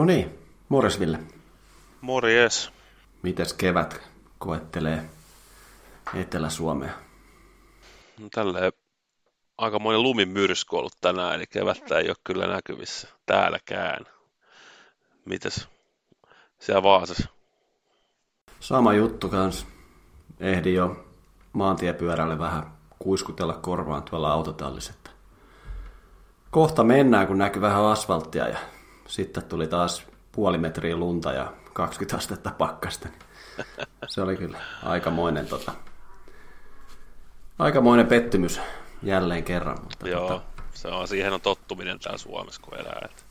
No niin, morjes Ville. Morjes. Mites kevät koettelee Etelä-Suomea? No, tälleen aikamoinen lumimyrsky ollut tänään, eli kevättä ei ole kyllä näkyvissä täälläkään. Mites siellä Vaasassa? Sama juttu kans. Ehdin jo maantiepyörälle vähän kuiskutella korvaan tuolla autotallissa. Kohta mennään, kun näkyy vähän asfalttia ja sitten tuli taas puoli metriä lunta ja 20 astetta pakkasta. Se oli kyllä aikamoinen, tota, aikamoinen pettymys jälleen kerran. Mutta Joo, tota, se on, siihen on tottuminen täällä Suomessa, kun elää. Että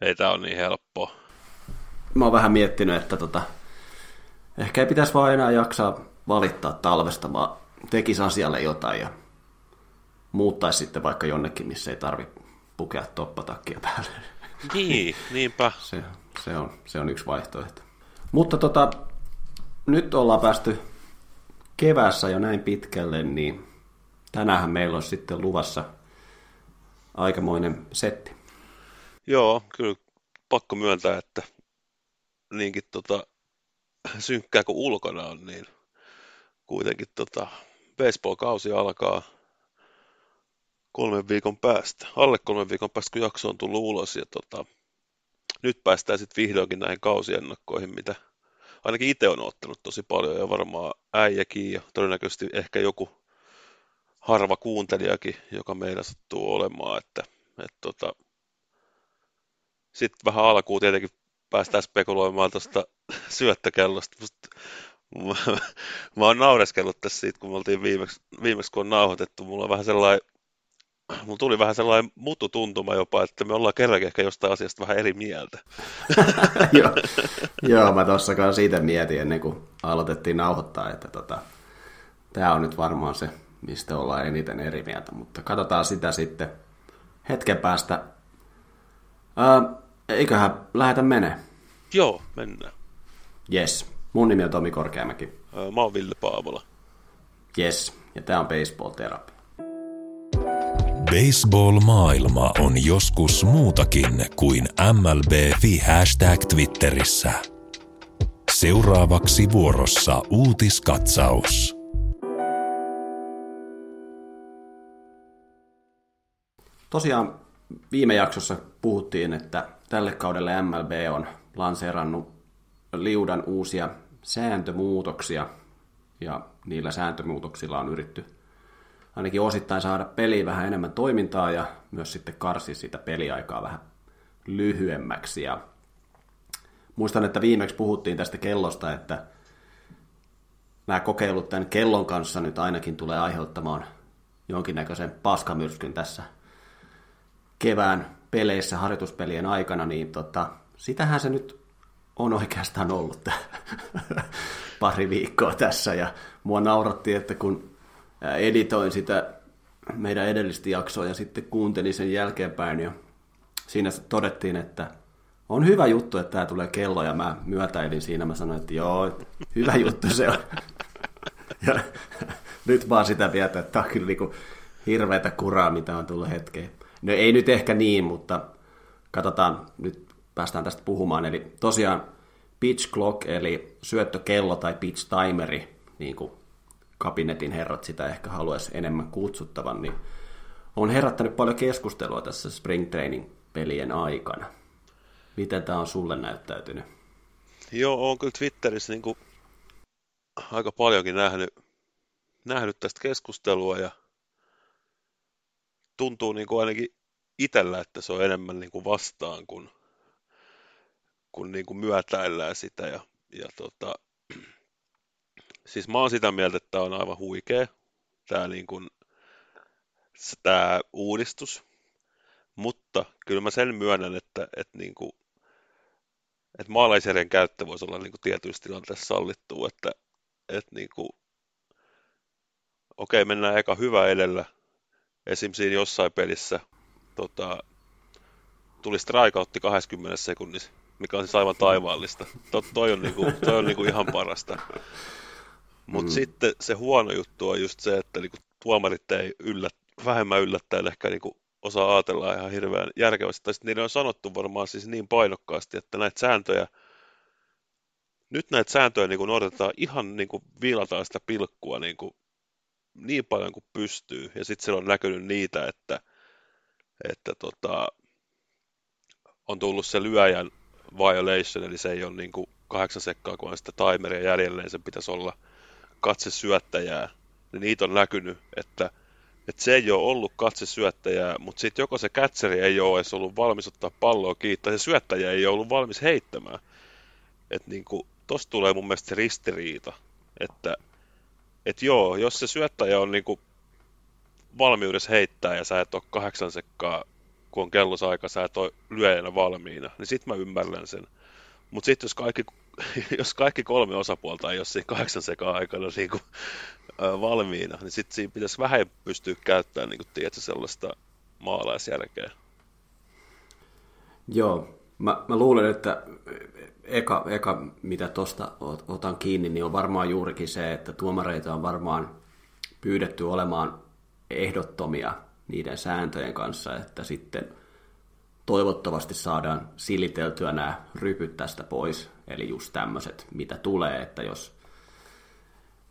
ei tämä ole niin helppoa. mä oon vähän miettinyt, että tota, ehkä ei pitäisi vaan enää jaksaa valittaa talvesta, vaan tekisi asialle jotain ja muuttaisi sitten vaikka jonnekin, missä ei tarvi pukea toppatakkia päälle. Niin, niinpä. Se, se, on, se on yksi vaihtoehto. Mutta tota, nyt ollaan päästy kevässä jo näin pitkälle, niin tänähän meillä on sitten luvassa aikamoinen setti. Joo, kyllä pakko myöntää, että niinkin tota, synkkää kuin ulkona on, niin kuitenkin tota, baseball-kausi alkaa kolmen viikon päästä, alle kolmen viikon päästä, kun jakso on tullut ulos. Ja tota, nyt päästään sitten vihdoinkin näihin kausiennakkoihin, mitä ainakin itse on ottanut tosi paljon ja varmaan äijäkin ja todennäköisesti ehkä joku harva kuuntelijakin, joka meillä sattuu olemaan, että, että tota, sitten vähän alkuun tietenkin päästään spekuloimaan tuosta syöttökellosta. Musta, mä, mä oon naureskellut tässä siitä, kun me oltiin viimeksi, viimeksi kun on nauhoitettu. Mulla on vähän sellainen, mulla tuli vähän sellainen mututuntuma jopa, että me ollaan kerrankin ehkä jostain asiasta vähän eri mieltä. Joo, Joo, mä tossakaan siitä mietin ennen kuin aloitettiin nauhoittaa, että tota, tämä on nyt varmaan se, mistä ollaan eniten eri mieltä, mutta katsotaan sitä sitten hetken päästä. Ää, eiköhän lähetä menee. Joo, mennään. Yes. Mun nimi on Tomi Korkeamäki. Ää, Mä oon Ville Paavola. Yes. Ja tää on Baseball Therapy. Baseball-maailma on joskus muutakin kuin MLB-fi hashtag Twitterissä. Seuraavaksi vuorossa uutiskatsaus. Tosiaan viime jaksossa puhuttiin, että tälle kaudelle MLB on lanseerannut liudan uusia sääntömuutoksia, ja niillä sääntömuutoksilla on yritty ainakin osittain saada peliin vähän enemmän toimintaa ja myös sitten karsi sitä peliaikaa vähän lyhyemmäksi. Ja muistan, että viimeksi puhuttiin tästä kellosta, että nämä kokeilut tämän kellon kanssa nyt ainakin tulee aiheuttamaan jonkinnäköisen paskamyrskyn tässä kevään peleissä harjoituspelien aikana, niin tota, sitähän se nyt on oikeastaan ollut pari viikkoa tässä. Ja mua nauratti, että kun editoin sitä meidän edellistä jaksoa ja sitten kuuntelin sen jälkeenpäin, ja siinä todettiin, että on hyvä juttu, että tämä tulee kello, ja mä myötäilin siinä, mä sanoin, että joo, hyvä juttu se on. Ja nyt vaan sitä mieltä, että tämä on kyllä niin hirveätä kuraa, mitä on tullut hetkeen. No ei nyt ehkä niin, mutta katsotaan, nyt päästään tästä puhumaan. Eli tosiaan pitch clock, eli syöttökello tai pitch timeri, niin kuin kabinetin herrat sitä ehkä haluaisi enemmän kutsuttavan, niin on herättänyt paljon keskustelua tässä spring training pelien aikana. Miten tämä on sulle näyttäytynyt? Joo, on kyllä Twitterissä niin kuin aika paljonkin nähnyt, nähnyt tästä keskustelua ja tuntuu niin kuin ainakin itsellä, että se on enemmän niin kuin vastaan kuin, kuin, niin kuin myötäillään sitä. Ja, ja tota, siis mä oon sitä mieltä, että tämä on aivan huikea, tämä, niin kuin, tämä uudistus. Mutta kyllä mä sen myönnän, että, että, niin kuin, että maalaisjärjen käyttö voisi olla niin kuin tietyissä tilanteissa sallittua, että, että niin kuin, okei, mennään eka hyvä edellä. Esim. siinä jossain pelissä tota, tuli strikeoutti 20 sekunnissa, mikä on siis aivan taivaallista. To, toi on, niinku, toi on niinku ihan parasta. Mutta mm. sitten se huono juttu on just se, että niinku tuomarit ei yllät, vähemmän yllättäen ehkä niinku osaa ajatella ihan hirveän järkevästi. Tai niiden on sanottu varmaan siis niin painokkaasti, että näitä sääntöjä, nyt näitä sääntöjä niin noudatetaan ihan niin kuin viilataan sitä pilkkua niin, kuin, niin paljon kuin pystyy. Ja sitten siellä on näkynyt niitä, että, että tota, on tullut se lyöjän violation, eli se ei ole niin kuin kahdeksan sekkaa, kun on sitä timeria jäljelleen, sen pitäisi olla katse syöttäjää. Niin niitä on näkynyt, että, että se ei ole ollut katse syöttäjää, mutta sitten joko se kätseri ei ole edes ollut valmis ottaa palloa kiinni, tai se syöttäjä ei ole ollut valmis heittämään. Että niin kuin, tosta tulee mun mielestä se ristiriita, että et joo, jos se syöttäjä on niin kuin valmiudessa heittää ja sä et ole kahdeksan sekkaa kun on kellosaika, sä et ole lyöjänä valmiina, niin sit mä ymmärrän sen. Mutta sitten jos kaikki, jos kaikki kolme osapuolta ei ole siinä kahdeksan sekaa aikana niin kuin, äh, valmiina, niin sitten siinä pitäisi vähän pystyä käyttämään niin kuin, tiedätkö, sellaista maalaisjärkeä. Joo, mä, mä luulen, että eka, eka mitä tuosta otan kiinni, niin on varmaan juurikin se, että tuomareita on varmaan pyydetty olemaan ehdottomia niiden sääntöjen kanssa, että sitten toivottavasti saadaan siliteltyä nämä rypyt tästä pois, eli just tämmöiset, mitä tulee, että jos,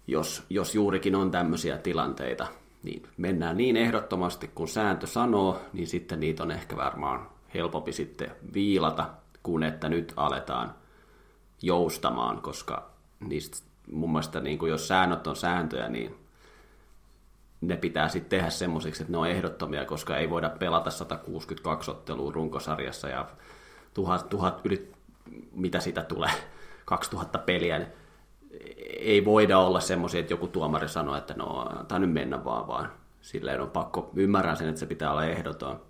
jos, jos juurikin on tämmöisiä tilanteita, niin mennään niin ehdottomasti, kun sääntö sanoo, niin sitten niitä on ehkä varmaan helpompi sitten viilata, kun että nyt aletaan joustamaan, koska niistä mun mielestä niin kuin jos säännöt on sääntöjä, niin ne pitää sitten tehdä semmoisiksi, että ne on ehdottomia, koska ei voida pelata 162 ottelua runkosarjassa ja tuhat, tuhat yli, mitä sitä tulee, 2000 peliä, niin ei voida olla semmoisia, että joku tuomari sanoo, että no, tämä nyt mennä vaan, vaan silleen on pakko, ymmärrän sen, että se pitää olla ehdoton.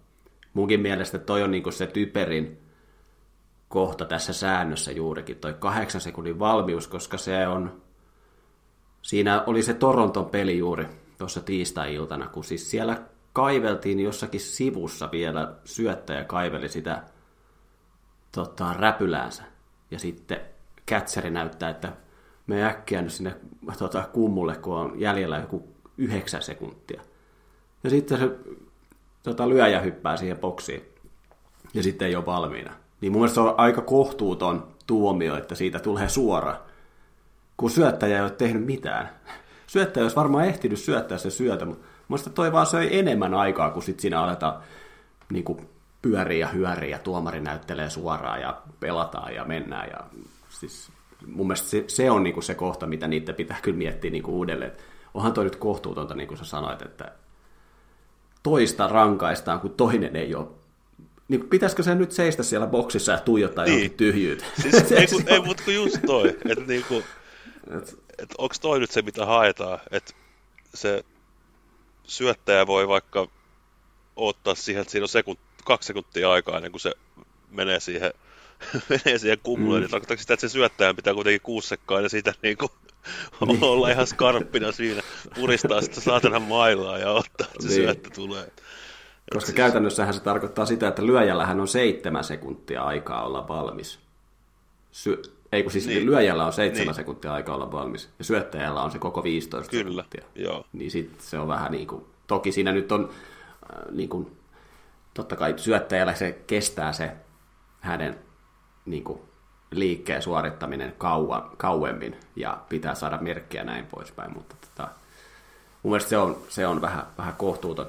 Munkin mielestä toi on niinku se typerin kohta tässä säännössä juurikin, toi kahdeksan sekunnin valmius, koska se on, siinä oli se Toronton peli juuri, tuossa tiistai-iltana, kun siis siellä kaiveltiin jossakin sivussa vielä, syöttäjä kaiveli sitä tota, räpyläänsä. Ja sitten kätseri näyttää, että me äkkiä nyt sinne tota, kummulle, kun on jäljellä joku yhdeksän sekuntia. Ja sitten se tota, lyöjä hyppää siihen boksiin. Ja sitten ei ole valmiina. Niin mun mielestä se on aika kohtuuton tuomio, että siitä tulee suora, kun syöttäjä ei ole tehnyt mitään syöttäjä olisi varmaan ehtinyt syöttää se syötä, mutta muista toi vaan söi enemmän aikaa, kun sit siinä aletaan niin kuin pyöriä ja hyöriä ja tuomari näyttelee suoraan ja pelataan ja mennään. Ja, siis, mun mielestä se, se on niin kuin se kohta, mitä niitä pitää kyllä miettiä niin kuin uudelleen. Onhan toi nyt kohtuutonta, niin kuin sä sanoit, että toista rankaistaan, kun toinen ei ole niin pitäisikö se nyt seistä siellä boksissa ja tuijottaa niin. johonkin tyhjyyteen? Siis, ei, ei mutta kun just toi, että niinku, et, et onko toi nyt se, mitä haetaan, että se syöttäjä voi vaikka ottaa siihen, että siinä on sekunt, kaksi sekuntia aikaa ennen kuin se menee siihen, menee siihen kummuun, mm. niin tarkoittaako sitä, että se syöttäjän pitää kuitenkin kuusi sekkaa ja siitä niin kuin niin. olla ihan skarppina siinä, puristaa sitä saatana mailaa ja ottaa, että se niin. syöttö tulee. Koska siis... käytännössähän se tarkoittaa sitä, että lyöjällähän on seitsemän sekuntia aikaa olla valmis. Sy- ei kun siis niin. lyöjällä on 7 niin. sekuntia aikaa olla valmis, ja syöttäjällä on se koko 15 Kyllä, sekuntia. joo. Niin sit se on vähän niin kuin, toki siinä nyt on äh, niin kuin, totta kai syöttäjällä se kestää se hänen niin kuin, liikkeen suorittaminen kauan, kauemmin, ja pitää saada merkkiä näin poispäin, mutta tota, mun mielestä se on, se on vähän, vähän kohtuuton.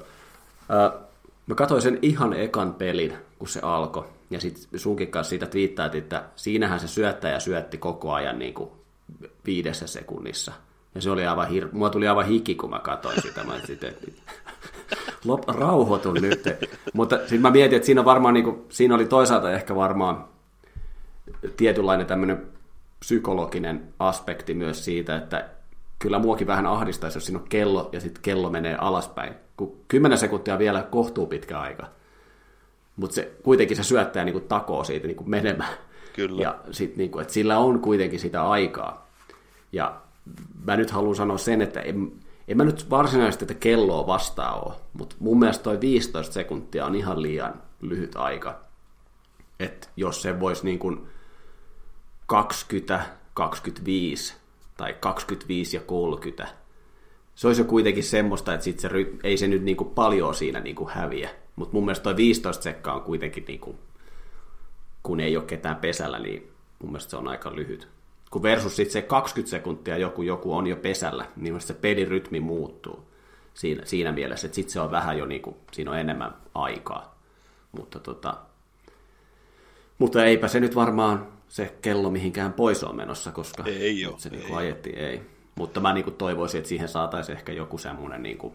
Äh, mä katsoin sen ihan ekan pelin, kun se alkoi, ja sitten sunkin kanssa siitä twiittaat, että siinähän se syöttäjä syötti koko ajan niin kuin viidessä sekunnissa. Ja se oli aivan hir... Mua tuli aivan hiki, kun mä katsoin sitä. Mä sitten, Lop, rauhoitun nyt. Mutta sitten mä mietin, että siinä, varmaan, niin kuin, siinä oli toisaalta ehkä varmaan tietynlainen tämmöinen psykologinen aspekti myös siitä, että kyllä muakin vähän ahdistaisi, jos siinä on kello ja sitten kello menee alaspäin. Kun 10 sekuntia vielä kohtuu pitkä aika mutta se, kuitenkin se syöttäjä niin kuin takoo siitä niin kuin menemään. Kyllä. Ja sit, niin kuin, että sillä on kuitenkin sitä aikaa. Ja mä nyt haluan sanoa sen, että en, en mä nyt varsinaisesti tätä kelloa vastaa ole, mutta mun mielestä toi 15 sekuntia on ihan liian lyhyt aika. Että jos se voisi niin kuin 20, 25 tai 25 ja 30, se olisi jo kuitenkin semmoista, että sit se, ei se nyt niin kuin paljon siinä niin kuin häviä. Mutta mun mielestä toi 15 sekkaa on kuitenkin, niin kuin, kun ei ole ketään pesällä, niin mun mielestä se on aika lyhyt. Kun versus sitten se 20 sekuntia joku, joku on jo pesällä, niin se pelirytmi muuttuu siinä, siinä mielessä, että sitten se on vähän jo niin kuin, siinä on enemmän aikaa. Mutta, tota, mutta eipä se nyt varmaan se kello mihinkään pois on menossa, koska ei ole, se ei. Niin ajettiin, ei. Mutta mä niin kuin toivoisin, että siihen saataisiin ehkä joku semmoinen, niin kuin,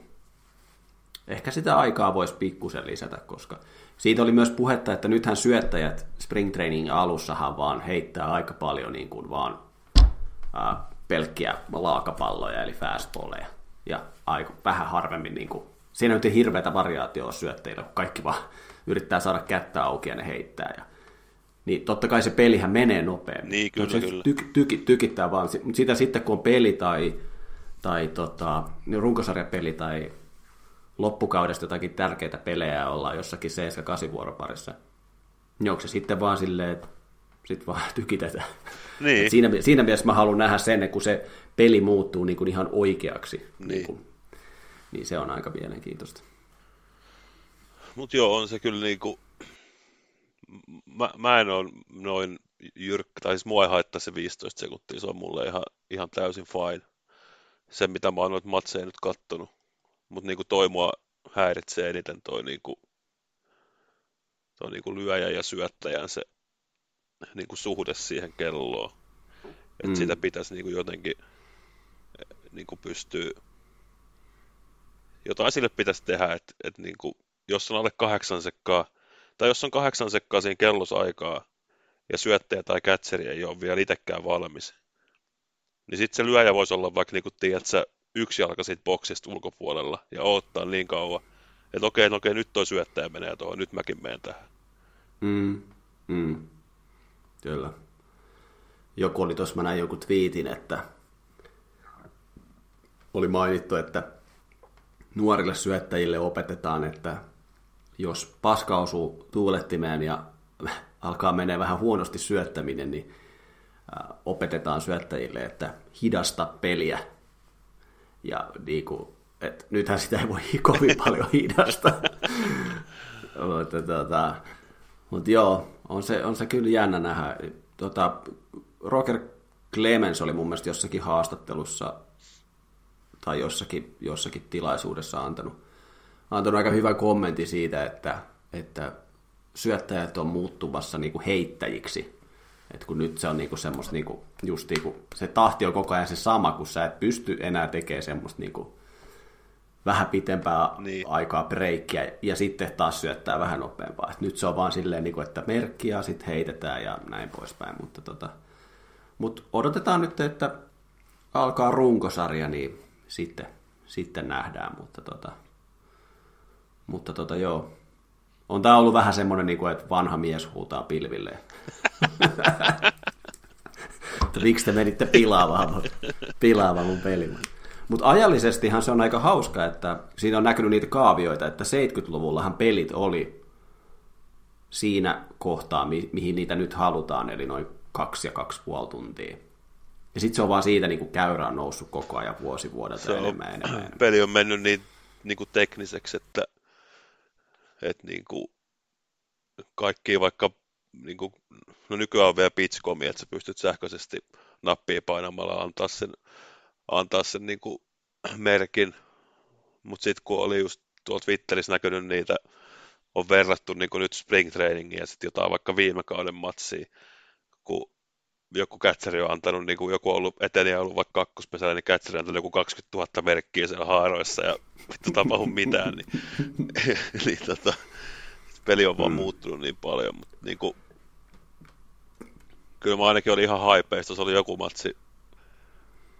ehkä sitä aikaa voisi pikkusen lisätä, koska siitä oli myös puhetta, että nythän syöttäjät spring training alussahan vaan heittää aika paljon niin kuin vaan ää, pelkkiä laakapalloja, eli fastballeja, ja aika vähän harvemmin, niin kuin, siinä nyt ei hirveätä variaatioa syöttäjillä, kun kaikki vaan yrittää saada kättä auki ja ne heittää, ja niin totta kai se pelihän menee nopeammin. Niin, kyllä, se kyllä. Tyk, tyk, tykittää vaan, mutta sitä sitten kun on peli tai, tai tota, niin runkosarjapeli tai loppukaudesta jotakin tärkeitä pelejä ja ollaan jossakin 7-8 vuoroparissa, niin onko se sitten vaan silleen, että sitten vaan tykitetään. Niin. Et siinä, siinä mielessä mä haluan nähdä sen, että kun se peli muuttuu niin kuin ihan oikeaksi, niin. Niin, kuin, niin se on aika mielenkiintoista. Mutta joo, on se kyllä niinku, mä, mä en ole noin jyrkkä, tai siis mua ei haittaa se 15 sekuntia, se on mulle ihan, ihan täysin fine. Se, mitä mä oon noita matseja nyt kattonut. Mutta niinku toi mua häiritsee eniten toi, niinku, toi niinku lyöjä ja syöttäjän se niinku suhde siihen kelloon. Että mm. sitä pitäisi niinku jotenkin niinku pystyä, jotain sille pitäisi tehdä, että et niinku, jos on alle kahdeksan sekkaa, tai jos on kahdeksan sekkaa siinä kellosaikaa, ja syöttäjä tai kätseri ei ole vielä itsekään valmis, niin sitten se lyöjä voisi olla vaikka, niin kuin tiedät, sä, yksi jalka siitä boksista ulkopuolella, ja odottaa niin kauan, että okei, no okei, nyt toi syöttäjä menee tuohon, nyt mäkin menen tähän. Mm, mm. Kyllä. Joku oli tuossa, mä näin joku twiitin, että oli mainittu, että nuorille syöttäjille opetetaan, että jos paska osuu tuulettimeen ja alkaa menee vähän huonosti syöttäminen, niin opetetaan syöttäjille, että hidasta peliä. Ja niin kuin, että nythän sitä ei voi kovin paljon hidasta. mutta, tota, mutta joo, on se, on se kyllä jännä nähdä. Tota, Roger Clemens oli mun mielestä jossakin haastattelussa tai jossakin, jossakin tilaisuudessa antanut, antanut aika hyvän kommentin siitä, että, että syöttäjät on muuttumassa niin kuin heittäjiksi. Et kun nyt se on niinku semmoista, niinku, just niinku, se tahti on koko ajan se sama, kun sä et pysty enää tekemään semmoista niinku, vähän pitempää niin. aikaa breikkiä ja sitten taas syöttää vähän nopeampaa. Et nyt se on vaan silleen, niinku, että merkkiä sitten heitetään ja näin poispäin. Mutta tota, mut odotetaan nyt, että alkaa runkosarja, niin sitten, sitten nähdään. Mutta, tota, mutta tota, joo, on tämä ollut vähän semmoinen, niin kuin, että vanha mies huutaa pilvilleen. Miksi te menitte pilaamaan, pilaamaan mun pelin? Mutta ajallisestihan se on aika hauska, että siinä on näkynyt niitä kaavioita, että 70-luvullahan pelit oli siinä kohtaa, mi- mihin niitä nyt halutaan, eli noin kaksi ja kaksi puoli tuntia. Ja sitten se on vaan siitä niin kuin käyrä on noussut koko ajan vuosi vuodelta Se on, enemmän, enemmän, enemmän. Peli on mennyt niin, niin kuin tekniseksi, että, että niin kuin kaikki vaikka, niin kuin, no nykyään on vielä pitchcomi, että sä pystyt sähköisesti nappia painamalla antaa sen, antaa sen niin kuin merkin, mutta sitten kun oli just tuolla Twitterissä näkynyt niitä, on verrattu niin kuin nyt spring trainingia ja sitten jotain vaikka viime kauden matsia, kun joku kätseri on antanut, niin kuin joku on ollut eteniä ollut vaikka kakkospesällä, niin kätseri on antanut joku 20 000 merkkiä siellä haaroissa ja vittu tapahdu mitään, niin, niin tota, peli on vaan mm. muuttunut niin paljon, mutta niin kuin, kyllä mä ainakin olin ihan haipeista, se oli joku matsi,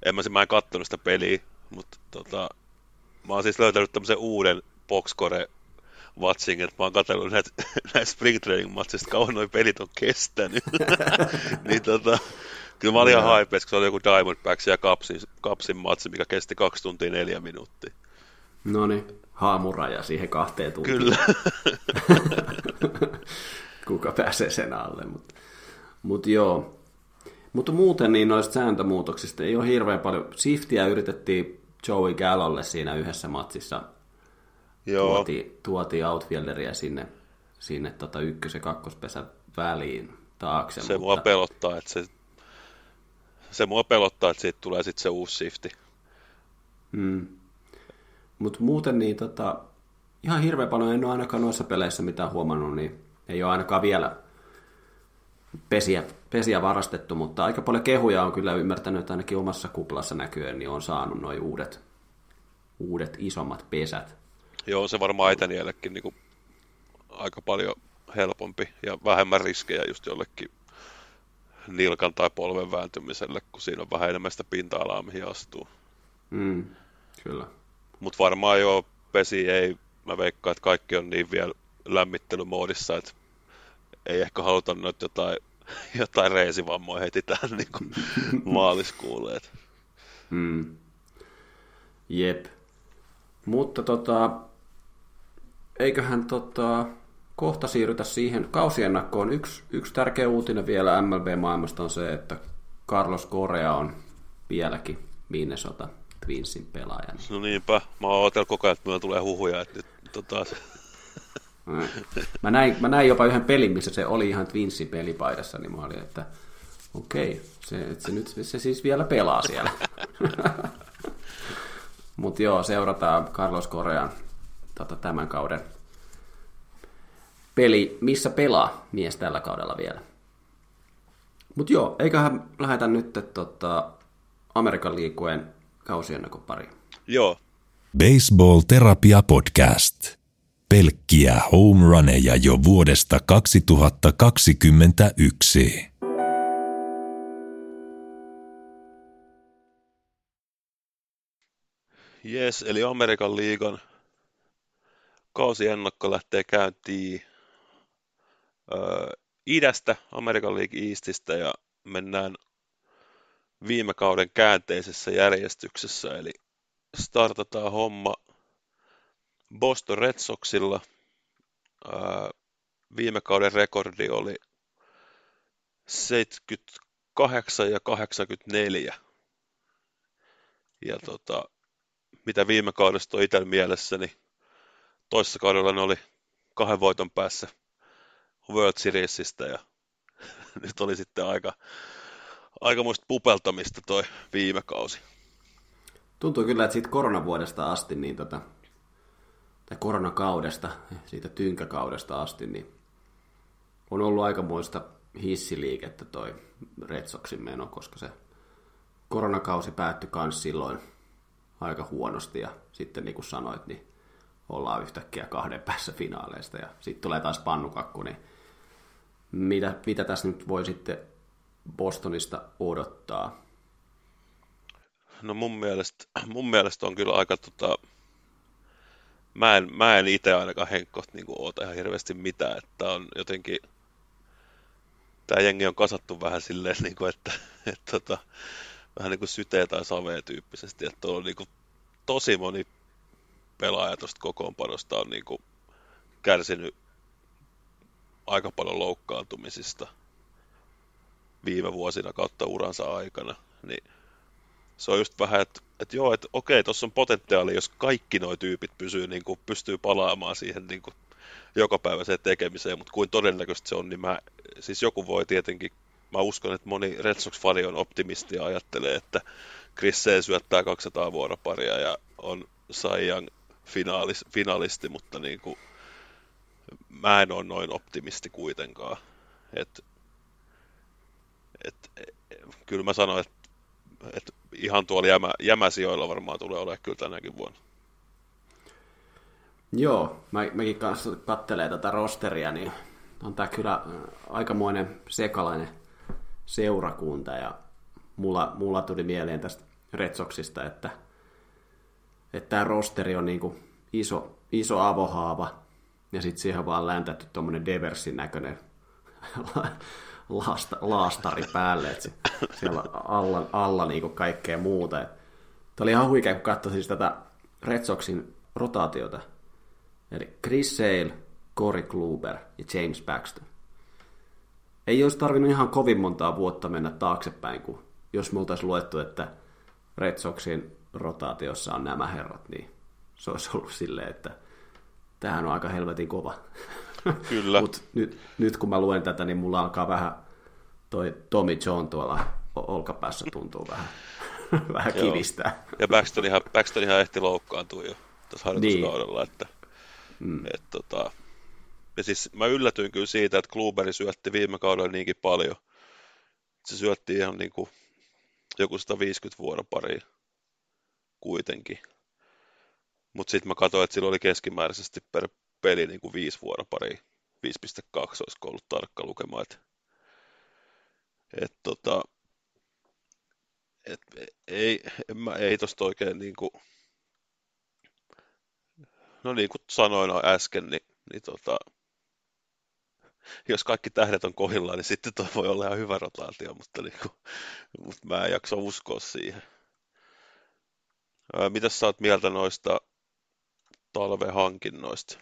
en mä, mä en kattonut sitä peliä, mutta tota, mä oon siis löytänyt tämmöisen uuden boxcore watching, että mä oon katsellut näitä, näitä spring training matchista, kauan noin pelit on kestänyt. niin tota, kyllä mä olin ihan hype, kun se oli joku Diamondbacks ja Capsin, Capsin matsi, mikä kesti kaksi tuntia neljä minuuttia. No niin, haamuraja siihen kahteen tuntiin. Kyllä. Kuka pääsee sen alle, mutta mut joo. Mutta muuten niin noista sääntömuutoksista ei ole hirveän paljon. Siftiä yritettiin Joey Gallolle siinä yhdessä matsissa. Joo. Tuotiin, tuotiin outfielderia sinne, sinne tota ykkös- ja kakkospesän väliin taakse. Se mutta... mua pelottaa, että se, se mua pelottaa, että siitä tulee sitten se uusi sifti. Mm. Mutta muuten niin tota, ihan hirveän paljon en ole ainakaan noissa peleissä mitään huomannut, niin ei ole ainakaan vielä pesiä, pesiä varastettu, mutta aika paljon kehuja on kyllä ymmärtänyt, että ainakin omassa kuplassa näkyen niin on saanut noin uudet, uudet isommat pesät. Joo, se varmaan Eteniellekin niin aika paljon helpompi ja vähemmän riskejä just jollekin nilkan tai polven vääntymiselle, kun siinä on vähän enemmän sitä pinta-alaa, mihin astuu. Mm, kyllä. Mutta varmaan jo pesi ei, mä veikkaan, että kaikki on niin vielä lämmittelymoodissa, että ei ehkä haluta noita jotain, jotain reisivammoja heti tähän niin kuin maaliskuulle. Mm. Jep. Mutta tota, eiköhän tota, kohta siirrytä siihen kausiennakkoon. Yksi, yksi tärkeä uutinen vielä MLB-maailmasta on se, että Carlos Correa on vieläkin Minnesota Twinsin pelaajana. No niinpä, mä oon odotellut koko ajan, että meillä tulee huhuja, että nyt tota... Mä näin, mä näin jopa yhden pelin, missä se oli ihan Twinsin pelipaidassa, niin mä olin, että okei, se, se nyt se siis vielä pelaa siellä. Mutta joo, seurataan Carlos Correan tota, tämän kauden peli, missä pelaa mies tällä kaudella vielä. Mutta joo, eiköhän lähdetä nyt tota, Amerikan liikueen kausiennakon pari. Joo. Baseball Terapia Podcast. Pelkkiä home runeja jo vuodesta 2021. Jes, eli Amerikan liigan kausiennakko lähtee käyntiin ö, idästä, Amerikan liigan Eastistä ja mennään viime kauden käänteisessä järjestyksessä, eli startataan homma Boston Red Soxilla. Ää, viime kauden rekordi oli 78 ja 84. Ja tota, mitä viime kaudesta on itsellä mielessä, niin toisessa kaudella ne oli kahden voiton päässä World Seriesistä ja nyt oli sitten aika, aikamoista pupeltamista toi viime kausi. Tuntuu kyllä, että siitä koronavuodesta asti, niin tota, tai koronakaudesta, siitä tynkäkaudesta asti, niin on ollut aikamoista hissiliikettä toi Red Soxin meno, koska se koronakausi päättyi myös silloin aika huonosti ja sitten niin kuin sanoit, niin ollaan yhtäkkiä kahden päässä finaaleista ja sitten tulee taas pannukakku, niin mitä, mitä tässä nyt voi sitten Bostonista odottaa? No mun mielestä, mun mielestä on kyllä aika tota, mä en, mä en itse ainakaan henkkoht niin oota ihan hirveästi mitään, että on jotenkin tämä jengi on kasattu vähän silleen, niin kuin, että, että, tota, vähän niin kuin syteen tai saveen tyyppisesti, että on niin kuin, tosi moni pelaaja tuosta kokoonpanosta on niin kuin, kärsinyt aika paljon loukkaantumisista viime vuosina kautta uransa aikana, niin se on just vähän, että, että joo, että okei, tuossa on potentiaali, jos kaikki nuo tyypit pysyy, niin kuin, pystyy palaamaan siihen niin kuin, jokapäiväiseen tekemiseen, mutta kuin todennäköisesti se on, niin mä, siis joku voi tietenkin, mä uskon, että moni Red Sox-fani on optimisti ja ajattelee, että Chris C. syöttää 200 vuoroparia ja on Saiyan finaalis, finalisti, mutta niin kuin, mä en ole noin optimisti kuitenkaan. Et, et, kyllä mä sanoin, että et ihan tuolla jämä, jämäsijoilla varmaan tulee olemaan kyllä tänäkin vuonna. Joo, mä, mäkin kanssa kattelee tätä rosteria, niin on tää kyllä äh, aikamoinen sekalainen seurakunta ja mulla, mulla tuli mieleen tästä Red Soxista, että, että tämä rosteri on niinku iso, iso avohaava ja sitten siihen vaan läntätty tuommoinen Deversin näköinen laasta, laastari päälle, että siellä alla, alla niinku kaikkea muuta. Tämä oli ihan huikea, kun katsoin siis tätä Red Soxin rotaatiota. Eli Chris Sale, Corey Kluber ja James Baxter. Ei olisi tarvinnut ihan kovin montaa vuotta mennä taaksepäin, kun jos me oltaisiin luettu, että Red Soxin rotaatiossa on nämä herrat, niin se olisi ollut silleen, että tämähän on aika helvetin kova. Kyllä. Mut nyt, nyt kun mä luen tätä, niin mulla alkaa vähän toi Tommy John tuolla olkapäässä tuntuu vähän, vähän kivistää. Ja Baxton ihan, Baxton ihan ehti loukkaantua jo tässä harjoituskaudella, niin. että mm. et, tota, ja siis mä yllätyin kyllä siitä, että Kluberi syötti viime kaudella niinkin paljon. Se syötti ihan niin kuin joku 150 vuoroparia kuitenkin. Mutta sitten mä katsoin, että sillä oli keskimääräisesti per peli niin kuin viisi vuoroparia. 5.2 olisi ollut tarkka lukema. Et, et, tota, et, ei, mä, ei tosta oikein niin kuin, no niin kuin sanoin äsken, niin, niin tota, jos kaikki tähdet on kohillaan, niin sitten tuo voi olla ihan hyvä rotaatio, mutta, niin kuin, mutta mä en jaksa uskoa siihen. Mitä sä oot mieltä noista talvehankinnoista?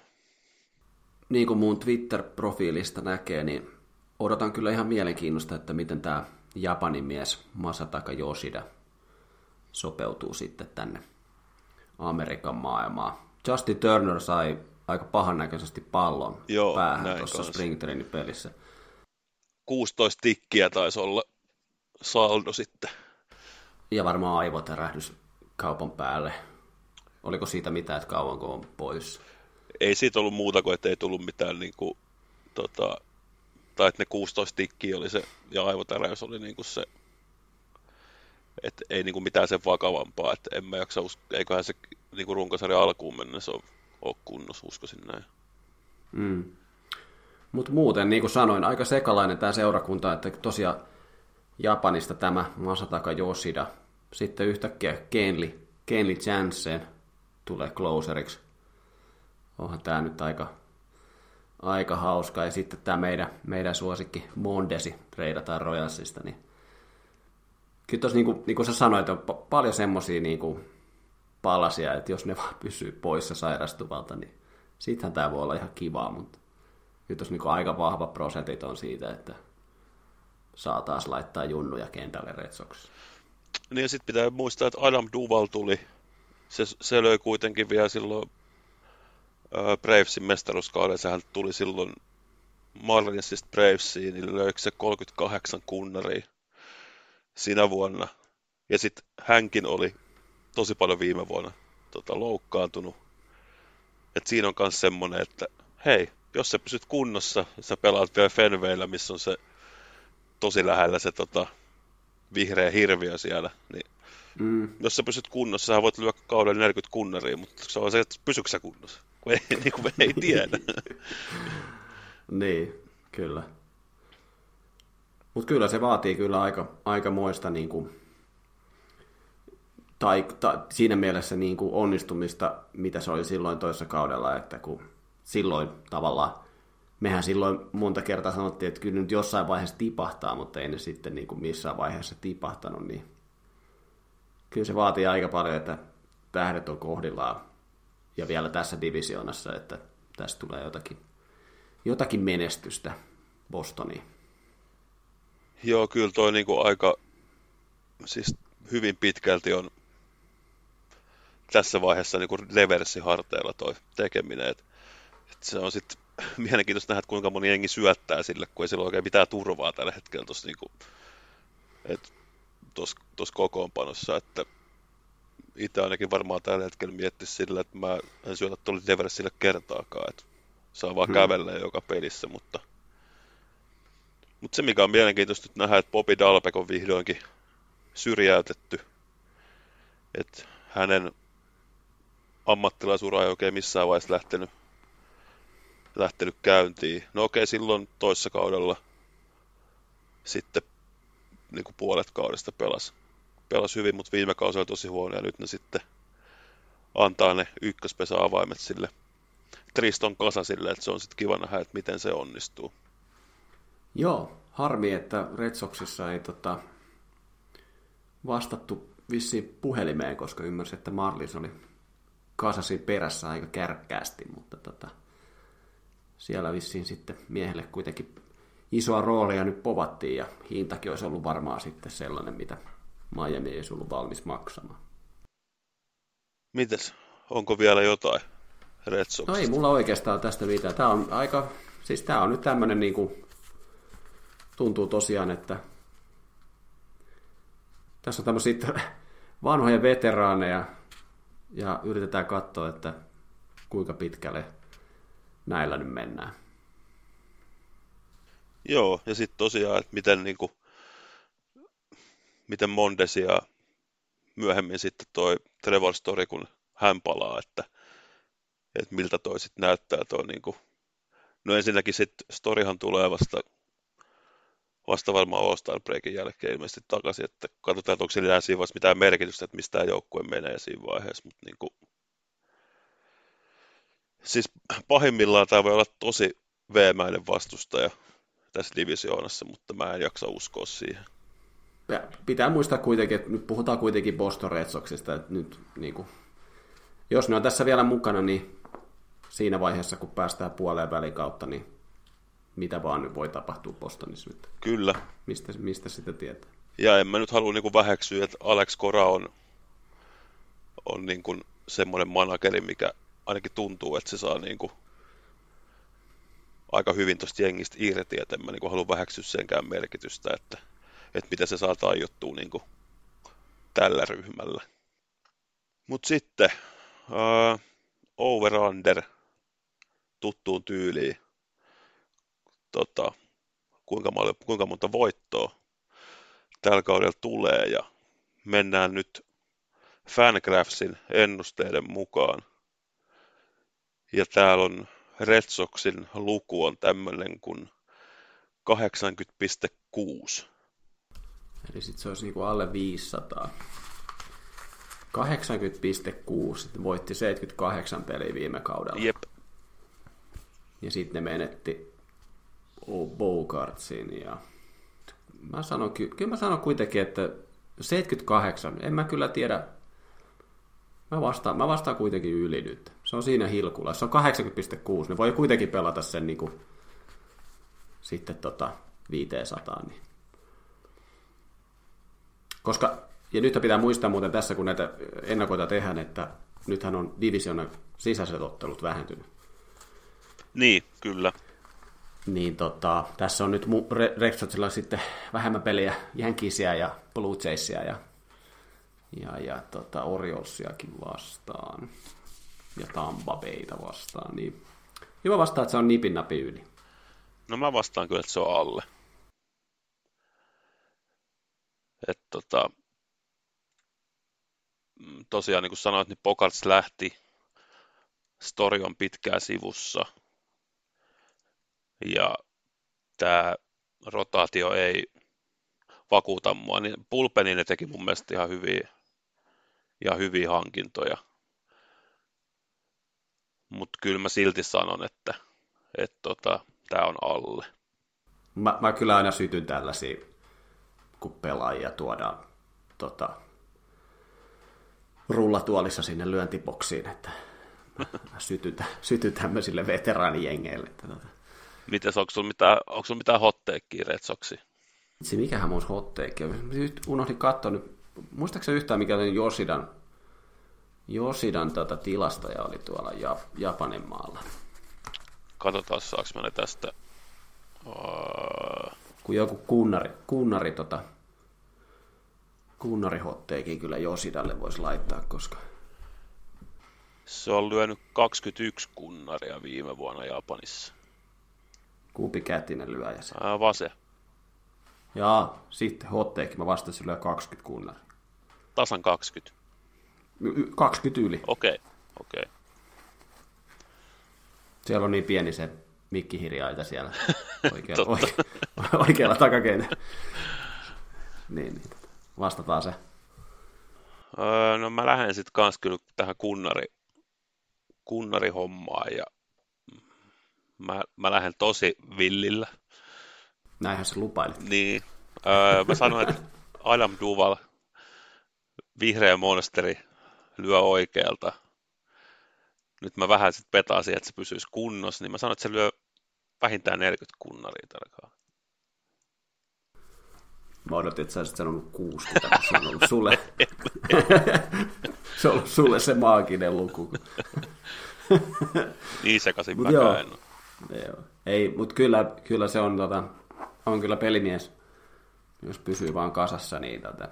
Niin kuin mun Twitter-profiilista näkee, niin odotan kyllä ihan mielenkiinnosta, että miten tämä Japanin mies Masataka Yoshida sopeutuu sitten tänne Amerikan maailmaan. Justin Turner sai aika pahan näköisesti pallon Joo, päähän tuossa Springtraining pelissä. 16 tikkiä taisi olla saldo sitten. Ja varmaan aivotärähdys kaupan päälle. Oliko siitä mitään, että kauanko on pois? Ei siitä ollut muuta kuin, että ei tullut mitään niin kuin, tota, tai että ne 16 tikkiä oli se, ja aivotäräys oli niin kuin se, että ei niin kuin mitään sen vakavampaa, että en mä jaksa usko, eiköhän se niin kuin runkosarjan alkuun mennessä ole, ole kunnossa, uskoisin näin. Mm. Mutta muuten, niin kuin sanoin, aika sekalainen tämä seurakunta, että tosiaan Japanista tämä Masataka Yoshida, sitten yhtäkkiä Kenli, Kenli Jansen tulee closeriksi. Onhan tämä nyt aika, aika hauska. Ja sitten tämä meidän, meidän suosikki Mondesi treidataan Royalsista, niin kyllä tuossa niin kuin, niin kuin sä sanoit, on paljon semmoisia niin palasia, että jos ne vaan pysyy poissa sairastuvalta, niin sittenhän tämä voi olla ihan kivaa, mutta kyllä tuossa niin aika vahva prosentit on siitä, että saa taas laittaa junnuja kentälle Red Sox. Niin ja sitten pitää muistaa, että Adam Duval tuli. Se, se löi kuitenkin vielä silloin äh, Bravesin mestaruuskauden. Sehän tuli silloin Marlinsista Bravesiin, niin löi se 38 kunnaria sinä vuonna. Ja sitten hänkin oli tosi paljon viime vuonna tota, loukkaantunut. Et siinä on myös semmoinen, että hei, jos sä pysyt kunnossa, sä pelaat vielä Fenwayllä, missä on se tosi lähellä se tota, vihreä hirviö siellä, niin mm. jos sä pysyt kunnossa, sä voit lyödä kauden 40 kunnaria, mutta se on se, että pysyksä kunnossa, kun ei, niin kuin ei tiedä. niin, kyllä. Mutta kyllä se vaatii kyllä aika, aika moista niin kuin, tai, tai siinä mielessä niin kuin onnistumista, mitä se oli silloin toisessa kaudella, että kun silloin tavallaan mehän silloin monta kertaa sanottiin, että kyllä nyt jossain vaiheessa tipahtaa, mutta ei ne sitten niin kuin missään vaiheessa tipahtanut, niin kyllä se vaatii aika paljon, että tähdet on kohdillaan ja vielä tässä divisioonassa, että tästä tulee jotakin, jotakin menestystä Bostoniin. Joo, kyllä toi niinku aika, siis hyvin pitkälti on tässä vaiheessa niinku reversiharteilla toi tekeminen, että et se on sitten mielenkiintoista nähdä, kuinka moni jengi syöttää sille, kun ei sillä oikein mitään turvaa tällä hetkellä tuossa niinku, tuossa kokoonpanossa, että itse ainakin varmaan tällä hetkellä miettisi sillä, että mä en syötä tuolle Deversille kertaakaan, että saa vaan hmm. kävellä joka pelissä, mutta mutta se, mikä on mielenkiintoista nyt nähdä, että Bobby Dalbeck on vihdoinkin syrjäytetty. Että hänen ammattilaisura ei oikein missään vaiheessa lähtenyt lähtenyt käyntiin. No okei, silloin toissa kaudella sitten niin kuin puolet kaudesta pelas. Pelas hyvin, mutta viime kausi oli tosi huono ja nyt ne sitten antaa ne ykköspesa-avaimet sille Triston kasa sille, että se on sitten kiva nähdä, että miten se onnistuu. Joo, harmi, että Red Soxissa ei tota, vastattu vissiin puhelimeen, koska ymmärsin, että Marlins oli kasasin perässä aika kärkkäästi, mutta tota, siellä vissiin sitten miehelle kuitenkin isoa roolia nyt povattiin ja hintakin olisi ollut varmaan sitten sellainen, mitä Miami ei ollut valmis maksamaan. Mites? Onko vielä jotain Red Soxista? No ei mulla oikeastaan tästä mitään. Tämä on aika, siis tämä on nyt tämmöinen niin kuin, tuntuu tosiaan, että tässä on tämmöisiä vanhoja veteraaneja ja yritetään katsoa, että kuinka pitkälle näillä nyt mennään. Joo, ja sitten tosiaan, että miten, niin kuin, miten Mondesi ja myöhemmin sitten toi Trevor Story, kun hän palaa, että, että miltä toi sitten näyttää toi niin kuin, no ensinnäkin sitten Storyhan tulee vasta vasta varmaan All-Star Breakin jälkeen ilmeisesti takaisin, että katsotaan, että onko sillä siinä vaiheessa mitään merkitystä, että mistä joukkue menee siinä vaiheessa, mutta niin kuin, siis pahimmillaan tämä voi olla tosi veemäinen vastustaja tässä divisioonassa, mutta mä en jaksa uskoa siihen. Ja pitää muistaa kuitenkin, että nyt puhutaan kuitenkin Boston Red Soxista, että nyt niin kuin, jos ne on tässä vielä mukana, niin siinä vaiheessa, kun päästään puoleen välin kautta, niin mitä vaan nyt voi tapahtua Bostonissa nyt. Kyllä. Mistä, mistä sitä tietää? Ja en mä nyt halua niin väheksyä, että Alex Cora on, on niin kuin semmoinen manageri, mikä ainakin tuntuu, että se saa niin kuin aika hyvin tuosta jengistä irti, että en mä niin kuin halua väheksyä senkään merkitystä, että, että mitä se saa tajuttua niin kuin tällä ryhmällä. Mutta sitten uh, over-under tuttuun tyyliin tota, kuinka, paljon, kuinka monta voittoa tällä kaudella tulee ja mennään nyt Fangraphsin ennusteiden mukaan. Ja täällä on Red Soxin luku on tämmöinen kuin 80,6. Eli sitten se olisi niinku alle 500. 80,6 voitti 78 peliä viime kaudella. Jep. Ja sitten ne menetti Bogartsin ja mä sanon, kyllä mä sanon kuitenkin, että 78, en mä kyllä tiedä, mä vastaan, mä vastaan kuitenkin yli nyt. Se on siinä hilkulla. Se on 80,6. Ne voi kuitenkin pelata sen niin kuin, sitten tota 500. Niin. Koska, ja nyt pitää muistaa muuten tässä, kun näitä ennakoita tehdään, että nythän on divisionan sisäiset ottelut vähentynyt. Niin, kyllä niin tota, tässä on nyt Red Soxilla sitten vähemmän peliä Jankisia ja Blue Jaysia ja, ja, ja tota Oriolsiakin vastaan ja Tampa Bayta vastaan. Niin hyvä vastaa, että se on nipin napi yli. No mä vastaan kyllä, että se on alle. Et tota, mm, tosiaan niin kuin sanoit, niin Pokarts lähti. Story on pitkää sivussa – ja tämä rotaatio ei vakuuta mua, niin pulpenin ne teki mun mielestä ihan hyviä, ihan hyviä hankintoja. Mutta kyllä mä silti sanon, että et tota, tämä on alle. Mä, mä kyllä aina sytyn tällaisia, kun pelaajia tuodaan tota, rullatuolissa sinne lyöntiboksiin, että mä, mä sytyn, tämmöisille veteraanijengeille. Että, tota, Mites, onko sulla mitään, onko sulla mitään hotteekkiä Red Soxi? Itse, mikähän mun hotteekki on? Unohdin katsoa nyt. Muistaakseni yhtään mikä oli Josidan, Josidan tota tilastoja oli tuolla Japanin maalla? Katsotaan, saako mä tästä. Uh... Kun joku kunnari, kunnari tota, kunnarihotteekin kyllä Josidalle voisi laittaa, koska... Se on lyönyt 21 kunnaria viime vuonna Japanissa. Kumpi kätinen lyöjä se? Ää, vase. Jaa, sitten hotteekki. Mä vastasin lyö 20 kunnari. Tasan 20. Y- 20 yli. Okei, okay. okei. Okay. Siellä on niin pieni se mikkihirjaita siellä oikealla, oike, oikealla takakeinä. niin, niin, vastataan se. Öö, no mä lähden sitten kans kyllä tähän kunnari, kunnarihommaan ja mä, mä tosi villillä. Näinhän se lupaili. Niin. Öö, mä sanoin, että Adam Duval, vihreä monsteri, lyö oikealta. Nyt mä vähän sitten petasin, että se pysyisi kunnossa, niin mä sanoin, että se lyö vähintään 40 kunnaria tarkkaan. Mä odotin, että sä olisit sanonut 60, se on ollut sulle, se on ollut sulle se maaginen luku. niin sekaisin mä joo, en joo. Ei, mutta kyllä, kyllä se on, tota, on kyllä pelimies, jos pysyy vaan kasassa, niin tota,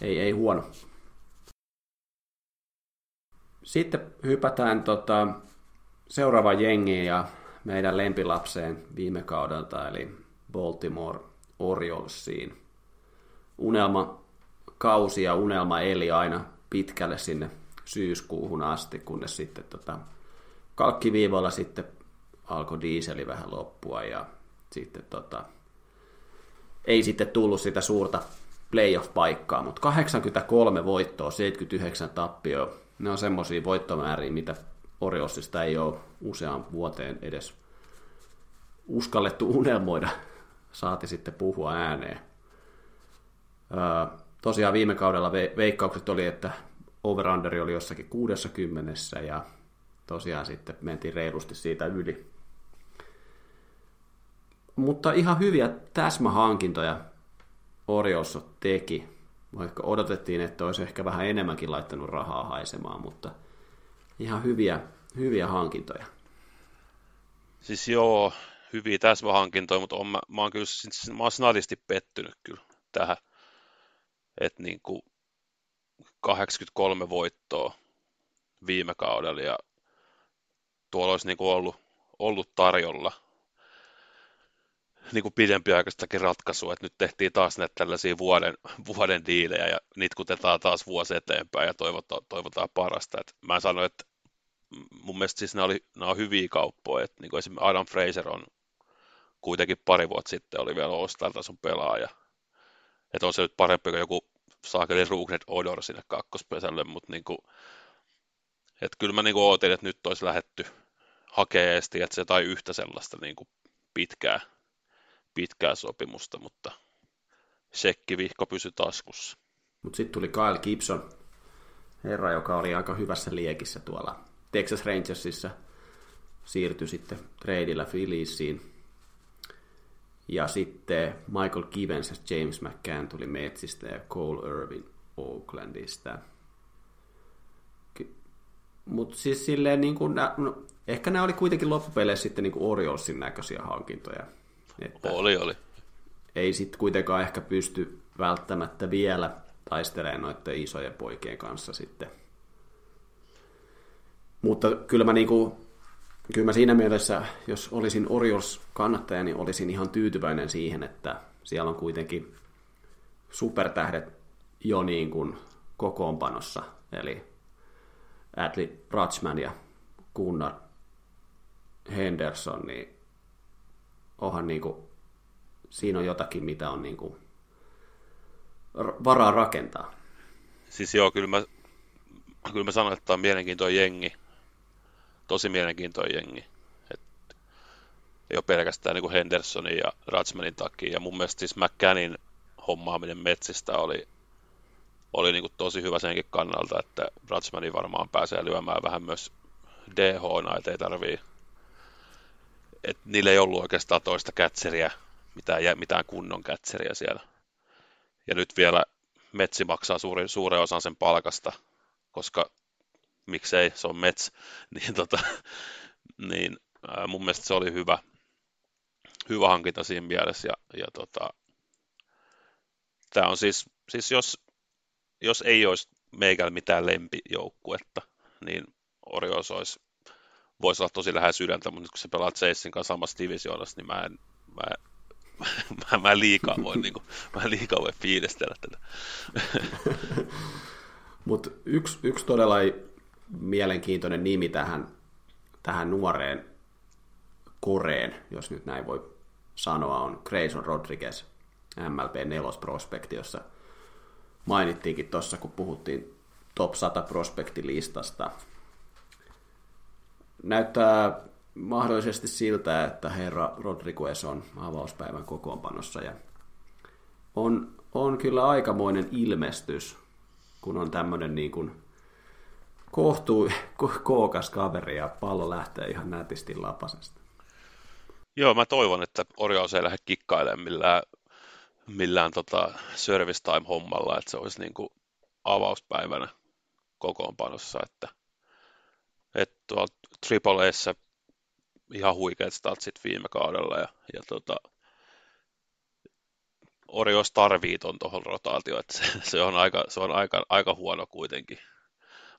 ei, ei huono. Sitten hypätään tota, seuraavaan jengiin ja meidän lempilapseen viime kaudelta, eli Baltimore Oriolsiin. Unelma kausi ja unelma eli aina pitkälle sinne syyskuuhun asti, kunnes sitten tota, kalkkiviivoilla sitten alkoi diiseli vähän loppua ja sitten tota, ei sitten tullut sitä suurta playoff-paikkaa, mutta 83 voittoa, 79 tappioa, ne on semmoisia voittomääriä, mitä Oriosista ei ole useaan vuoteen edes uskallettu unelmoida, saati sitten puhua ääneen. Öö, tosiaan viime kaudella veikkaukset oli, että over oli jossakin 60 ja tosiaan sitten mentiin reilusti siitä yli. Mutta ihan hyviä täsmähankintoja Oriossa teki, vaikka odotettiin, että olisi ehkä vähän enemmänkin laittanut rahaa haisemaan, mutta ihan hyviä, hyviä hankintoja. Siis joo, hyviä täsmähankintoja, mutta on, mä, mä oon kyllä siis, mä oon snadisti pettynyt kyllä tähän, että niin kuin 83 voittoa viime kaudella ja tuolla olisi niin kuin ollut, ollut tarjolla niin kuin pidempiaikaistakin ratkaisua, että nyt tehtiin taas näitä tällaisia vuoden, vuoden diilejä ja nitkutetaan taas vuosi eteenpäin ja toivotaan, toivotaan parasta. Et mä sanoin, että mun mielestä siis nämä, oli, nämä on hyviä kauppoja, että niin esimerkiksi Adam Fraser on kuitenkin pari vuotta sitten oli vielä All-Star-tason pelaaja. Että on se nyt parempi kuin joku saakeli Rugnet Odor sinne kakkospesälle, mutta niin kuin, että kyllä mä niin ootin, että nyt olisi lähetty että se tai yhtä sellaista niin kuin pitkää, pitkää sopimusta, mutta sekkivihko pysyi taskussa. Mutta sitten tuli Kyle Gibson, herra, joka oli aika hyvässä liekissä tuolla Texas Rangersissa, siirtyi sitten treidillä Philliesiin. Ja sitten Michael Givens ja James McCann tuli Metsistä ja Cole Irvin Oaklandista. Mutta siis silleen, niin kuin, no, ehkä nämä oli kuitenkin loppupeleissä sitten niin kuin Oriolsin näköisiä hankintoja. Että oli, oli. Ei sitten kuitenkaan ehkä pysty välttämättä vielä taistelemaan noiden isojen poikien kanssa sitten. Mutta kyllä mä niinku kyllä mä siinä mielessä, jos olisin Orioles kannattaja, niin olisin ihan tyytyväinen siihen, että siellä on kuitenkin supertähdet jo niin kuin kokoonpanossa, eli Adley Rutschman ja Gunnar Henderson, niin onhan niin kuin, siinä on jotakin, mitä on niin kuin varaa rakentaa. Siis joo, kyllä mä, kyllä mä sanon, että tämä on mielenkiintoinen jengi tosi mielenkiintoinen jengi. Et ei ole pelkästään niin kuin Hendersonin ja Ratsmanin takia. Ja mun mielestä siis McCannin hommaaminen metsistä oli, oli niin kuin tosi hyvä senkin kannalta, että Ratsmani varmaan pääsee lyömään vähän myös dh että ei tarvii että niillä ei ollut oikeastaan toista kätseriä, mitään, mitään kunnon kätseriä siellä. Ja nyt vielä Metsi maksaa suuri, suuren osan sen palkasta, koska miksei, se on Mets, niin, tota, niin ää, mun mielestä se oli hyvä, hyvä hankinta siinä mielessä. Ja, ja tota, tämä on siis, siis jos, jos ei olisi meikällä mitään lempijoukkuetta, niin Orioles olisi, voisi olla tosi lähellä sydäntä, mutta nyt kun sä pelaat Chasein kanssa samassa divisioonassa, niin mä en, mä, mä, mä liikaa voi, niin kuin, mä liikaa voi fiilistellä tätä. Mutta yksi, yksi todella mielenkiintoinen nimi tähän, tähän nuoreen koreen, jos nyt näin voi sanoa, on Grayson Rodriguez, MLB 4 prospekti, jossa mainittiinkin tuossa, kun puhuttiin top 100 prospektilistasta. Näyttää mahdollisesti siltä, että herra Rodriguez on avauspäivän kokoonpanossa ja on, on kyllä aikamoinen ilmestys, kun on tämmöinen niin kuin kohtuu kookas kaveri ja pallo lähtee ihan nätisti lapasesta. Joo, mä toivon, että Orioles ei lähde kikkailemaan millään, millään tota service time hommalla, että se olisi niin kuin avauspäivänä kokoonpanossa, että, että tuolla Triple ihan huikeat statsit viime kaudella ja, ja tota, Orios tarvii tuon tuohon rotaatioon, että se, se, on, aika, se on aika, aika huono kuitenkin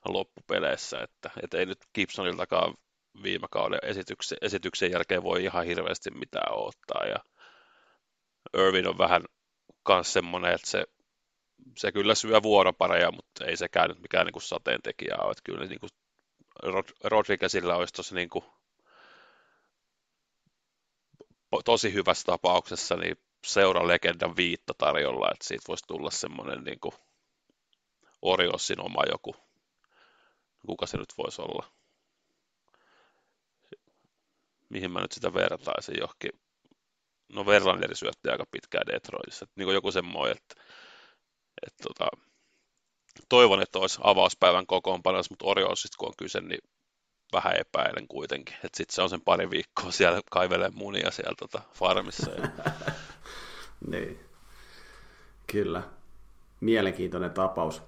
loppupeleissä, että, että ei nyt Gibsoniltakaan viime kauden esityksen, esityksen jälkeen voi ihan hirveästi mitään ottaa ja Irvin on vähän myös semmoinen, että se, se kyllä syö vuoropareja, mutta ei sekään nyt mikään niin sateentekijä ole, että kyllä niin kuin Rodriguezilla olisi tuossa niin kuin tosi hyvässä tapauksessa niin seuralegendan viitta tarjolla, että siitä voisi tulla semmoinen niin kuin Oriossin oma joku, kuka se nyt voisi olla, mihin mä nyt sitä vertaisin johonkin, no Verlanderi syötti aika pitkään Detroitissa, että niin joku semmoinen, että, että tota, toivon, että olisi avauspäivän kokoonpanossa, mutta Oriosista kun on kyse, niin vähän epäilen kuitenkin. Että sitten se on sen pari viikkoa siellä kaivelee munia siellä tota farmissa. Ja... niin. Kyllä. Mielenkiintoinen tapaus.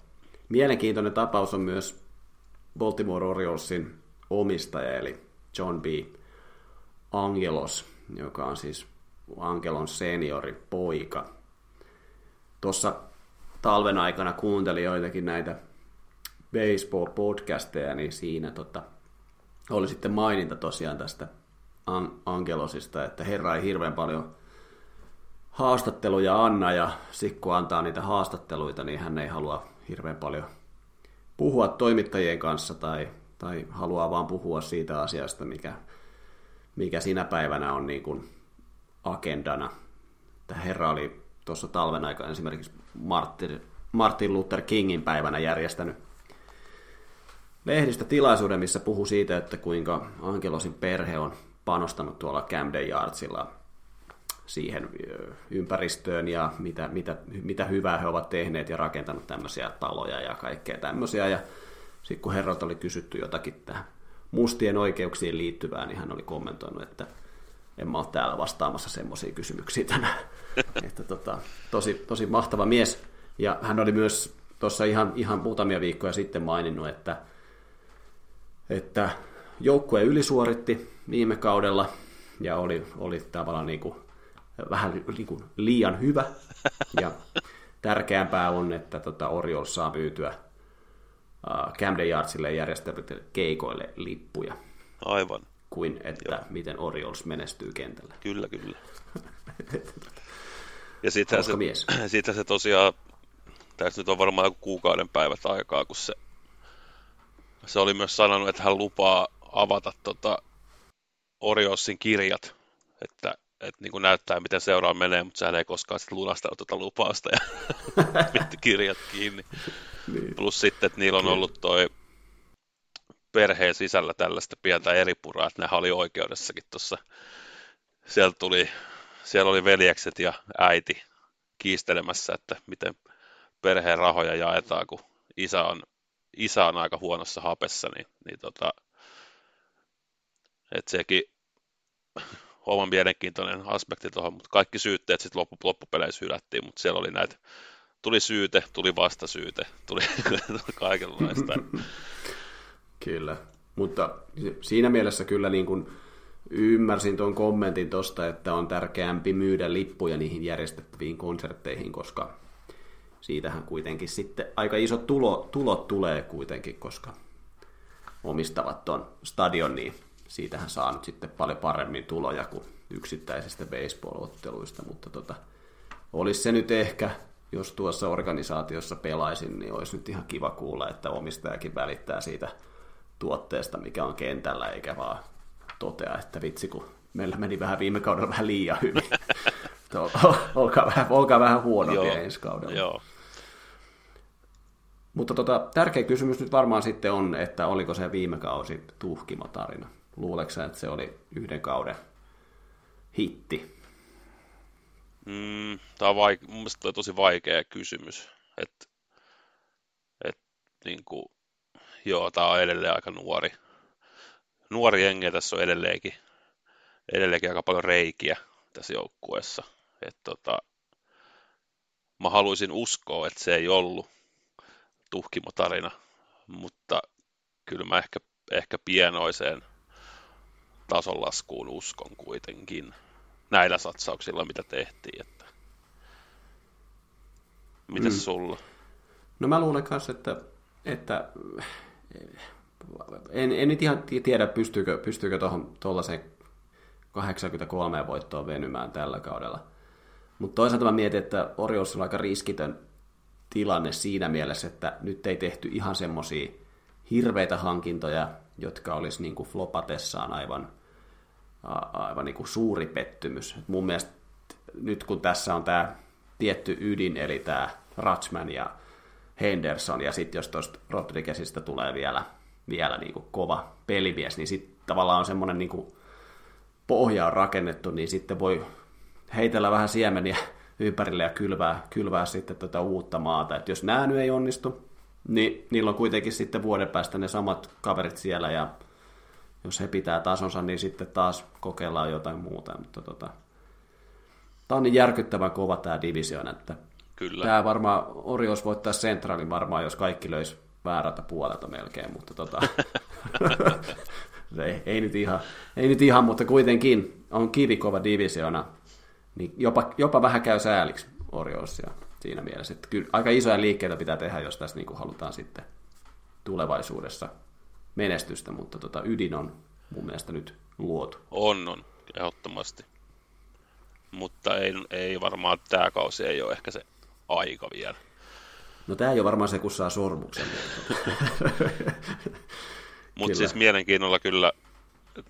Mielenkiintoinen tapaus on myös Baltimore Oriolesin omistaja, eli John B. Angelos, joka on siis Angelon seniori poika. Tuossa talven aikana kuuntelin joitakin näitä baseball-podcasteja, niin siinä tota, oli sitten maininta tosiaan tästä Angelosista, että herra ei hirveän paljon haastatteluja anna, ja kun antaa niitä haastatteluita, niin hän ei halua hirveän paljon puhua toimittajien kanssa tai, tai haluaa vaan puhua siitä asiasta, mikä, mikä sinä päivänä on niin kuin agendana. Että herra oli tuossa talven aikana esimerkiksi Martin, Martin Luther Kingin päivänä järjestänyt lehdistötilaisuuden, missä puhu siitä, että kuinka Angelosin perhe on panostanut tuolla Camden Yardsilla siihen ympäristöön ja mitä, mitä, mitä hyvää he ovat tehneet ja rakentanut tämmöisiä taloja ja kaikkea tämmöisiä. Ja sitten kun herrat oli kysytty jotakin tähän mustien oikeuksiin liittyvää, niin hän oli kommentoinut, että en mä ole täällä vastaamassa semmoisia kysymyksiä tänään. että tota, tosi, tosi mahtava mies. Ja hän oli myös tuossa ihan, ihan muutamia viikkoja sitten maininnut, että että joukkue ylisuoritti viime kaudella ja oli, oli tavallaan niin kuin, vähän niin kuin liian hyvä. Ja tärkeämpää on, että tota Orioles saa myytyä Camden Yardsille järjestetyille keikoille lippuja. Aivan. Kuin että Joo. miten Orioles menestyy kentällä. Kyllä, kyllä. ja sittenhän se, mies. sittenhän se tosiaan, tässä nyt on varmaan joku kuukauden päivät aikaa, kun se se oli myös sanonut, että hän lupaa avata tota Oriossin kirjat, että, että niin kuin näyttää, miten seuraa menee, mutta sehän ei koskaan sitten lunastanut tuota lupausta ja pitti kirjat kiinni. Niin. Plus sitten, että niillä on ollut toi perheen sisällä tällaista pientä eripuraa, että nehän oli oikeudessakin tuossa. Siellä, tuli, siellä oli veljekset ja äiti kiistelemässä, että miten perheen rahoja jaetaan, kun isä on isä on aika huonossa hapessa, niin, niin tota, että sekin on mielenkiintoinen aspekti tuohon, mutta kaikki syytteet sitten loppu, loppupeleissä hylättiin, mutta siellä oli näitä, tuli syyte, tuli vastasyyte, tuli, kaikenlaista. Kyllä, mutta siinä mielessä kyllä niin kuin ymmärsin tuon kommentin tuosta, että on tärkeämpi myydä lippuja niihin järjestettäviin konsertteihin, koska siitähän kuitenkin sitten aika isot tulo, tulot tulee kuitenkin, koska omistavat tuon stadion, niin siitähän saa nyt sitten paljon paremmin tuloja kuin yksittäisistä baseball-otteluista, mutta tota, olisi se nyt ehkä, jos tuossa organisaatiossa pelaisin, niin olisi nyt ihan kiva kuulla, että omistajakin välittää siitä tuotteesta, mikä on kentällä, eikä vaan totea, että vitsi, kun meillä meni vähän viime kaudella vähän liian hyvin. olkaa, vähän, olkaa vähän huonompia ensi kaudella. Joo. Mutta tota, tärkeä kysymys nyt varmaan sitten on, että oliko se viime kausi tuhkima tarina luuleeko että se oli yhden kauden hitti? Mm, tämä on vaike- mun mielestä tosi vaikea kysymys. Et, et, niin kuin, joo, tämä on edelleen aika nuori. Nuori jengi tässä on edelleenkin, edelleenkin aika paljon reikiä tässä joukkueessa. Et, tota, mä haluaisin uskoa, että se ei ollut tuhkimotarina, mutta kyllä mä ehkä, ehkä pienoiseen tasonlaskuun uskon kuitenkin näillä satsauksilla, mitä tehtiin. Että... Mitäs mm. sulla? No mä luulen myös, että, että en, en nyt ihan tiedä, pystyykö, pystyykö tuohon tuollaiseen 83 voittoon venymään tällä kaudella. Mutta toisaalta mä mietin, että Orioles on aika riskitön tilanne siinä mielessä, että nyt ei tehty ihan semmoisia hirveitä hankintoja, jotka olisi niin kuin flopatessaan aivan, aivan niin kuin suuri pettymys. Et mun mielestä nyt kun tässä on tämä tietty ydin, eli tämä Ratchman ja Henderson, ja sitten jos tuosta Rodriguezista tulee vielä, vielä niin kuin kova pelimies, niin sitten tavallaan on semmoinen niin kuin pohja on rakennettu, niin sitten voi heitellä vähän siemeniä ympärille ja kylvää, kylvää sitten tätä uutta maata. Et jos nämä nyt ei onnistu, niin niillä on kuitenkin sitten vuoden päästä ne samat kaverit siellä ja jos he pitää tasonsa, niin sitten taas kokeillaan jotain muuta. Mutta tota, tämä on niin järkyttävän kova tämä division, että Kyllä. tämä varmaan Orios voittaa Centralin varmaan, jos kaikki löisi väärältä puolelta melkein, mutta tota, ei, ei, nyt ihan, ei nyt ihan, mutta kuitenkin on kivikova divisiona, niin jopa, jopa vähän käy sääliksi Oriosia siinä mielessä. Että kyllä aika isoja liikkeitä pitää tehdä, jos tässä niin kuin halutaan sitten tulevaisuudessa menestystä, mutta tota, ydin on mun mielestä nyt luotu. On, on, ehdottomasti. Mutta ei, ei varmaan tämä kausi ei ole ehkä se aika vielä. No tämä ei ole varmaan se, kun saa sormuksen. Mutta siis mielenkiinnolla kyllä,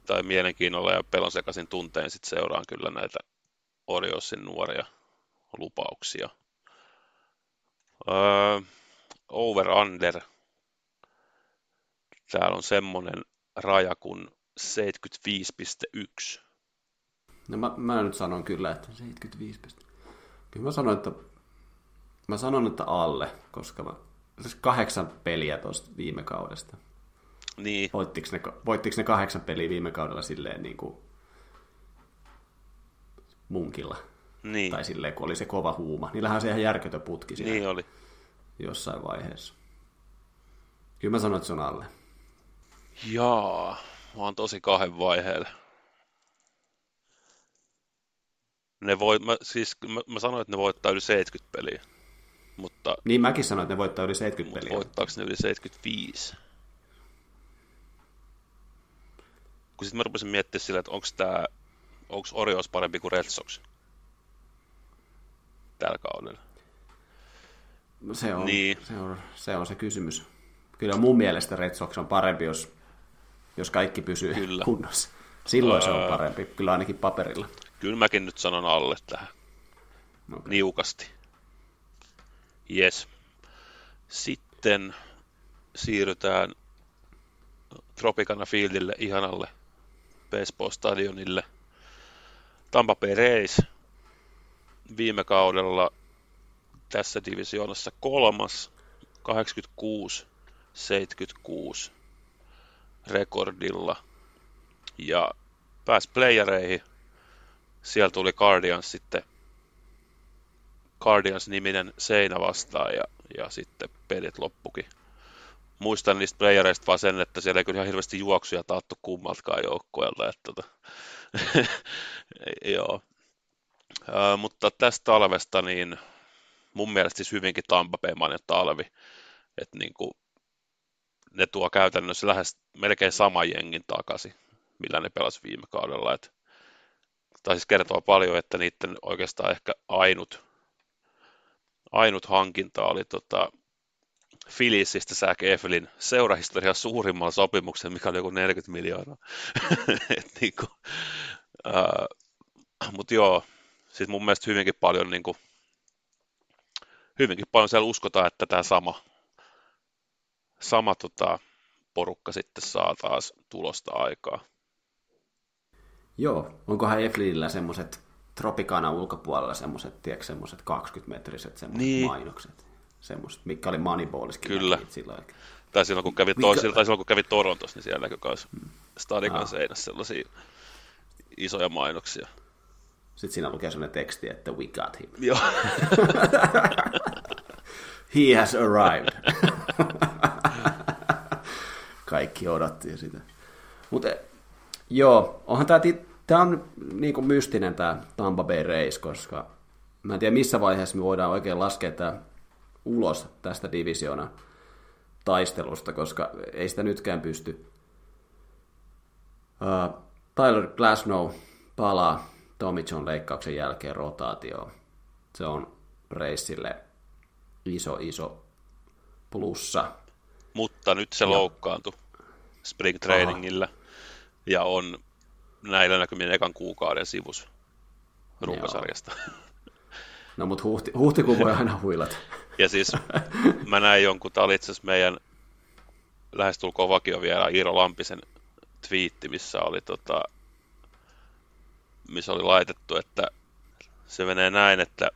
tai mielenkiinnolla ja pelon sekaisin tunteen sit seuraan kyllä näitä Oriosin nuoria lupauksia. Öö, over under. Täällä on semmoinen raja kuin 75,1. No mä, mä nyt sanon kyllä, että 75. Kyllä mä sanon, että mä sanon, että alle, koska mä, siis kahdeksan peliä tuosta viime kaudesta. Niin. Voittiko ne, voittiko ne kahdeksan peliä viime kaudella silleen niin kuin munkilla? Niin. Tai silleen, kun oli se kova huuma. Niillähän on se ihan järkötön putki siellä Niin oli. jossain vaiheessa. Kyllä mä sanon, että se on alle. Jaa, mä oon tosi kahden vaiheella. Ne voi, mä, siis mä, mä sanoin, että ne voittaa yli 70 peliä, mutta, Niin mäkin sanoin, että ne voittaa yli 70 mutta peliä. voittaako ne yli 75? Kun sitten mä rupesin miettimään sillä, että onko tää, onko Orioles parempi kuin Red Sox tällä kaudella. Se on, Niin. se, on, se on se kysymys. Kyllä mun mielestä Red Sox on parempi, jos, jos kaikki pysyy Kyllä. kunnossa. Silloin se on parempi, kyllä ainakin paperilla. Kyllä mäkin nyt sanon alle tähän. Okay. niukasti. Yes. Sitten siirrytään Tropicana Fieldille, ihanalle baseball-stadionille. Tampa Bay Rays viime kaudella tässä divisioonassa kolmas, 86-76 rekordilla. Ja pääsi playereihin. Siellä tuli Guardians sitten Guardians-niminen seinä vastaan ja, ja sitten pelit loppukin. Muistan niistä playereista vaan sen, että siellä ei kyllä ihan hirveästi juoksuja taattu kummaltakaan joukkueelta. Että tota, joo. Ää, mutta tästä talvesta niin mun mielestä siis hyvinkin tampapeimainen talvi. Että niin kuin, ne tuo käytännössä lähes melkein sama jengin takaisin, millä ne pelasi viime kaudella. Et, tai siis kertoo paljon, että niiden oikeastaan ehkä ainut ainut hankinta oli tota, Philliesistä Zach Effelin seurahistorian suurimman sopimuksen, mikä oli joku 40 miljoonaa. Et niinku, ää, mut joo, siis mun mielestä hyvinkin paljon, niinku, hyvinkin paljon siellä uskotaan, että tämä sama, sama tota, porukka sitten saa taas tulosta aikaa. Joo, onkohan Eflinillä semmoiset Tropicana ulkopuolella semmoiset, tiedätkö, semmoiset 20-metriset semmoiset niin. mainokset. Semmoiset, mikä oli Moneyballiskin. Kyllä. Silloin. Tai silloin kun kävi, mikä... tai silloin, kun kävi Torontossa, niin siellä näkyi myös hmm. Stadikan seinässä sellaisia isoja mainoksia. Sitten siinä lukee sellainen teksti, että we got him. Joo. He has arrived. Kaikki odotti sitä. Mutta joo, onhan tämä, tämä on niin kuin mystinen tämä Tampa Bay Race, koska mä en tiedä missä vaiheessa me voidaan oikein laskea tämä ulos tästä divisiona taistelusta, koska ei sitä nytkään pysty. Uh, Tyler Glasnow palaa Tommy John leikkauksen jälkeen rotaatioon. Se on reissille iso, iso plussa. Mutta nyt se ja... loukkaantui spring trainingillä ja on näillä näkymin ekan kuukauden sivus runkosarjasta. No mutta huhti, huhtikuun voi aina huilata. Ja siis mä näin jonkun, tämä oli itse asiassa meidän lähestulkoon vakio vielä Iiro Lampisen twiitti, missä oli, tota, missä oli laitettu, että se menee näin, että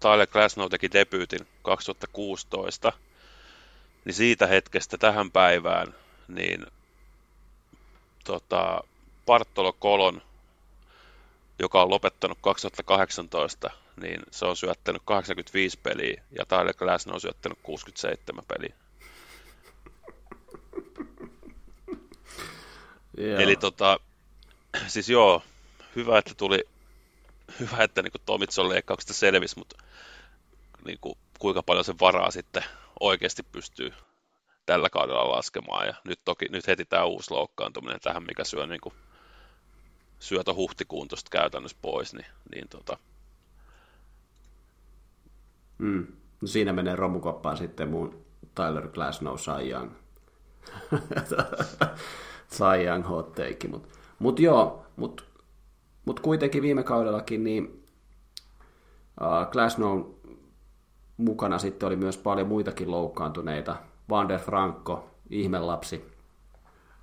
Tyler Glasnow teki debyytin 2016, niin siitä hetkestä tähän päivään, niin tota, Bartolo Kolon, joka on lopettanut 2018, niin se on syöttänyt 85 peliä ja Tyler Glasnow on syöttänyt 67 peliä. Yeah. Eli tota, siis joo, hyvä, että tuli, hyvä, että niin Tomitson leikkauksesta selvisi, mutta niin kuin, kuinka paljon se varaa sitten oikeasti pystyy tällä kaudella laskemaan. Ja nyt toki nyt heti tämä uusi loukkaantuminen tähän, mikä syö, niin kuin, syö huhtikuun tuosta käytännössä pois, niin, niin tota... mm. no siinä menee romukoppaan sitten mun Tyler Glasnow Cy Young. Cy Young hot take. Mutta mut joo, mutta mut kuitenkin viime kaudellakin niin uh, mukana sitten oli myös paljon muitakin loukkaantuneita. Vander Franco, ihmelapsi,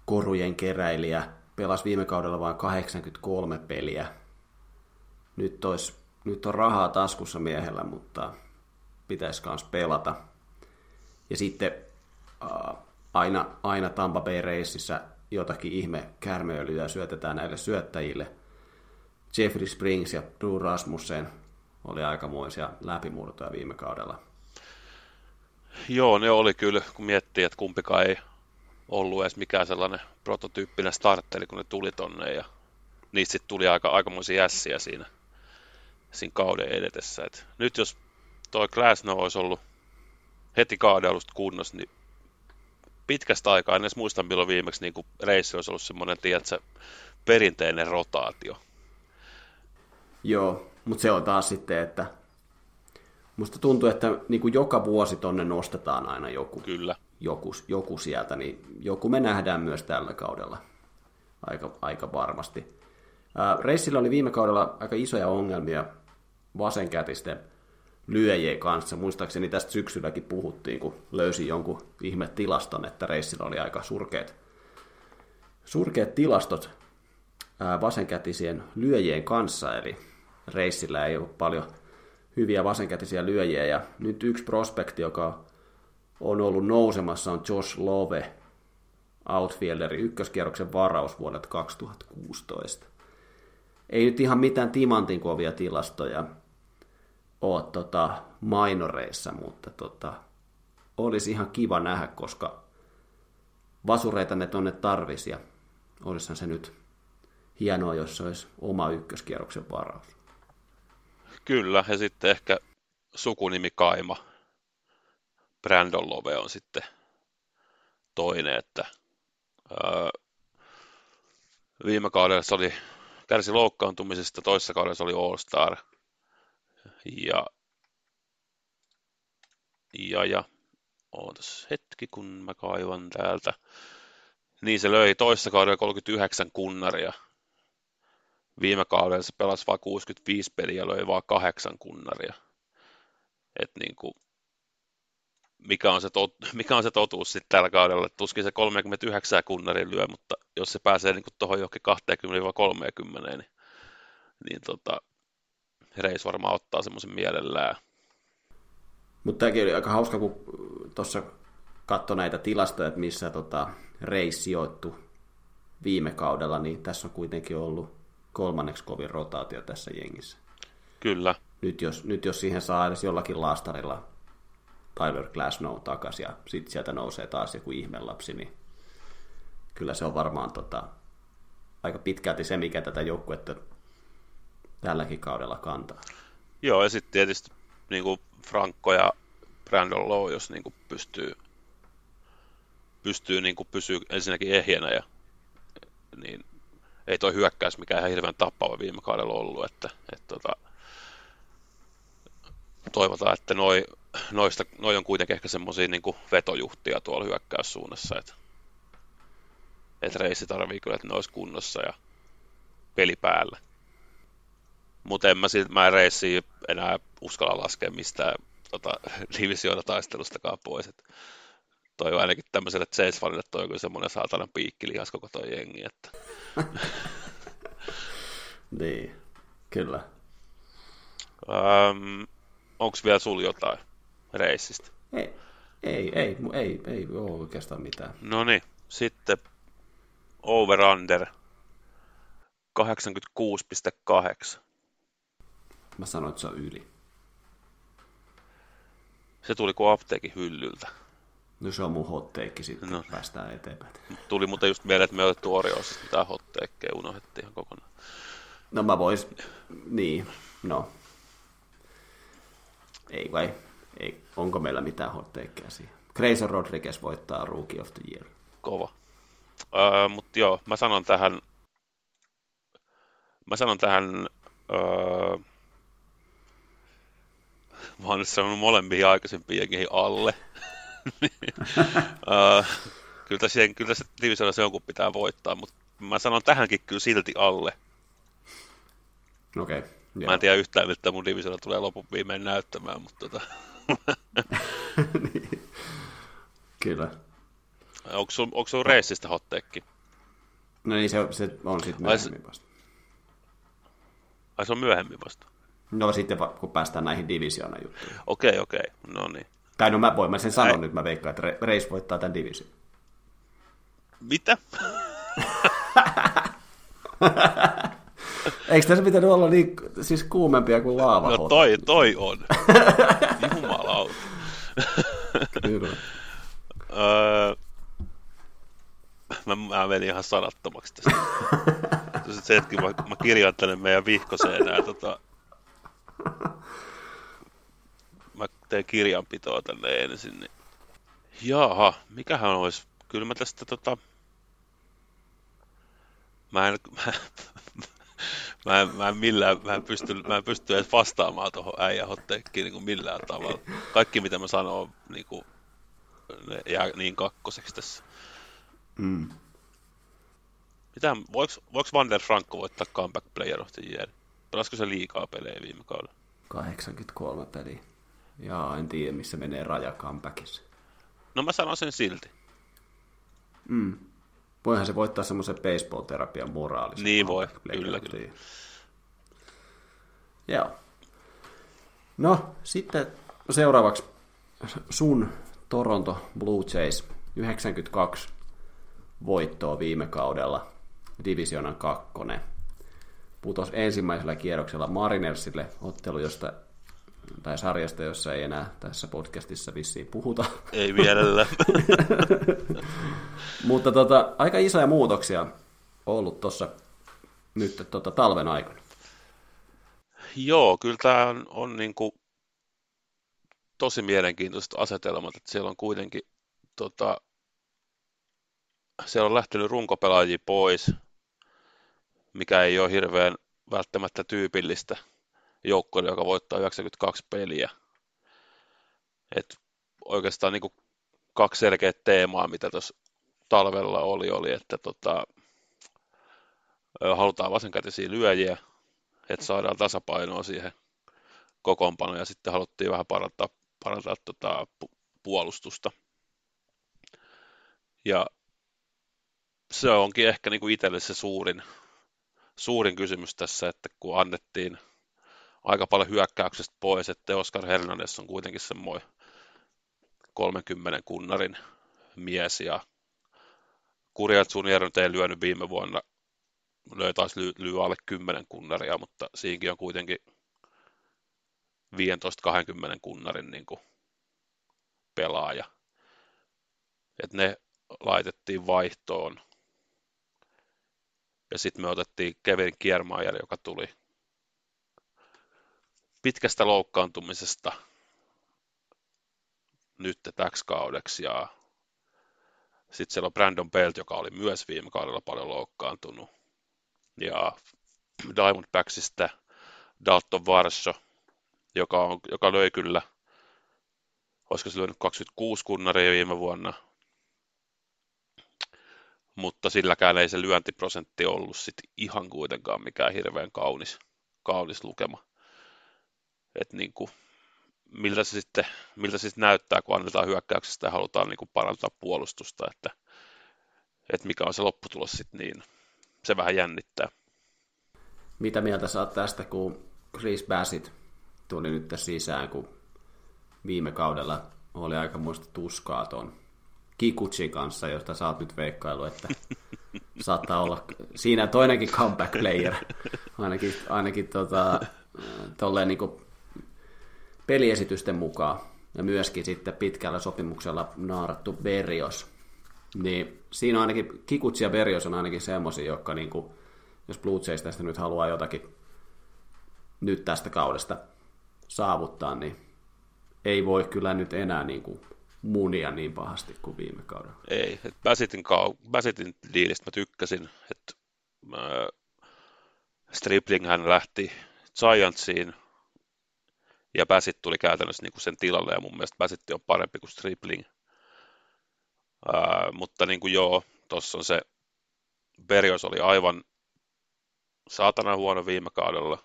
korujen keräilijä, pelasi viime kaudella vain 83 peliä. Nyt, ois, nyt on rahaa taskussa miehellä, mutta pitäisi myös pelata. Ja sitten aina, aina Tampa Bay reississä jotakin ihme kärmeöljyä syötetään näille syöttäjille. Jeffrey Springs ja Drew Rasmussen oli aikamoisia läpimurtoja viime kaudella. Joo, ne oli kyllä, kun miettii, että kumpikaan ei ollut edes mikään sellainen prototyyppinen starteri, kun ne tuli tonne ja niistä sitten tuli aika, aikamoisia jässiä siinä, siinä kauden edetessä. Et nyt jos toi Glasnow olisi ollut heti kauden alusta kunnossa, niin pitkästä aikaa, en edes muista milloin viimeksi niin reissi olisi ollut semmoinen, tiedätkö, perinteinen rotaatio. Joo, mutta se on taas sitten, että musta tuntuu, että niin kuin joka vuosi tonne nostetaan aina joku. Kyllä. Joku, joku sieltä, niin joku me nähdään myös tällä kaudella aika, aika varmasti. Reissillä oli viime kaudella aika isoja ongelmia vasenkätisten lyöjien kanssa. Muistaakseni tästä syksylläkin puhuttiin, kun löysi jonkun ihme tilaston, että Reissillä oli aika surkeat, surkeat tilastot vasenkätisien lyöjien kanssa, eli reissillä ei ole paljon hyviä vasenkätisiä lyöjiä, ja nyt yksi prospekti, joka on ollut nousemassa, on Josh Love, outfielderi, ykköskierroksen varaus vuodelta 2016. Ei nyt ihan mitään timantin kovia tilastoja ole tota, mainoreissa, mutta tota, olisi ihan kiva nähdä, koska vasureita ne tonne tarvisi, ja olisihan se nyt hienoa, jos se olisi oma ykköskierroksen varaus. Kyllä, ja sitten ehkä sukunimi Kaima. Brandon Love on sitten toinen, että öö, viime kaudella se oli, kärsi loukkaantumisesta, toisessa kaudella se oli All-Star. Ja, ja, ja ootas hetki, kun mä kaivan täältä. Niin se löi toisessa kaudella 39 kunnaria viime kaudella se pelasi vain 65 peliä ja löi vain kahdeksan kunnaria. Et niin kuin, mikä on se, tot, mikä on se totuus sitten tällä kaudella. Tuskin se 39 kunnari lyö, mutta jos se pääsee niin tuohon johonkin 20-30, niin, niin tota, Reis varmaan ottaa semmoisen mielellään. Mutta tämäkin oli aika hauska, kun tuossa katsoi näitä tilastoja, että missä tota, Reis sijoittui viime kaudella, niin tässä on kuitenkin ollut kolmanneksi kovin rotaatio tässä jengissä. Kyllä. Nyt jos, nyt jos siihen saa edes jollakin laastarilla Tyler Glasnow takaisin ja sitten sieltä nousee taas joku ihmelapsi, niin kyllä se on varmaan tota, aika pitkälti se, mikä tätä joukkuetta tälläkin kaudella kantaa. Joo, ja sitten tietysti niin kuin Franco ja Brandon Lowe, jos niin kuin pystyy, pystyy niin kuin pysyy ensinnäkin ehjänä, ja, niin ei toi hyökkäys mikään ihan hirveän tappava viime kaudella ollut, että, että tota, toivotaan, että noi, noista, noi on kuitenkin ehkä semmoisia niin vetojuhtia tuolla hyökkäyssuunnassa, että, että reissi tarvii kyllä, että ne olisi kunnossa ja peli päällä. Mutta en mä, sit, mä reissiä enää uskalla laskea mistään tota, divisioona taistelustakaan pois. Et toi on ainakin tämmöiselle Chase-fanille toi on kyllä semmoinen saatanan piikkilihas koko toi jengi. Että. niin, kyllä. Um, Onko vielä sulla jotain reissistä? Ei, ei, ei, ei, ei ole oikeastaan mitään. No niin, sitten over-under 86,8. Mä sanoin, että se on yli. Se tuli kuin apteekin hyllyltä. No se on mun hotteekki sitten, no. päästään eteenpäin. Tuli mutta just mieleen, että me otettu Orioissa mitä hotteekkeja unohdettiin ihan kokonaan. No mä vois, niin, no. Ei vai, ei. Onko meillä mitään hotteekkeja siihen? Grayson Rodriguez voittaa Rookie of the Year. Kova. Uh, mutta joo, mä sanon tähän, mä sanon tähän uh, Mä oon nyt sanonut molempiin aikaisempiin alle. uh, kyllä tässä, kyllä tässä divisioonassa jonkun pitää voittaa, mutta mä sanon tähänkin kyllä silti alle. Okei. Okay, mä en tiedä yhtään, miltä mun divisioona tulee lopun viimein näyttämään, mutta tota... niin. Kyllä. Onko sun, onko sun reissistä hotteekki? No niin, se, se on sitten myöhemmin vasta. Ai se on myöhemmin vasta? No sitten kun päästään näihin divisioona juttuihin. Okei, okay, okei. Okay. No niin. Tai no mä voin, mä sen sanon nyt, mä veikkaan, että Reis voittaa tämän division. Mitä? Eikö tässä pitänyt olla niin, siis kuumempia kuin laava? No toi, toi on. Jumalauta. Kyllä. öö, mä, mä menin ihan sanattomaksi tästä. Se hetki, mä, mä kirjoitan tänne meidän vihkoseen nämä tota, mä teen kirjanpitoa tänne ensin, niin jaha, mikähän olisi, kyllä mä tästä tota, mä en, mä, mä en, mä en millään, mä en pysty, mä en pysty edes vastaamaan tuohon äijähotteekkiin niin kuin millään tavalla. Kaikki mitä mä sanon, niin kuin, ne jää niin kakkoseksi tässä. Mm. Mitä, voiko, voiko Van der Franco voittaa comeback player of the year? Pelasiko se liikaa pelejä viime kaudella? 83 peliä. Jaa, en tiedä missä menee raja comebackissa. No mä sanon sen silti. Mm. Voihan se voittaa semmoisen baseball-terapian moraalisen. Niin voi, kyllä, kyllä. Joo. No, sitten seuraavaksi sun Toronto Blue Jays 92 voittoa viime kaudella, divisionan kakkonen putosi ensimmäisellä kierroksella Marinersille ottelu, josta, tai sarjasta, jossa ei enää tässä podcastissa vissiin puhuta. Ei vielä. Mutta tota, aika isoja muutoksia ollut tuossa nyt tota, talven aikana. Joo, kyllä tämä on, on niin kuin tosi mielenkiintoiset asetelmat, että siellä on kuitenkin tota, siellä on lähtenyt runkopelaajia pois, mikä ei ole hirveän välttämättä tyypillistä joukkoille, joka voittaa 92 peliä. Et oikeastaan niin kuin kaksi selkeää teemaa, mitä tuossa talvella oli, oli, että tota, halutaan vasenkätisiä lyöjiä, että saadaan tasapainoa siihen kokoonpanoon, ja sitten haluttiin vähän parantaa, parantaa tota, puolustusta. Ja se onkin ehkä niin kuin itselle se suurin, suurin kysymys tässä, että kun annettiin aika paljon hyökkäyksestä pois, että Oscar Hernandez on kuitenkin semmoinen 30 kunnarin mies ja Kurjat Junior nyt ei lyönyt viime vuonna, löi taas lyö, lyö alle 10 kunnaria, mutta siinkin on kuitenkin 15-20 kunnarin niin kuin pelaaja. Et ne laitettiin vaihtoon. Ja sitten me otettiin Kevin Kiermaier, joka tuli pitkästä loukkaantumisesta nyt täksi kaudeksi. Ja sitten siellä on Brandon Belt, joka oli myös viime kaudella paljon loukkaantunut. Ja Diamondbacksista Dalton Varsho, joka, on, joka löi kyllä, olisiko se lyönyt 26 kunnaria viime vuonna, mutta silläkään ei se lyöntiprosentti ollut sit ihan kuitenkaan mikään hirveän kaunis, kaunis lukema. Et niin kuin, miltä se sitten miltä se sitten näyttää, kun annetaan hyökkäyksestä ja halutaan niin kuin parantaa puolustusta, että, että mikä on se lopputulos sitten, niin se vähän jännittää. Mitä mieltä saat tästä, kun Chris Bassett tuli nyt sisään, kun viime kaudella oli aika muista tuskaa tuon Kikutsin kanssa, josta sä oot nyt veikkailu, että saattaa olla siinä toinenkin comeback player, ainakin, ainakin tota, tolleen niin peliesitysten mukaan, ja myöskin sitten pitkällä sopimuksella naarattu Berrios. Niin siinä on ainakin, Kikutsi ja Berrios on ainakin semmoisia, jotka niin kuin, jos Blue tästä nyt haluaa jotakin nyt tästä kaudesta saavuttaa, niin ei voi kyllä nyt enää niin kuin munia niin pahasti kuin viime kaudella. Ei, että Bassitin, kau- Bassitin diilistä mä tykkäsin, että äh, Stripling hän lähti Giantsiin ja Bassett tuli käytännössä niin kuin sen tilalle ja mun mielestä Bassett on parempi kuin Stripling. Äh, mutta niin kuin joo, tuossa on se Berrios oli aivan saatana huono viime kaudella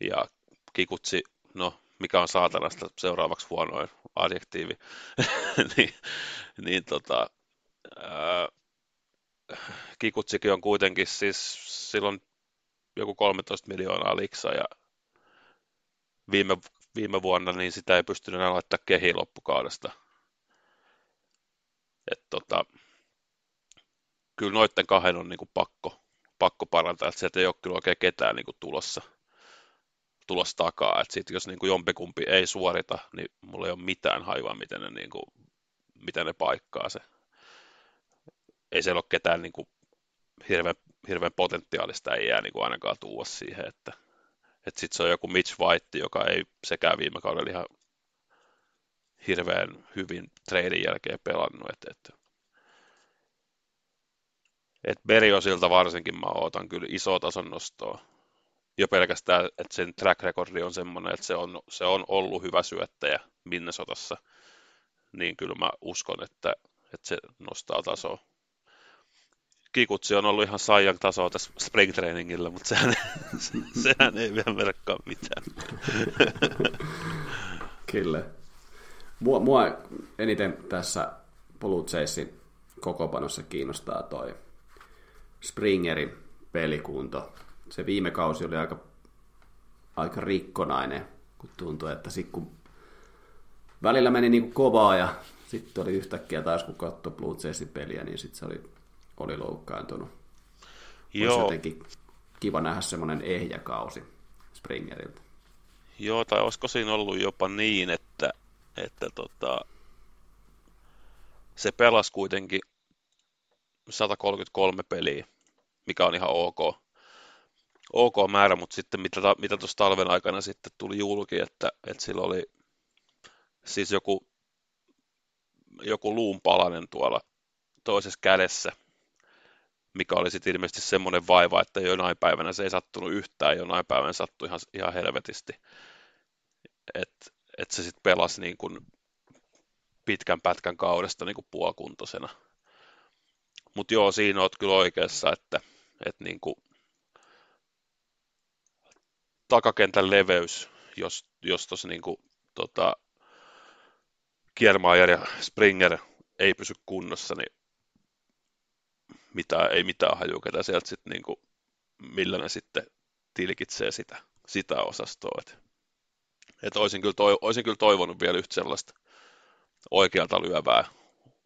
ja Kikutsi, no mikä on saatanasta seuraavaksi huonoin adjektiivi, niin, niin tota, ää, Kikutsikin on kuitenkin siis silloin joku 13 miljoonaa liksa ja viime, viime vuonna niin sitä ei pystynyt enää laittaa kehi loppukaudesta. Et tota, kyllä noiden kahden on niinku pakko, pakko parantaa, että sieltä ei ole kyllä oikein ketään niinku tulossa tulossa takaa. Että sit jos niin kuin jompikumpi ei suorita, niin mulla ei ole mitään haiva, miten ne, niin kuin, miten ne paikkaa se. Ei siellä ole ketään niin kuin, hirveän, hirveän potentiaalista ei jää niin kuin ainakaan tuua siihen, että, että sitten se on joku Mitch White, joka ei sekään viime kaudella ihan hirveän hyvin treidin jälkeen pelannut, että, että et Beriosilta varsinkin mä ootan kyllä iso tason nostoa. Jo pelkästään, että sen track recordi on semmoinen, että se on, se on ollut hyvä syöttäjä Minnesotassa, niin kyllä mä uskon, että, että se nostaa tasoa. Kikutsi on ollut ihan saijan tasoa tässä spring trainingilla, mutta sehän, sehän ei vielä merkkaa mitään. Kyllä. Mua, mua eniten tässä Blue Jaysin kokopanossa kiinnostaa toi Springerin pelikunto se viime kausi oli aika, aika rikkonainen, kun tuntui, että sitten kun välillä meni niin kuin kovaa ja sitten oli yhtäkkiä taas kun katsoi Blue Jaysin peliä, niin sitten se oli, oli loukkaantunut. Joo. Olisi jotenkin kiva nähdä semmoinen ehjä kausi Springerilta. Joo, tai olisiko siinä ollut jopa niin, että, että tota, se pelasi kuitenkin 133 peliä, mikä on ihan ok ok määrä, mutta sitten mitä, mitä tuossa talven aikana sitten tuli julki, että, että sillä oli siis joku, joku luun palanen tuolla toisessa kädessä, mikä oli sitten ilmeisesti semmoinen vaiva, että jonain päivänä se ei sattunut yhtään, jonain päivänä sattui ihan, ihan helvetisti. Että et se sitten pelasi niin kuin pitkän pätkän kaudesta niin kuin puolikuntoisena. Mutta joo, siinä oot kyllä oikeassa, että, että niin kuin takakentän leveys, jos, jos tuossa niin kuin, tota, Kiermaier ja Springer ei pysy kunnossa, niin mitään, ei mitään haju, ketä sieltä sitten niinku, millä ne sitten tilkitsee sitä, sitä osastoa. Et, et olisin, kyllä toi, olisin kyllä toivonut vielä yhtä sellaista oikealta lyövää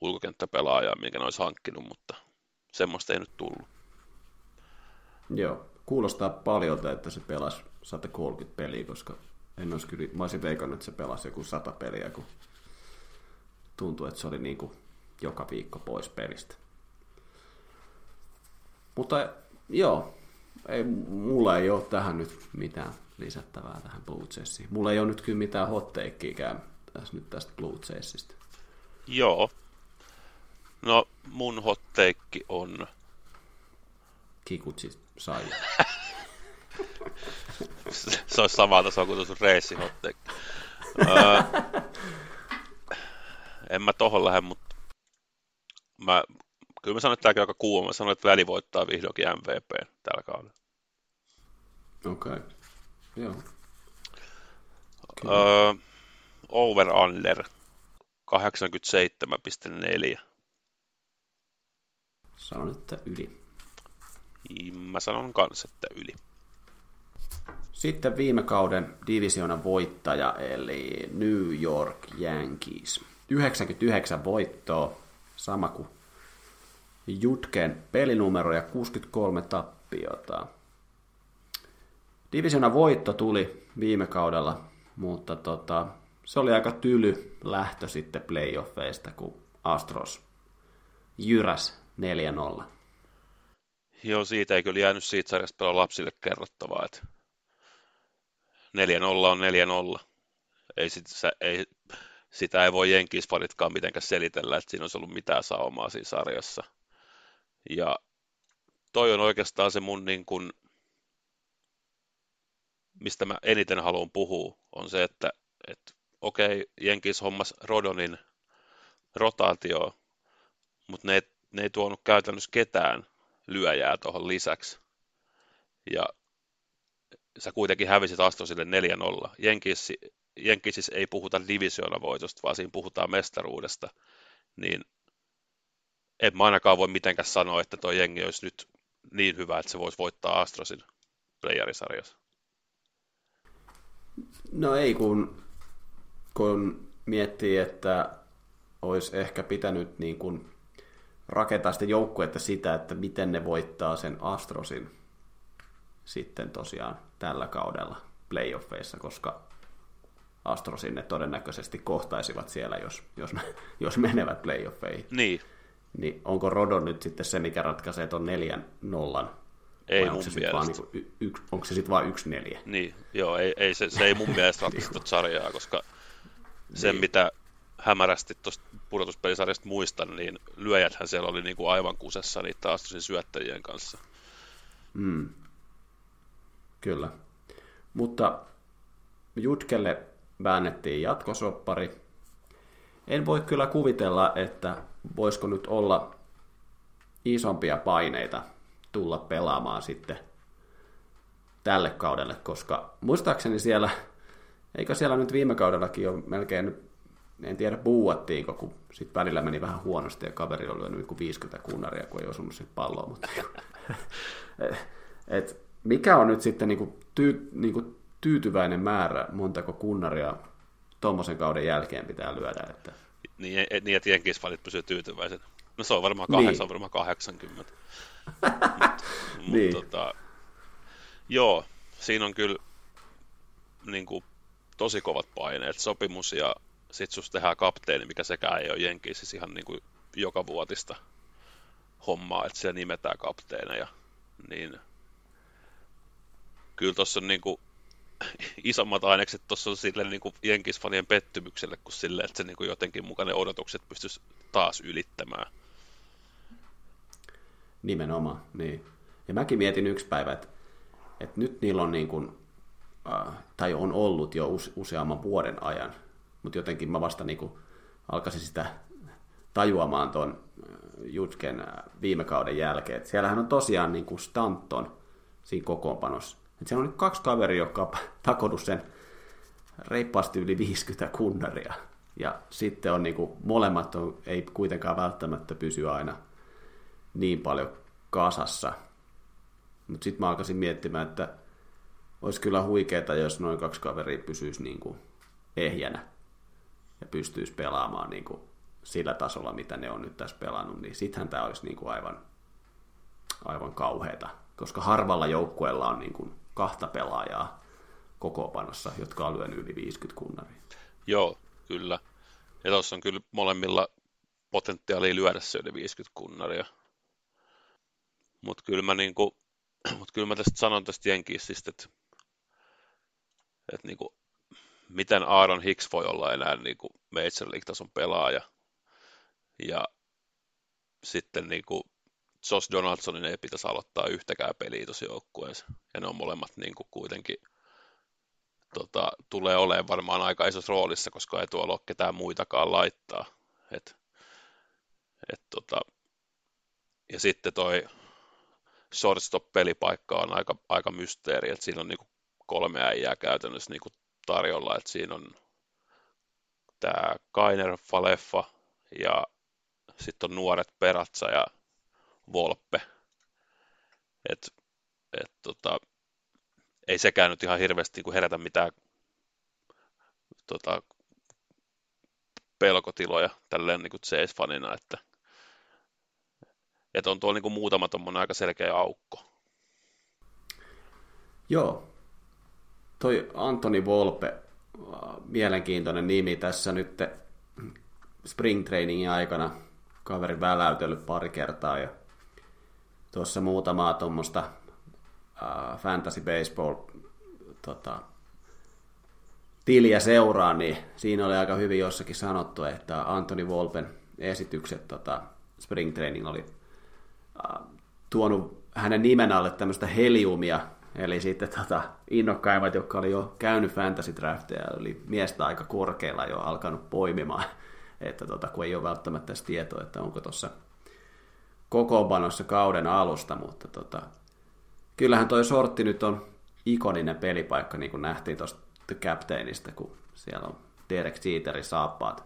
ulkokenttäpelaajaa, minkä ne olisi hankkinut, mutta semmoista ei nyt tullut. Joo, kuulostaa paljon, että se pelasi 130 peliä, koska en olisi kyllä, mä olisin veikannut, että se pelasi joku 100 peliä, kun tuntui, että se oli niin kuin joka viikko pois pelistä. Mutta joo, ei, mulla ei ole tähän nyt mitään lisättävää tähän Blue Chessiin. Mulla ei ole nyt kyllä mitään hotteikkiäkään tässä nyt tästä Blue Chessistä. Joo. No mun hotteikki on... Kikutsi sai. se olisi samaa tasoa kuin tuossa reissi hotteikki. öö, en mä tohon lähde, mutta mä, kyllä mä sanon, että tämäkin on aika kuuma. Mä sanon, että väli voittaa vihdoinkin MVP tällä kaudella. Okei. Okay. Joo. Öö, over under 87,4. Sanon, että yli. Mä sanon kanssa, että yli. Sitten viime kauden divisionan voittaja, eli New York Yankees. 99 voittoa, sama kuin Jutken pelinumero ja 63 tappiota. Divisionan voitto tuli viime kaudella, mutta tota, se oli aika tyly lähtö sitten playoffeista, kun Astros jyräs 4-0. Joo, siitä ei kyllä jäänyt siitä sarjasta pelaa lapsille kerrottavaa, että 4-0 on 4-0. Ei, sit, ei, sitä ei voi jenkisfanitkaan mitenkään selitellä, että siinä olisi ollut mitään saumaa siinä sarjassa. Ja toi on oikeastaan se mun niin kuin, mistä mä eniten haluan puhua, on se, että, että okei, okay, Jenkis hommas Rodonin rotaatio, mutta ne, ne ei tuonut käytännössä ketään lyöjää tuohon lisäksi. Ja sä kuitenkin hävisit Astrosille 4-0. Jenkis, Jenkisissä ei puhuta voitosta, vaan siinä puhutaan mestaruudesta. Niin en mä ainakaan voi mitenkään sanoa, että tuo jengi olisi nyt niin hyvä, että se voisi voittaa Astrosin playerisarjassa. No ei, kun, kun miettii, että olisi ehkä pitänyt niin kuin rakentaa sitä joukkuetta sitä, että miten ne voittaa sen Astrosin sitten tosiaan tällä kaudella playoffeissa, koska Astrosin ne todennäköisesti kohtaisivat siellä, jos, jos, jos menevät playoffeihin. Niin. Niin onko Rodon nyt sitten se, mikä ratkaisee tuon neljän nollan? Ei Vai mun onko se mielestä. Vaan niinku y- yks, onko se sitten vain yksi neljä? Niin, joo, ei, ei, se, se ei mun mielestä ratkaista sarjaa, koska sen niin. mitä hämärästi tuosta pudotuspelisarjasta muistan, niin lyöjäthän siellä oli niinku aivan kusessa niitä Astrosin syöttäjien kanssa. Mm. Kyllä. Mutta Jutkelle väännettiin jatkosoppari. En voi kyllä kuvitella, että voisiko nyt olla isompia paineita tulla pelaamaan sitten tälle kaudelle, koska muistaakseni siellä, eikö siellä nyt viime kaudellakin jo melkein, en tiedä buuattiinko, kun sitten välillä meni vähän huonosti ja kaveri oli lyönyt niin 50 kunnaria, kun ei osunut sitten palloa, mutta et, et, mikä on nyt sitten niin kuin tyy, niin kuin tyytyväinen määrä, montako kunnaria tuommoisen kauden jälkeen pitää lyödä, että Niin, et- niin että jenkisfanit pysyy tyytyväisenä. No se on varmaan, kah- Niin. se on varmaan 80. Mut, Niin. mut, tota, joo, siinä on kyllä niin kuin, tosi kovat paineet. Sopimus ja sit susta tehdään kapteeni, mikä sekään ei ole jenkissä siis ihan niin kuin joka vuotista hommaa, että siellä nimetään kapteeneja. Niin kyllä tuossa on niin kuin, isommat ainekset tuossa on sille niin jenkisfanien pettymykselle kuin sille, että se niin kuin jotenkin mukaan ne odotukset pystyisi taas ylittämään. Nimenomaan, niin. Ja mäkin mietin yksi päivä, että, että nyt niillä on niin kuin, äh, tai on ollut jo use, useamman vuoden ajan, mutta jotenkin mä vasta niin kuin alkaisin sitä tajuamaan tuon Jutken äh, viime kauden jälkeen. Että siellähän on tosiaan niin kuin Stanton siinä kokoonpanossa. Että siellä nyt kaksi kaveria, jotka on takonut sen reippaasti yli 50 kunnaria. Ja sitten on niin kuin, molemmat on, ei kuitenkaan välttämättä pysy aina niin paljon kasassa. Mutta sitten mä alkaisin miettimään, että olisi kyllä huikeeta, jos noin kaksi kaveria pysyisi niin kuin ehjänä ja pystyisi pelaamaan niin kuin sillä tasolla, mitä ne on nyt tässä pelannut, niin sittenhän tämä olisi niin kuin aivan, aivan kauheata, koska harvalla joukkueella on niin kuin kahta pelaajaa kokoopanossa, jotka on lyönyt yli 50 kunnaria. Joo, kyllä. Ja tuossa on kyllä molemmilla potentiaalia lyödä se yli 50 kunnaria. Mutta kyllä mä niinku, mut kyllä mä tästä sanon tästä Jenkissistä, että et niinku, miten Aaron Hicks voi olla enää niinku Major League-tason pelaaja. Ja sitten niinku Josh Donaldsonin ei pitäisi aloittaa yhtäkään peliä tuossa joukkueessa. Ja ne on molemmat niinku kuitenkin tota, tulee olemaan varmaan aika isossa roolissa, koska ei tuolla ole ketään muitakaan laittaa. Et, et, tota, ja sitten toi shortstop-pelipaikka on aika, aika mysteeri, että siinä on niinku kolme äijää käytännössä niinku tarjolla, että siinä on tämä Kainer Faleffa ja sitten on nuoret Peratsa ja Volpe. Et, et tota, ei sekään nyt ihan hirveästi niin herätä mitään tota, pelkotiloja tälleen niin CS-fanina, että, että on tuolla niin muutama aika selkeä aukko. Joo. Toi Antoni Volpe, mielenkiintoinen nimi tässä nyt spring trainingin aikana kaveri väläytellyt pari kertaa ja tuossa muutamaa tuommoista uh, fantasy baseball tota, tiliä seuraa, niin siinä oli aika hyvin jossakin sanottu, että Anthony Volpen esitykset tota, spring training oli uh, tuonut hänen nimen alle tämmöistä heliumia, eli sitten tota, innokkaimmat, jotka oli jo käynyt fantasy drafteja, oli miestä aika korkealla jo alkanut poimimaan, että tota, kun ei ole välttämättä tietoa, että onko tuossa kokoonpanossa kauden alusta, mutta tota, kyllähän toi sortti nyt on ikoninen pelipaikka, niin kuin nähtiin tuosta The Captainista, kun siellä on Derek Jeterin saappaat.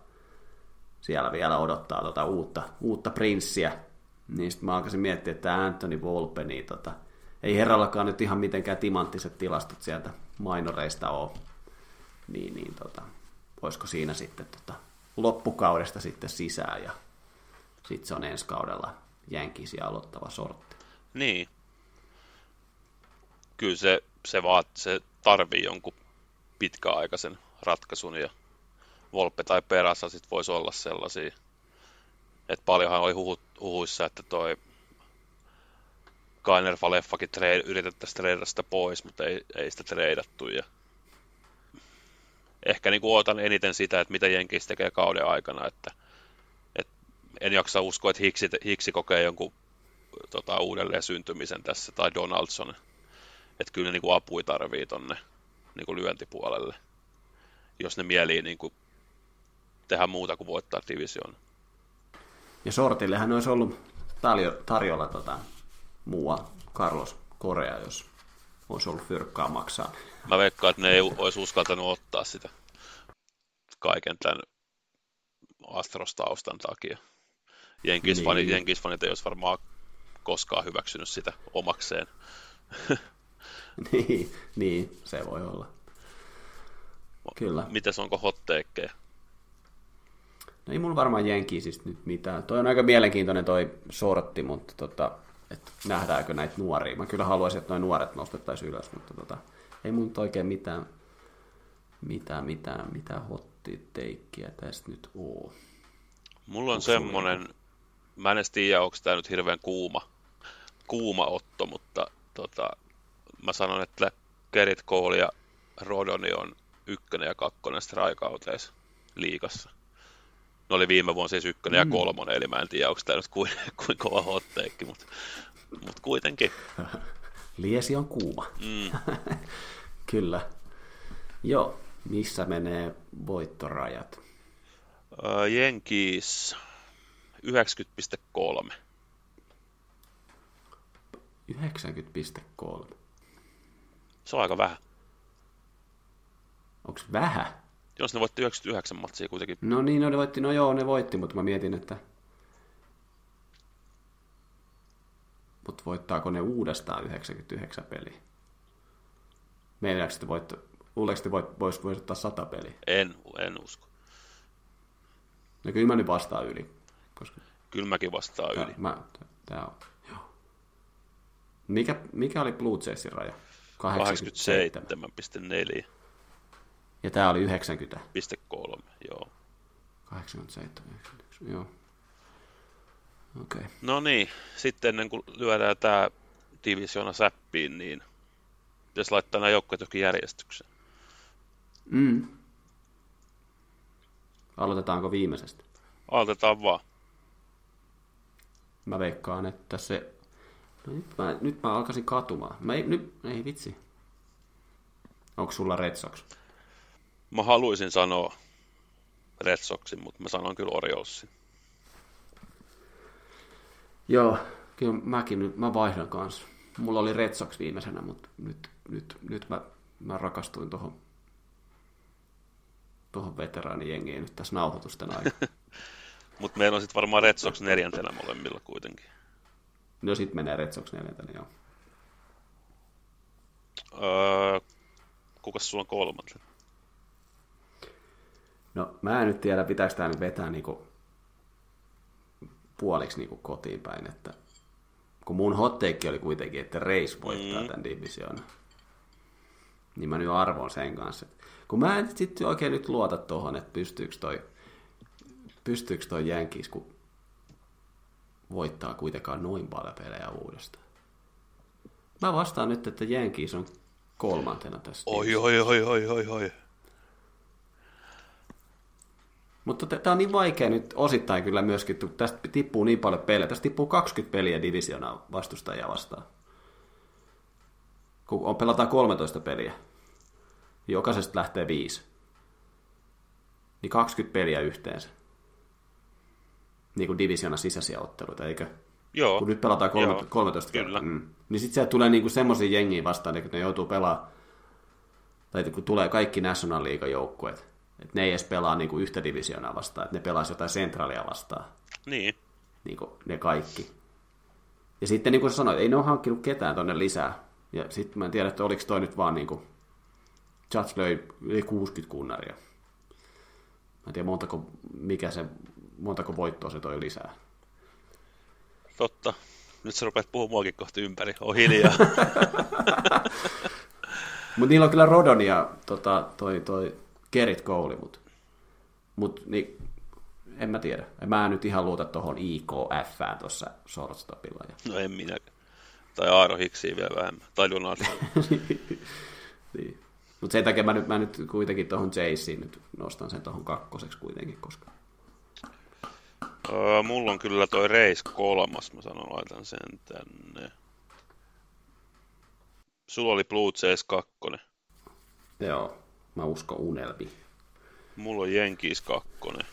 Siellä vielä odottaa tuota uutta, uutta prinssiä. Niin sitten mä alkaisin miettiä, että Anthony Volpe, niin tota, ei herrallakaan nyt ihan mitenkään timanttiset tilastot sieltä mainoreista ole. Niin, niin tota, voisiko siinä sitten tota, loppukaudesta sitten sisään ja sitten se on ensi kaudella jänkisiä aloittava sortti. Niin, kyllä se, se, vaat, se tarvii jonkun pitkäaikaisen ratkaisun ja Volpe tai Perässä sit voisi olla sellaisia. että paljonhan oli huhu, huhuissa, että toi Kainer Faleffakin trade, yritettäisiin treidata sitä pois, mutta ei, ei sitä treidattu. Ja ehkä niin odotan eniten sitä, että mitä Jenkis tekee kauden aikana, että en jaksa uskoa, että Hiksi, Hiksi kokee jonkun tota, uudelleen syntymisen tässä, tai Donaldson. Että kyllä ne niin kuin apui tarvii tonne niin kuin lyöntipuolelle, jos ne mielii niin kuin tehdä muuta kuin voittaa division. Ja Sortillehän olisi ollut tarjolla tota, muua Carlos Korea, jos olisi ollut fyrkkaa maksaa. Mä veikkaan, että ne ei olisi uskaltanut ottaa sitä kaiken tämän Astros-taustan takia. Jenkisfanit, niin. Jenkisfanit ei olisi varmaan koskaan hyväksynyt sitä omakseen. niin, niin, se voi olla. Kyllä. Mites onko hotteekkeja? No ei mulla varmaan jenki siis nyt mitään. Toi on aika mielenkiintoinen toi sortti, mutta tota, että nähdäänkö näitä nuoria. Mä kyllä haluaisin, että noin nuoret nostettaisiin ylös, mutta tota, ei mun oikein mitään, mitään, mitään, mitään hottiteikkiä tästä nyt oo. Mulla on Onko semmonen, mä en edes tiedä, onko tämä nyt hirveän kuuma, kuuma otto, mutta tota, mä sanon, että Kerit Cole ja Rodoni on ykkönen ja kakkonen strikeouteissa liikassa. Ne oli viime vuonna siis ykkönen mm. ja kolmonen, eli mä en tiedä, onko tämä nyt kuin, kuin kova hotteekki, mutta, mutta kuitenkin. Liesi on kuuma. Mm. Kyllä. Joo, missä menee voittorajat? Uh, Jenkis 90,3. 90,3. Se on aika vähän. Onko vähän? Jos ne voitti 99 matsia kuitenkin. No niin, no ne voitti, no joo, ne voitti, mutta mä mietin, että... Mutta voittaako ne uudestaan 99 peliä? Meidänkö sitten voitto... Luuleeko sitten voit, vois voittaa 100 peliä? En, en usko. No kyllä mä nyt vastaan yli. Koska Kyllä mäkin vastaan yli. Mä, tää on, joo. Mikä, mikä oli Blue Jaysin raja? 87,4. Ja tää oli 90. 3, joo. 87, 91, joo. Okei. Okay. No niin, sitten ennen kuin lyödään tämä divisiona säppiin, niin pitäisi laittaa nämä joukkueet johonkin järjestykseen. Mm. Aloitetaanko viimeisestä? Aloitetaan vaan. Mä veikkaan, että se... No nyt, mä, nyt mä alkaisin katumaan. Mä ei, nyt, ei vitsi. Onko sulla Red Sox? Mä haluaisin sanoa Red Soxin, mutta mä sanon kyllä Oriolsin. Joo, kyllä mäkin nyt, mä vaihdan kanssa. Mulla oli Red Sox viimeisenä, mutta nyt, nyt, nyt mä, mä rakastuin tuohon tuohon veteraanijengiin nyt tässä nauhoitusten aikana. Mutta meillä on sitten varmaan Red Sox neljäntenä molemmilla kuitenkin. No sit menee Red Sox neljäntenä, joo. Öö, kukas sulla on kolmantena? No mä en nyt tiedä, pitääkö tämä nyt vetää niinku puoliksi niinku kotiin päin, että kun mun hotteikki oli kuitenkin, että Reis voittaa mm. tämän divisioon, niin mä nyt arvoin sen kanssa. Kun mä en sitten oikein nyt luota tuohon, että pystyykö toi, pystyykö toi Jänkis, kun voittaa kuitenkaan noin paljon pelejä uudestaan. Mä vastaan nyt, että Jänkis on kolmantena tässä. Oi, oi, oi, oi, oi, oi. Mutta tämä on niin vaikea nyt osittain kyllä myöskin, että tästä tippuu niin paljon pelejä. Tästä tippuu 20 peliä divisionaa vastustajia vastaan. Kun on, pelataan 13 peliä, jokaisesta lähtee viisi. Niin 20 peliä yhteensä. Niin kuin divisiona sisäisiä otteluita, eikö? Joo. Kun nyt pelataan kolme, Joo, 13 kyllä. kertaa. Mm. Niin sitten sieltä tulee niinku semmoisia jengiä vastaan, että ne joutuu pelaamaan, tai kun tulee kaikki National League joukkueet, että ne ei edes pelaa niinku yhtä divisionaa vastaan, että ne pelaisi jotain centralia vastaan, Niin. niinku ne kaikki. Ja sitten niin kuin sanoit, ei ne ole hankkinut ketään tonne lisää. Ja sitten mä en tiedä, että oliko toi nyt vaan niinku, Judge löi yli 60 kunnaria. Mä en tiedä montako, mikä se, montako voittoa se toi lisää. Totta. Nyt sä rupeat puhumaan muakin kohti ympäri. On hiljaa. Mutta niillä on kyllä Rodon ja tota, toi, toi Kerit Kouli, mutta mut, niin, en mä tiedä. En mä nyt ihan luota tuohon IKF tuossa shortstopilla. Ja... no en minä. Tai Aaro Hiksiä vielä vähemmän. Tai Lunardi. niin. Mutta sen takia mä nyt, mä nyt kuitenkin tuohon Jayceen nyt nostan sen tuohon kakkoseksi kuitenkin, koska öö, mulla on kyllä toi Reis kolmas. Mä sanon, laitan sen tänne. Sulla oli Blue Jays kakkonen. joo, mä uskon unelmi. Mulla on Jenkis kakkonen.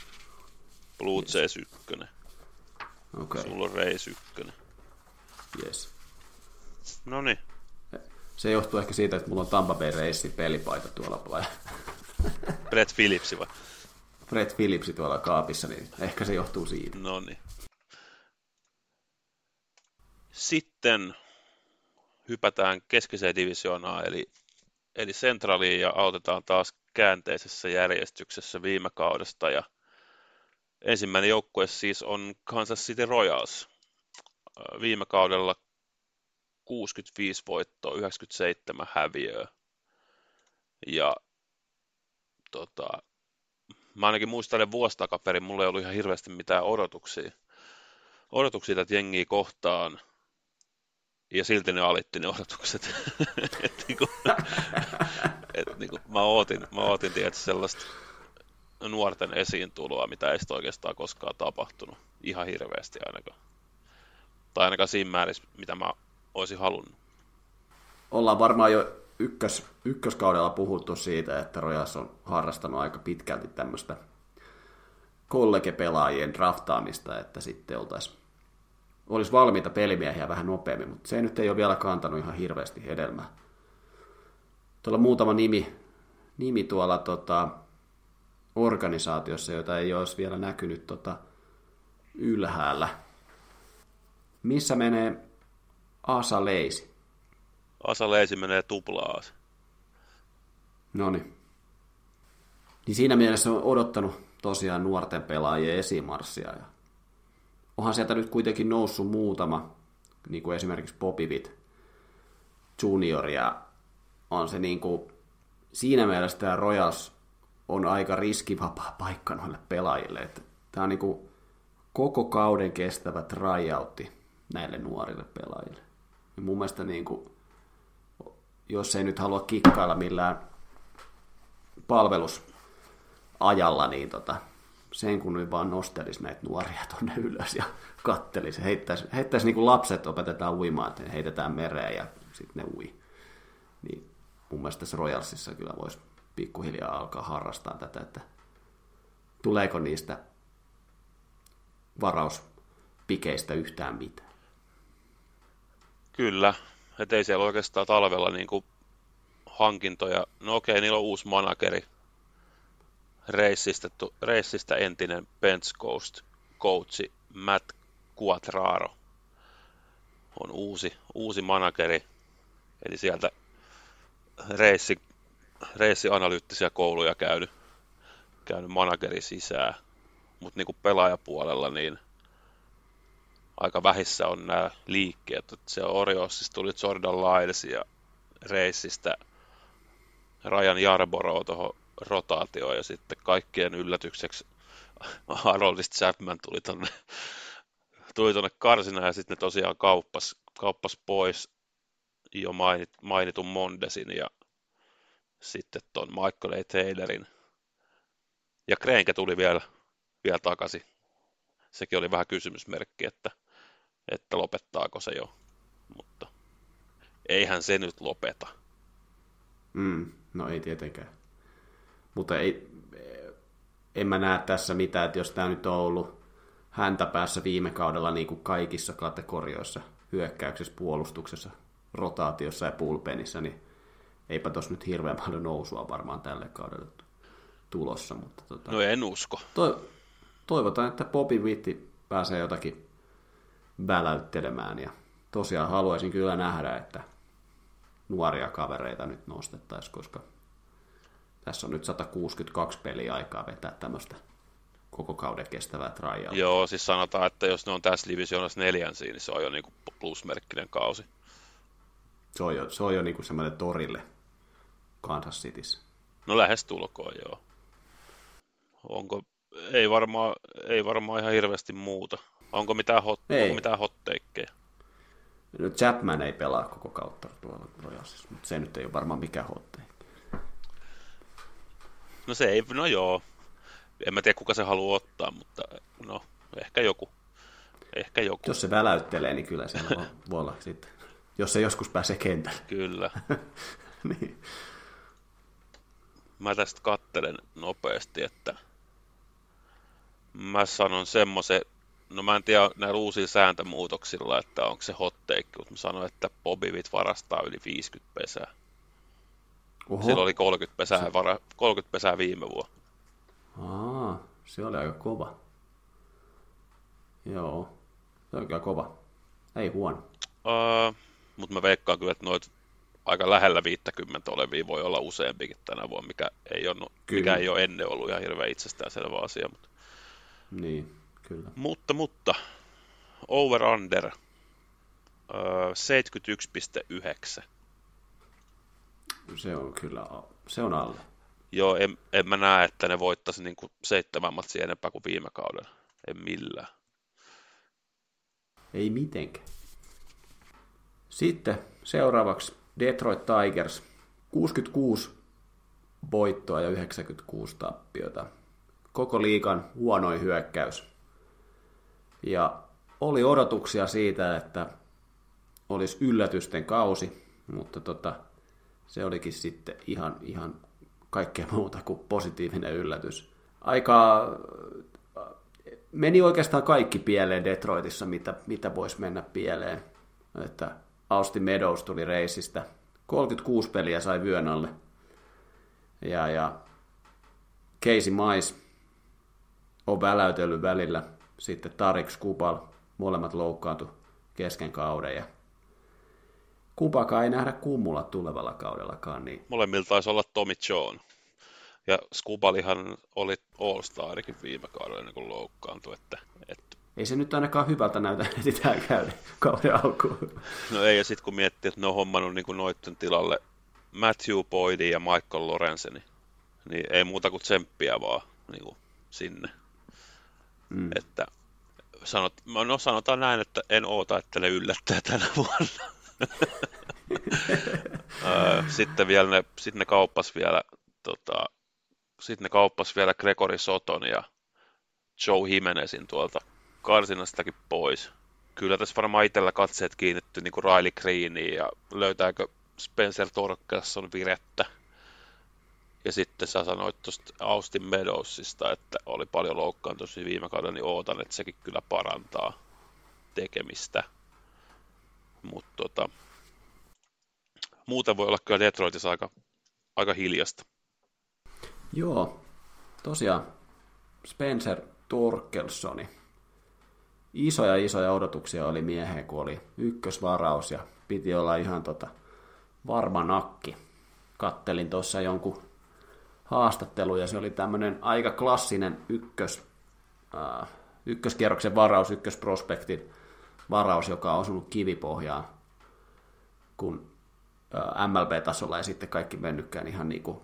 Blue Jays ykkönen. Okei, okay. Sulla on Reis ykkönen. yes. No niin. Se johtuu ehkä siitä, että mulla on Tampa Bay Racein pelipaita tuolla Brett Phillipsi vai? Brett Phillipsi tuolla kaapissa, niin ehkä se johtuu siitä. No niin. Sitten hypätään keskiseen divisioonaan, eli, eli Centraliin, ja autetaan taas käänteisessä järjestyksessä viime kaudesta. Ja ensimmäinen joukkue siis on Kansas City Royals. Viime kaudella 65 voittoa, 97 häviöä. Ja tota, mä ainakin muistelen vuosi takaperin, mulla ei ollut ihan hirveästi mitään odotuksia, odotuksia tätä jengiä kohtaan, ja silti ne alitti ne odotukset. et niinku, et niinku, mä ootin, mä ootin tietysti sellaista nuorten esiintuloa, mitä ei oikeastaan koskaan tapahtunut. Ihan hirveästi ainakaan. Tai ainakaan siinä määrissä, mitä mä olisin halunnut. Ollaan varmaan jo ykkös, ykköskaudella puhuttu siitä, että Rojas on harrastanut aika pitkälti tämmöistä kollegepelaajien draftaamista, että sitten oltaisiin olisi valmiita pelimiehiä vähän nopeammin, mutta se nyt ei ole vielä kantanut ihan hirveästi hedelmää. Tuolla muutama nimi, nimi tuolla tota, organisaatiossa, jota ei olisi vielä näkynyt tota ylhäällä. Missä menee Asa Leisi? Asa Leisi menee tuplaas. No niin. Siinä mielessä on odottanut tosiaan nuorten pelaajien esimarssia. Ja onhan sieltä nyt kuitenkin noussut muutama, niin kuin esimerkiksi Popivit Junior, ja on se niin kuin, siinä mielessä tämä Royals on aika riskivapaa paikka noille pelaajille. Että tämä on niin kuin koko kauden kestävä tryoutti näille nuorille pelaajille. Ja mun mielestä niin kuin, jos ei nyt halua kikkailla millään palvelusajalla, niin tota, sen kun nyt vaan nostelisi näitä nuoria tuonne ylös ja kattelisi. Heittäisi, heittäisi niin kuin lapset opetetaan uimaan, että heitetään mereen ja sitten ne ui. Niin mun mielestä tässä Royalsissa kyllä voisi pikkuhiljaa alkaa harrastaa tätä, että tuleeko niistä varauspikeistä yhtään mitään. Kyllä, että ei siellä oikeastaan talvella niin kuin hankintoja. No okei, niillä on uusi manageri. Reissistä, reissistä entinen Bench Coast coachi Matt Quattraro on uusi, uusi manageri. Eli sieltä reissi, reissianalyyttisiä kouluja käynyt, käynyt manageri sisään. Mutta niin pelaajapuolella niin aika vähissä on nämä liikkeet. Että se Oriossista tuli Jordan Lyles ja reissistä Rajan Jarborough tuohon rotaatioon ja sitten kaikkien yllätykseksi Haroldist Chapman tuli tonne, tuli tonne karsina ja sitten ne tosiaan kauppas, kauppas pois jo mainit, mainitun Mondesin ja sitten ton Michael A. Taylorin. Ja Krenke tuli vielä, vielä takaisin. Sekin oli vähän kysymysmerkki, että, että lopettaako se jo. Mutta eihän se nyt lopeta. Mm, no ei tietenkään. Mutta ei, en mä näe tässä mitään, että jos tämä nyt on ollut häntä päässä viime kaudella niin kuin kaikissa kategorioissa, hyökkäyksessä, puolustuksessa, rotaatiossa ja pulpenissa, niin eipä tuossa nyt hirveän paljon nousua varmaan tälle kaudelle tulossa. Mutta tota, no en usko. To, toivotaan, että Bobby Witti pääsee jotakin väläyttelemään ja tosiaan haluaisin kyllä nähdä, että nuoria kavereita nyt nostettaisiin, koska tässä on nyt 162 peliä aikaa vetää tämmöistä koko kauden kestävää tryout. Joo, siis sanotaan, että jos ne on tässä divisioonassa neljänsiin, niin se on jo niinku plusmerkkinen kausi. Se on jo, se on jo niinku semmoinen torille Kansas Cityssä. No lähes tulkoon, joo. Onko, ei varmaan, ei varmaan ihan hirveästi muuta. Onko mitään, hot, ei. onko mitään hotteikkeja? No Chapman ei pelaa koko kautta tuolla Royalsissa, mutta se nyt ei ole varmaan mikään hotteikki. No se ei, no joo. En mä tiedä kuka se haluaa ottaa, mutta no ehkä joku. Ehkä joku. Jos se väläyttelee, niin kyllä se voi olla sitten. Jos se joskus pääsee kentälle. Kyllä. niin. Mä tästä kattelen nopeasti, että mä sanon semmoisen, no mä en tiedä näillä uusilla sääntömuutoksilla, että onko se hotteikki, mutta mä sanon, että Bobivit varastaa yli 50 pesää. Oho. Sillä oli 30 pesää, se... vara, 30 pesää viime vuonna. Aa, se oli aika kova. Joo, se on kyllä kova. Ei huono. Uh, mutta mä veikkaan kyllä, että noit aika lähellä 50 olevia voi olla useampikin tänä vuonna, mikä ei ole, kyllä. mikä ei ole ennen ollut ihan hirveän itsestäänselvä asia. Mutta... Niin, kyllä. Mutta, mutta, over-under uh, 71,9 se on kyllä, se on alle. Joo, en, en mä näe, että ne voittaisi niin kuin seitsemän matsia enempää kuin viime kaudella. En millään. Ei mitenkään. Sitten seuraavaksi Detroit Tigers. 66 voittoa ja 96 tappiota. Koko liikan huonoin hyökkäys. Ja oli odotuksia siitä, että olisi yllätysten kausi, mutta tota, se olikin sitten ihan, ihan kaikkea muuta kuin positiivinen yllätys. Aika meni oikeastaan kaikki pieleen Detroitissa, mitä, mitä voisi mennä pieleen. Että Austin Meadows tuli reisistä. 36 peliä sai vyön alle. Ja, ja Casey Mais on väläytellyt välillä, sitten Tarik Skubal, molemmat loukkaantu kesken kauden ja kumpakaan ei nähdä kummulla tulevalla kaudellakaan. Niin... Molemmilta taisi olla Tommy John. Ja Skubalihan oli All-Starikin viime kaudella kuin loukkaantui. Että, että... Ei se nyt ainakaan hyvältä näytä tähän käydä kauden alkuun. No ei, ja sitten kun miettii, että ne on hommannut niin noitten tilalle Matthew Boydin ja Michael Lorenzeni, niin ei muuta kuin tsemppiä vaan niin kuin sinne. Mm. Että sanot, no sanotaan näin, että en oota, että ne yllättää tänä vuonna. sitten vielä ne, sitten ne kauppas vielä tota, sitten ne kauppas vielä Gregory Soton ja Joe Jimenezin tuolta karsinastakin pois. Kyllä tässä varmaan itsellä katseet kiinnitty niin kuin Riley Greeniin ja löytääkö Spencer Torkelson virettä. Ja sitten sä sanoit tuosta Austin Meadowsista, että oli paljon loukkaantumisia viime kaudella, niin ootan, että sekin kyllä parantaa tekemistä. Mutta tota, muuten voi olla kyllä Detroitissa aika, aika hiljasta. Joo, tosiaan Spencer Torkelsoni. Isoja isoja odotuksia oli mieheen, kun oli ykkösvaraus ja piti olla ihan tota varma nakki. Kattelin tuossa jonkun haastattelu ja se oli tämmöinen aika klassinen ykkös, äh, ykköskierroksen varaus, ykkösprospektin varaus, joka on osunut kivipohjaan, kun äh, MLB-tasolla ei sitten kaikki mennytkään ihan niin kuin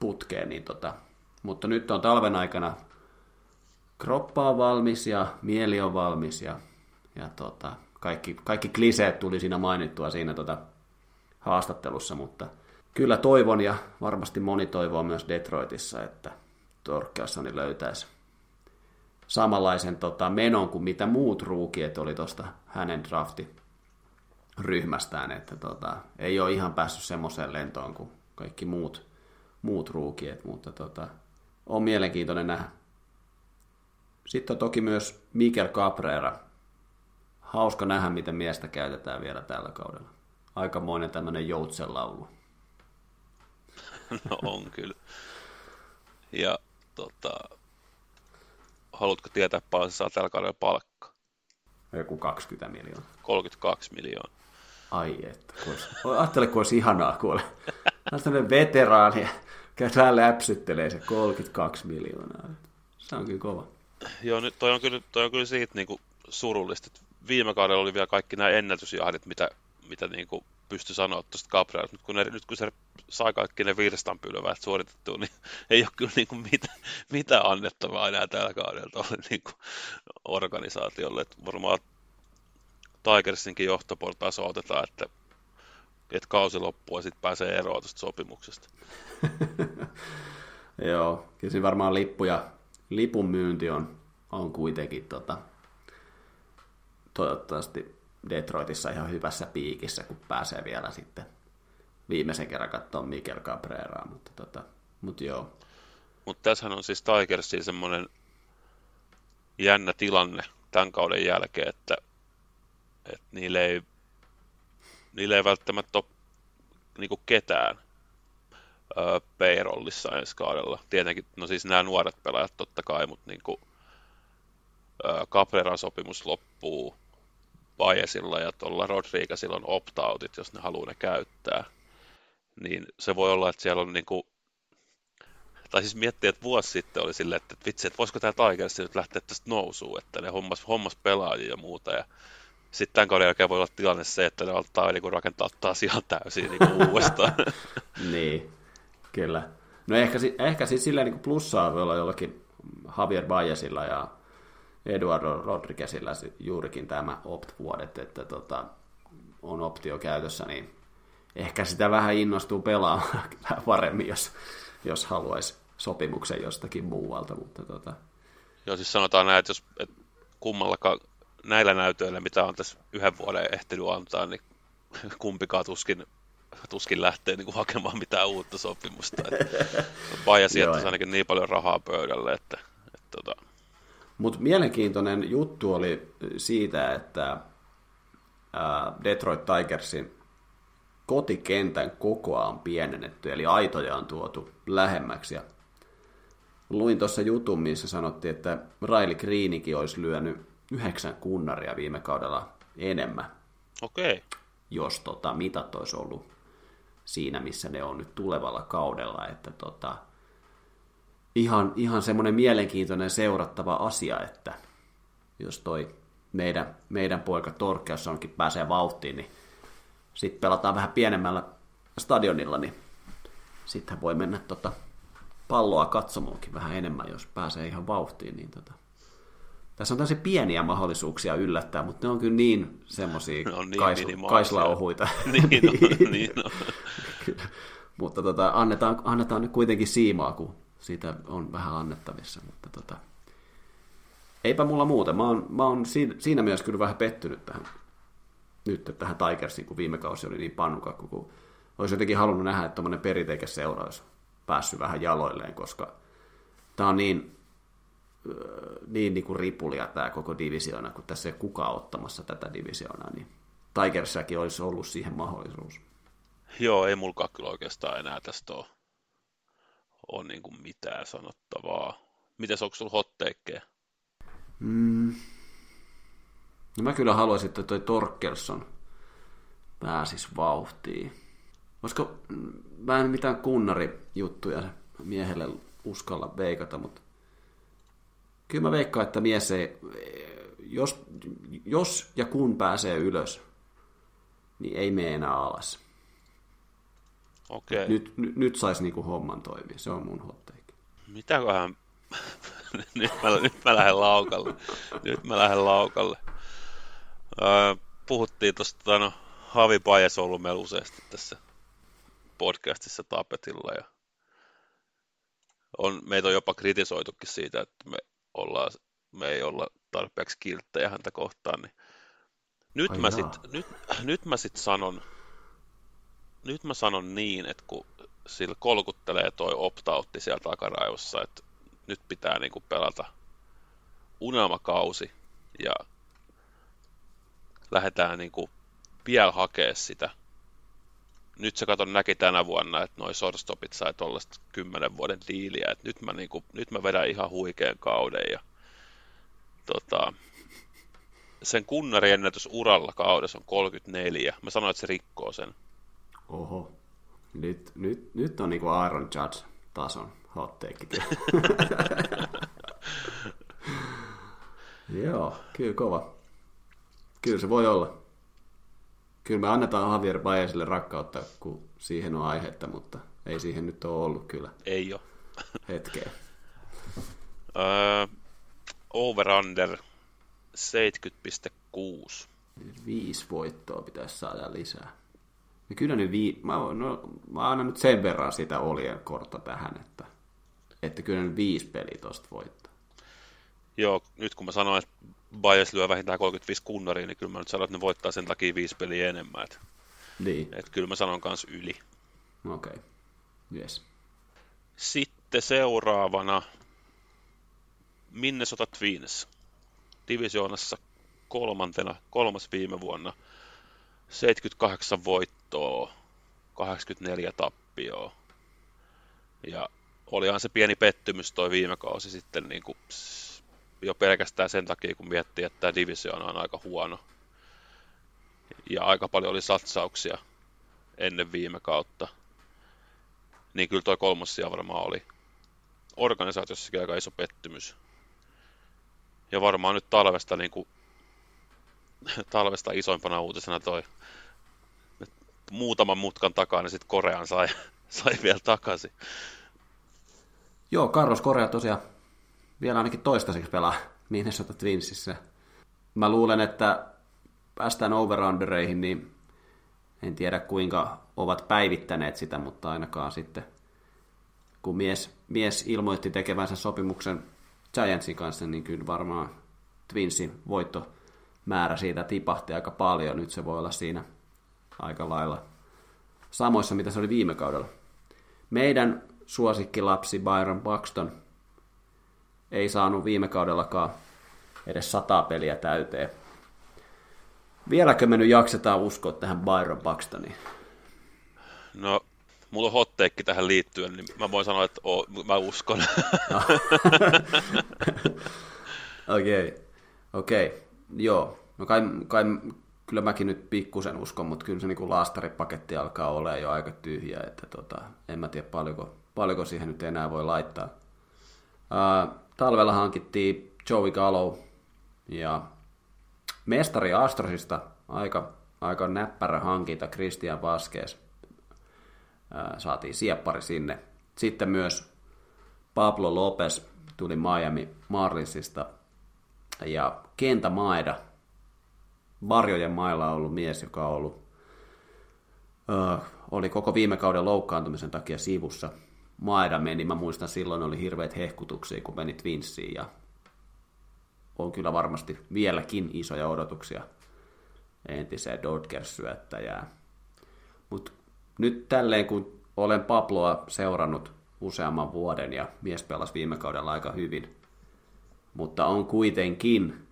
putkeen, niin tota, mutta nyt on talven aikana kroppa on valmis ja mieli on valmis ja, ja tota, kaikki, kaikki kliseet tuli siinä mainittua siinä tota, haastattelussa, mutta kyllä toivon ja varmasti moni toivoo myös Detroitissa, että Torkelssoni löytäisi samanlaisen tota, menon kuin mitä muut ruukiet oli tuosta hänen drafti ryhmästään, että tota, ei ole ihan päässyt semmoiseen lentoon kuin kaikki muut, muut ruukiet, mutta tota, on mielenkiintoinen nähdä. Sitten on toki myös Mikel Cabrera. Hauska nähdä, miten miestä käytetään vielä tällä kaudella. Aikamoinen tämmöinen joutsenlaulu. No on kyllä. Ja tota, haluatko tietää paljon se saa tällä kaudella palkka? Joku 20 miljoonaa. 32 miljoonaa. Ai että, kun olisi, ajattele kun olisi ihanaa kuule. On tämmöinen veteraani käy vähän läpsyttelee se 32 miljoonaa. Se on kyllä kova. Joo, nyt toi on kyllä, toi on kyllä siitä niin kuin surullista. Viime kaudella oli vielä kaikki nämä ennätysjahdit, mitä, mitä niin kuin pystyi sanoa tuosta Gabrielista. Nyt kun, ne, nyt kun se sai kaikki ne virstanpylväät suoritettua, niin ei ole kyllä niin kuin mitä, mitä annettavaa enää tällä kaudella tuolle niin kuin organisaatiolle. Että varmaan Tigersinkin johtoportaassa otetaan, että että kausi loppuu ja sitten pääsee eroon tuosta sopimuksesta. Joo, kyllä siinä varmaan lippu ja lipun myynti on, on kuitenkin tota, toivottavasti Detroitissa ihan hyvässä piikissä, kun pääsee vielä sitten viimeisen kerran katsoa Mikel Cabreraa, mutta, tota, mutta joo. Mutta tässähän on siis Tigersin semmoinen jännä tilanne tämän kauden jälkeen, että, että niille ei niillä ei välttämättä ole niin ketään payrollissa ensi kaudella. Tietenkin, no siis nämä nuoret pelaajat totta kai, mutta niin kuin, öö, Cabreran sopimus loppuu Baezilla ja tuolla Rodriguezilla on opt-outit, jos ne haluaa ne käyttää. Niin se voi olla, että siellä on niin kuin, tai siis miettiä, että vuosi sitten oli silleen, että vitsi, että voisiko tämä Tigers nyt lähteä tästä nousuun, että ne hommas, hommas pelaajia ja muuta, ja sitten tämän kauden jälkeen voi olla tilanne se, että ne altaa niin rakentaa taas ihan täysin niin kuin uudestaan. niin, kyllä. No ehkä, ehkä siis silleen niin plussaa voi olla jollakin Javier Baezilla ja Eduardo Rodriguezilla juurikin tämä opt-vuodet, että tota, on optio käytössä, niin ehkä sitä vähän innostuu pelaamaan vähän paremmin, jos, jos haluaisi sopimuksen jostakin muualta. Mutta tota... Joo, siis sanotaan näin, että jos et kummallakaan näillä näytöillä, mitä on tässä yhden vuoden ehtinyt antaa, niin kumpikaan tuskin, tuskin lähtee niin kuin hakemaan mitään uutta sopimusta. Baja sijoittaisi ainakin niin paljon rahaa pöydälle, että, että tota... Mutta mielenkiintoinen juttu oli siitä, että Detroit Tigersin kotikentän kokoa on pienennetty, eli aitoja on tuotu lähemmäksi. Ja luin tuossa jutun, missä sanottiin, että Raili Greenikin olisi lyönyt yhdeksän kunnaria viime kaudella enemmän. Okei. Okay. Jos tota, mitat olisi ollut siinä, missä ne on nyt tulevalla kaudella. Että tota, ihan, ihan semmoinen mielenkiintoinen seurattava asia, että jos toi meidän, meidän poika Torkeus onkin pääsee vauhtiin, niin sitten pelataan vähän pienemmällä stadionilla, niin sitten voi mennä tota palloa katsomoonkin vähän enemmän, jos pääsee ihan vauhtiin. Niin tota. Tässä on tällaisia pieniä mahdollisuuksia yllättää, mutta ne on kyllä niin semmoisia no niin, kais, kaislaohuita. niin, no, niin no. mutta tota, annetaan, annetaan nyt kuitenkin siimaa, kun siitä on vähän annettavissa. Mutta tota, eipä mulla muuta. Mä oon, mä oon siinä, siinä mielessä kyllä vähän pettynyt tähän, nyt tähän Tigersiin, kun viime kausi oli niin pannukakku, kun olisi jotenkin halunnut nähdä, että tuommoinen perinteikäs seura olisi päässyt vähän jaloilleen, koska tämä on niin, niin, niin kuin ripulia tämä koko divisioona, kun tässä ei kukaan ottamassa tätä divisioonaa, niin Tigersiakin olisi ollut siihen mahdollisuus. Joo, ei mulla kyllä oikeastaan enää tästä ole, ole niin kuin mitään sanottavaa. Mites, onko sulla hotteikkeja? Mm. No mä kyllä haluaisin, että toi Torkelson pääsisi vauhtiin. Koska mä en mitään kunnarijuttuja miehelle uskalla veikata, mutta kyllä mä veikkaan, että mies ei, jos, jos ja kun pääsee ylös, niin ei mene enää alas. Okei. Nyt, nyt, nyt saisi niinku homman toimia, se on mun hotteikki. Mitäköhän nyt, mä, nyt mä lähden laukalle. Nyt mä lähden laukalle. Öö, puhuttiin tuosta, no, Havi Pajas on ollut meillä useasti tässä podcastissa tapetilla ja on, meitä on jopa kritisoitukin siitä, että me, ollaan, me ei olla tarpeeksi kilttejä häntä kohtaan, niin nyt, mä sit, nyt, nyt mä sit sanon, nyt mä sanon niin, että kun sillä kolkuttelee toi opt-outti siellä takaraivossa, että nyt pitää niin kuin pelata unelmakausi ja lähdetään niin kuin vielä hakea sitä. Nyt se katon näki tänä vuonna, että noi shortstopit sai tuollaista kymmenen vuoden diiliä, että nyt mä, niin kuin, nyt mä vedän ihan huikean kauden ja tota, sen kunnariennätys uralla kaudessa on 34. Mä sanoin, että se rikkoo sen. Oho. Nyt, nyt, nyt on niinku Aaron Judge tason hot take. Joo, kyllä kova. Kyllä se voi olla. Kyllä me annetaan Javier Baezille rakkautta, kun siihen on aihetta, mutta ei siihen nyt ole ollut kyllä. Ei ole. Hetkeä. uh, over-under 70,6. Viisi voittoa pitäisi saada lisää. Ja kyllä nyt vii... mä, no, mä annan nyt sen verran sitä olien kortta tähän, että että kyllä ne viisi peliä tosta voittaa. Joo, nyt kun mä sanoin, että Bayers lyö vähintään 35 kunnaria, niin kyllä mä nyt sanon, että ne voittaa sen takia viisi peliä enemmän. Että, niin. että kyllä mä sanon kans yli. Okei, okay. yes. Sitten seuraavana Minnesota Twins. Divisioonassa kolmantena, kolmas viime vuonna. 78 voittoa, 84 tappioa. Ja olihan se pieni pettymys toi viime kausi sitten niin kuin jo pelkästään sen takia, kun miettii, että tämä divisioona on aika huono. Ja aika paljon oli satsauksia ennen viime kautta. Niin kyllä toi kolmossia varmaan oli organisaatiossakin aika iso pettymys. Ja varmaan nyt talvesta, niin kuin, talvesta isoimpana uutisena toi muutaman mutkan takaa, niin sitten Korean sai, sai vielä takaisin. Joo, Carlos Korea tosiaan vielä ainakin toistaiseksi pelaa Minnesota Twinsissä. Mä luulen, että päästään overundereihin, niin en tiedä kuinka ovat päivittäneet sitä, mutta ainakaan sitten kun mies, mies ilmoitti tekevänsä sopimuksen Giantsin kanssa, niin kyllä varmaan Twinsin voittomäärä siitä tipahti aika paljon. Nyt se voi olla siinä aika lailla samoissa, mitä se oli viime kaudella. Meidän suosikkilapsi Byron Buxton ei saanut viime kaudellakaan edes sata peliä täyteen. Vieläkö me nyt jaksetaan uskoa tähän Byron Buxtoniin? No, mulla on hot take tähän liittyen, niin mä voin sanoa, että oo, mä uskon. Okei, okay. okei, okay. Joo. No kai, kai kyllä mäkin nyt pikkusen uskon, mutta kyllä se niin kuin laastaripaketti alkaa olla jo aika tyhjä, että tota, en mä tiedä paljonko, paljonko siihen nyt enää voi laittaa. Uh, talvella hankittiin Joey Gallo ja mestari Astrosista aika, aika näppärä hankinta Christian Vasquez. Uh, saatiin sieppari sinne. Sitten myös Pablo Lopez tuli Miami Marlinsista ja Kenta Maeda – Varjojen mailla on ollut mies, joka on ollut, ö, oli koko viime kauden loukkaantumisen takia sivussa. Maeda meni, mä muistan silloin oli hirveät hehkutuksia, kun meni Twinsiin ja on kyllä varmasti vieläkin isoja odotuksia entiseen Dodgers-syöttäjään. Mutta nyt tälleen, kun olen Pabloa seurannut useamman vuoden ja mies pelasi viime kaudella aika hyvin, mutta on kuitenkin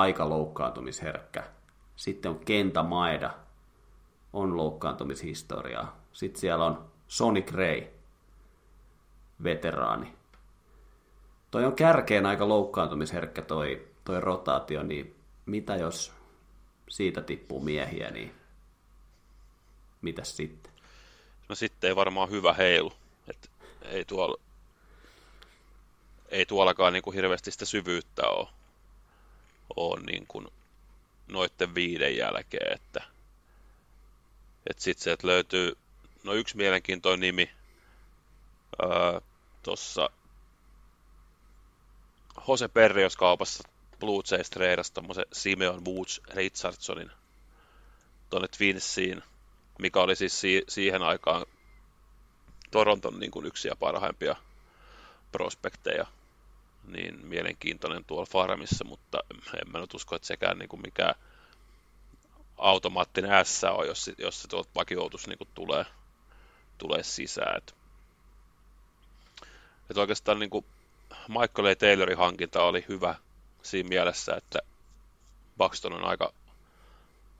aika loukkaantumisherkkä. Sitten on Kenta Maeda, on loukkaantumishistoriaa. Sitten siellä on Sonic Ray, veteraani. Toi on kärkeen aika loukkaantumisherkkä toi, toi rotaatio, niin mitä jos siitä tippuu miehiä, niin mitä sitten? No sitten ei varmaan hyvä heilu. Et ei, tuolla, ei tuollakaan niin kuin hirveästi sitä syvyyttä ole on niin kuin noitten viiden jälkeen, että, että sitten että löytyy, no yksi mielenkiintoinen nimi tuossa Jose Perrios kaupassa Blue Jays treidasi tommosen Simeon Woods Richardsonin tuonne Twinsiin, mikä oli siis si- siihen aikaan Toronton niin kuin yksi ja parhaimpia prospekteja niin mielenkiintoinen tuolla farmissa, mutta en mä nyt usko, että sekään niin kuin mikään automaattinen S on, jos, jos se tuolta vakioitus niin kuin tulee, tulee sisään. Et, et oikeastaan niin kuin Michael A. Taylorin hankinta oli hyvä siinä mielessä, että Buxton on aika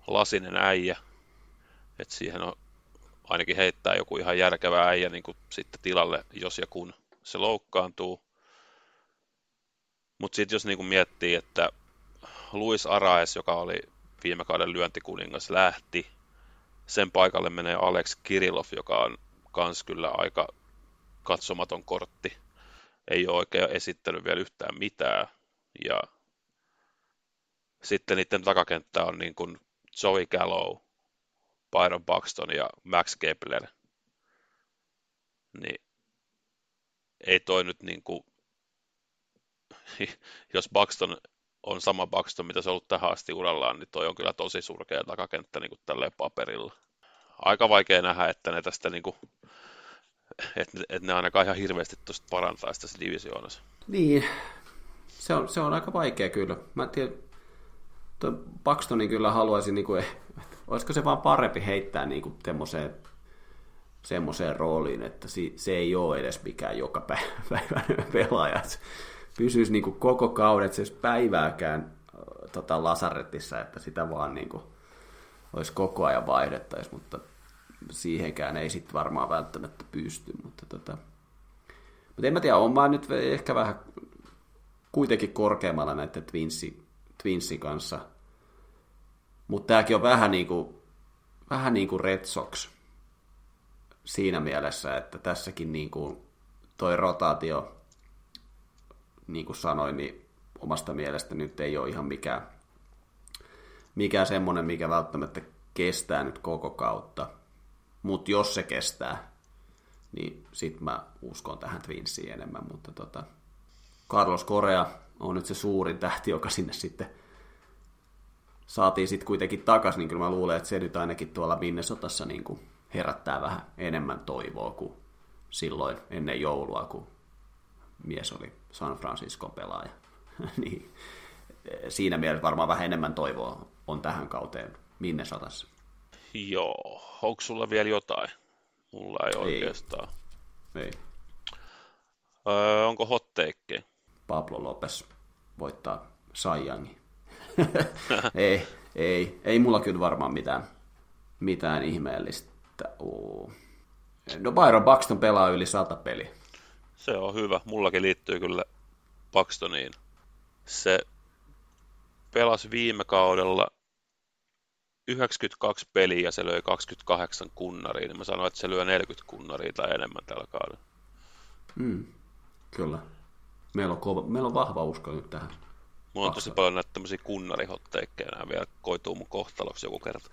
lasinen äijä, että siihen on ainakin heittää joku ihan järkevä äijä niin kuin sitten tilalle, jos ja kun se loukkaantuu. Mutta sitten jos niinku miettii, että Luis Araes, joka oli viime kauden lyöntikuningas, lähti, sen paikalle menee Alex Kirilov, joka on kans kyllä aika katsomaton kortti. Ei ole oikein esittänyt vielä yhtään mitään. Ja sitten niiden takakenttä on niin kuin Joey Gallow, Byron Buxton ja Max Kepler. Niin ei toi nyt niin kuin jos Buxton on sama Buxton, mitä se on ollut tähän asti urallaan, niin toi on kyllä tosi surkea takakenttä niin tälleen paperilla. Aika vaikea nähdä, että ne tästä niin kuin, että, että ne ainakaan ihan hirveästi tuosta parantaa sitä divisioonassa. Niin, se on, se on aika vaikea kyllä. Mä tiedän, tuo Buxtonin kyllä haluaisin, niin kuin, olisiko se vaan parempi heittää niin kuin semmoiseen rooliin, että se ei ole edes mikään joka päivä pelaaja pysyisi niin kuin koko kaudet, se päivääkään tota, lasaretissa, että sitä vaan niin kuin, olisi koko ajan vaihdettaisi, mutta siihenkään ei sitten varmaan välttämättä pysty. Mutta, tota, mutta en mä tiedä, on mä nyt ehkä vähän kuitenkin korkeammalla näiden Twinsi, Twinsin kanssa. Mutta tämäkin on vähän niin kuin, vähän niin kuin Red Sox siinä mielessä, että tässäkin niin kuin toi rotaatio niin kuin sanoin, niin omasta mielestä nyt ei ole ihan mikään, mikään semmoinen, mikä välttämättä kestää nyt koko kautta. Mutta jos se kestää, niin sitten mä uskon tähän Twinsiin enemmän. Mutta tota, Carlos Korea on nyt se suurin tähti, joka sinne sitten saatiin sitten kuitenkin takaisin, niin kyllä mä luulen, että se nyt ainakin tuolla Minnesotassa niin kuin herättää vähän enemmän toivoa kuin silloin ennen joulua, kun mies oli San Francisco pelaaja. niin, siinä mielessä varmaan vähän enemmän toivoa on tähän kauteen Minnesotassa. Joo, onko sulla vielä jotain? Mulla ei, ei. oikeastaan. Ei. Öö, onko hot take? Pablo Lopes voittaa Saiyangi. ei, ei, ei mulla kyllä varmaan mitään, mitään ihmeellistä ole. No Byron Buxton pelaa yli sata peliä. Se on hyvä. Mullakin liittyy kyllä Buxtoniin. Se pelasi viime kaudella 92 peliä ja se löi 28 kunnaria, niin mä sanoin, että se lyö 40 kunnaria tai enemmän tällä kaudella. Mm, kyllä. Meillä on, kova, meillä on vahva usko nyt tähän. Mulla on tosi paljon näitä tämmöisiä kunnarihotteikkeja, nämä vielä koituu mun kohtaloksi joku kerta.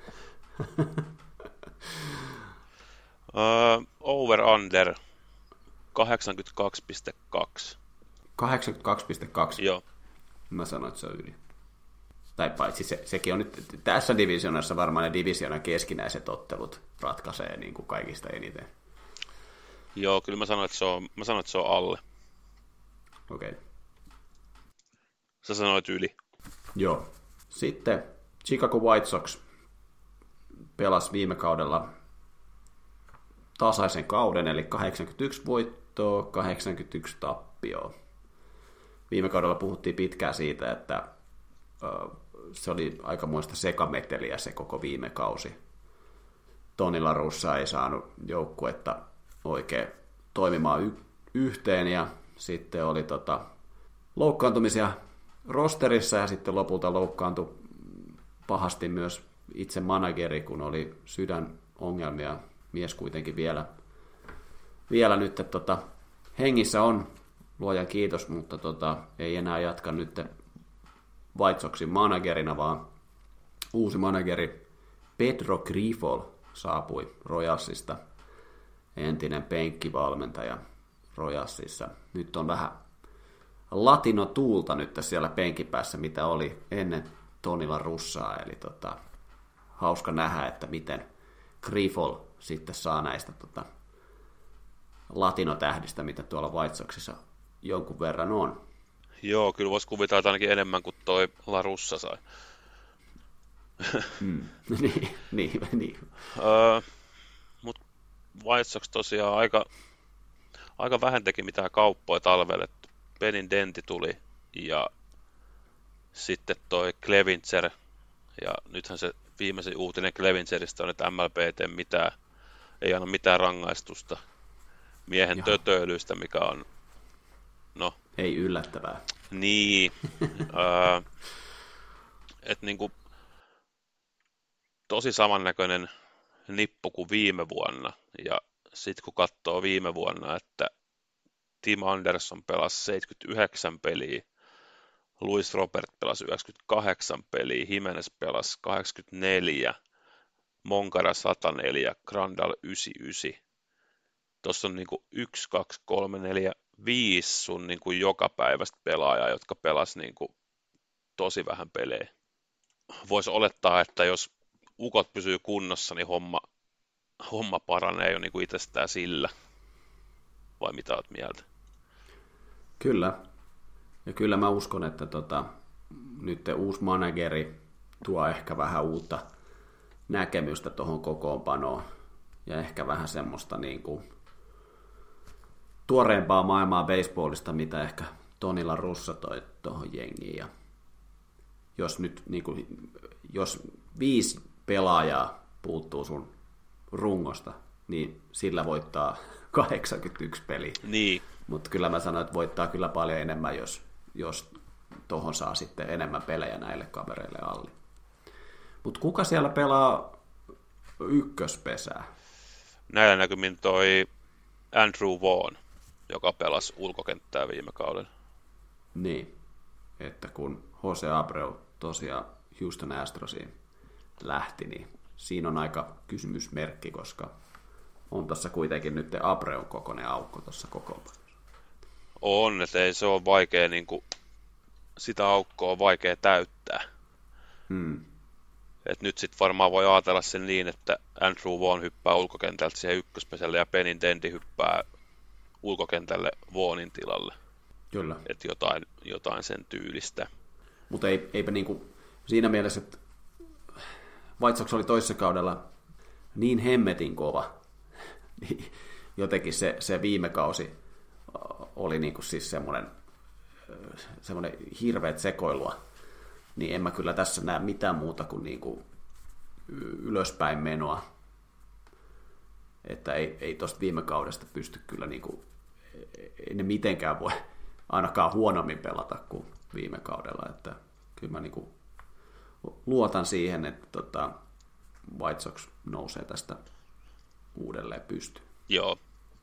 uh, over under 82,2. 82,2? Joo. Mä sanoin, että se on yli. Tai paitsi se, sekin on nyt, tässä divisionassa varmaan ne divisionan keskinäiset ottelut ratkaisee niin kuin kaikista eniten. Joo, kyllä mä sanoin, että se on, mä sanoin, että se on alle. Okei. Okay. Sä sanoit yli. Joo. Sitten Chicago White Sox pelasi viime kaudella tasaisen kauden, eli 81 voittoa, 81 tappioa. Viime kaudella puhuttiin pitkään siitä, että se oli aikamoista sekameteliä se koko viime kausi. Toni Larussa ei saanut joukkuetta oikein toimimaan y- yhteen ja sitten oli tota, loukkaantumisia rosterissa ja sitten lopulta loukkaantui pahasti myös itse manageri, kun oli sydänongelmia. Mies kuitenkin vielä, vielä nyt tota, hengissä on, luojan kiitos, mutta tota, ei enää jatka nyt White Soxin managerina, vaan uusi manageri Pedro Grifol saapui Royalsista, entinen penkkivalmentaja Royalsissa. Nyt on vähän latino tuulta nyt siellä penkipäässä, mitä oli ennen Tonilla Russaa, eli tota, hauska nähdä, että miten Grifol sitten saa näistä tota, latinotähdistä, mitä tuolla White Soxissa jonkun verran on. Joo, kyllä voisi kuvitella, että ainakin enemmän kuin toi Larussa sai. mm. niin, niin, niin. Öö, Mutta White Sox tosiaan aika, aika vähän teki mitään kauppoja talvelle. Benin Denti tuli ja sitten toi Clevincer. Ja nythän se viimeisin uutinen Clevinceristä on, että MLB ei tee mitään, ei anna mitään rangaistusta miehen Joo. tötöilystä, mikä on no, ei yllättävää. Niin. äh, että niinku, tosi samannäköinen nippu kuin viime vuonna. Ja sitten kun katsoo viime vuonna, että Tim Anderson pelasi 79 peliä, Louis Robert pelasi 98 peliä, Jimenez pelasi 84, Monkara 104, Grandal 99. Tuossa on niinku 1, 2, 3, 4, viisi sun niin kuin joka päivästä pelaajaa, jotka pelas niin kuin tosi vähän pelejä. Voisi olettaa, että jos ukot pysyy kunnossa, niin homma, homma paranee jo niin kuin itsestään sillä. Vai mitä olet mieltä? Kyllä. Ja kyllä mä uskon, että tota, nyt uusi manageri tuo ehkä vähän uutta näkemystä tuohon kokoonpanoon. Ja ehkä vähän semmoista niin kuin tuoreempaa maailmaa baseballista, mitä ehkä Tonilla Russa toi tuohon jengiin. Ja jos nyt niin kuin, jos viisi pelaajaa puuttuu sun rungosta, niin sillä voittaa 81 peli. Niin. Mutta kyllä mä sanoin, että voittaa kyllä paljon enemmän, jos, jos tuohon saa sitten enemmän pelejä näille kavereille alle. Mutta kuka siellä pelaa ykköspesää? Näillä näkymin toi Andrew Vaughn joka pelasi ulkokenttää viime kauden. Niin, että kun Jose Abreu tosiaan Houston Astrosiin lähti, niin siinä on aika kysymysmerkki, koska on tässä kuitenkin nyt Abreun kokoinen aukko tuossa kokoonpanossa. On, että ei se ole vaikea, niin kuin, sitä aukkoa on vaikea täyttää. Hmm. Et nyt sitten varmaan voi ajatella sen niin, että Andrew Vaughn hyppää ulkokentältä siihen ykköspeselle ja Penin Dendi hyppää ulkokentälle Vuonin tilalle. Kyllä. Että jotain, jotain sen tyylistä. Mutta ei, eipä niinku, siinä mielessä, että White Sox oli toisessa kaudella niin hemmetin kova. Niin jotenkin se, se viime kausi oli niinku siis semmoinen, semmoinen hirveät sekoilua. Niin en mä kyllä tässä näe mitään muuta kuin niinku ylöspäin menoa. että ei, ei tuosta viime kaudesta pysty kyllä niin kuin, ei ne mitenkään voi ainakaan huonommin pelata kuin viime kaudella, että kyllä mä niin kuin luotan siihen, että tota, White Sox nousee tästä uudelleen pystyyn. Joo,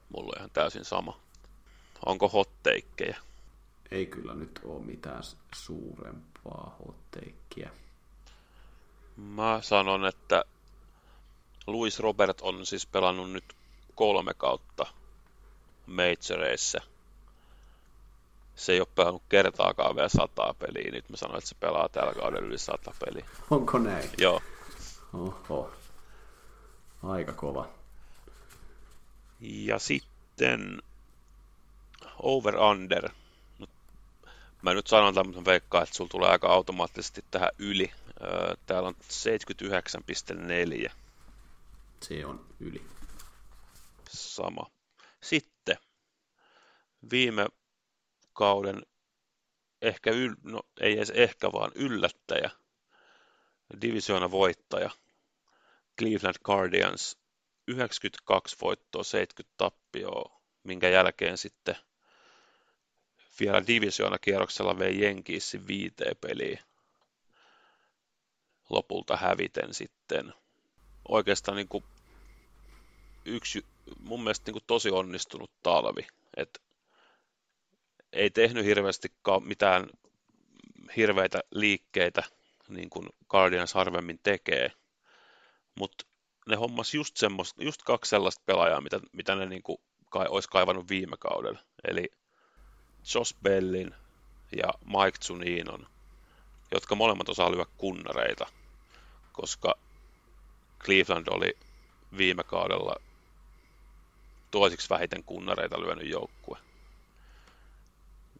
mulla on ihan täysin sama. Onko hotteikkeja? Ei kyllä nyt ole mitään suurempaa hotteikkiä. Mä sanon, että Louis Robert on siis pelannut nyt kolme kautta majoreissa. Se ei ole pelannut kertaakaan vielä sataa peliä. Nyt mä sanoin, että se pelaa tällä kaudella yli sata peliä. Onko näin? Joo. Oho. Aika kova. Ja sitten over-under. Mä nyt sanon tämmöisen veikkaa, että sulla tulee aika automaattisesti tähän yli. Täällä on 79,4. Se on yli. Sama. Sitten viime kauden ehkä, yl, no ei edes ehkä, vaan yllättäjä, divisioona voittaja, Cleveland Guardians, 92 voittoa, 70 tappioa, minkä jälkeen sitten vielä divisioona kierroksella vei Jenkiissi viiteen peliin. Lopulta häviten sitten. Oikeastaan niin kuin yksi mun mielestä niin kuin tosi onnistunut talvi. Et ei tehnyt hirveästi mitään hirveitä liikkeitä, niin kuin Guardians harvemmin tekee, mutta ne hommas just, just kaksi sellaista pelaajaa, mitä, mitä ne niin kuin kai, olisi kaivannut viime kaudella. Eli Josh Bellin ja Mike Zuninon, jotka molemmat osaa lyödä kunnareita, koska Cleveland oli viime kaudella toisiksi vähiten kunnareita lyönyt joukkue.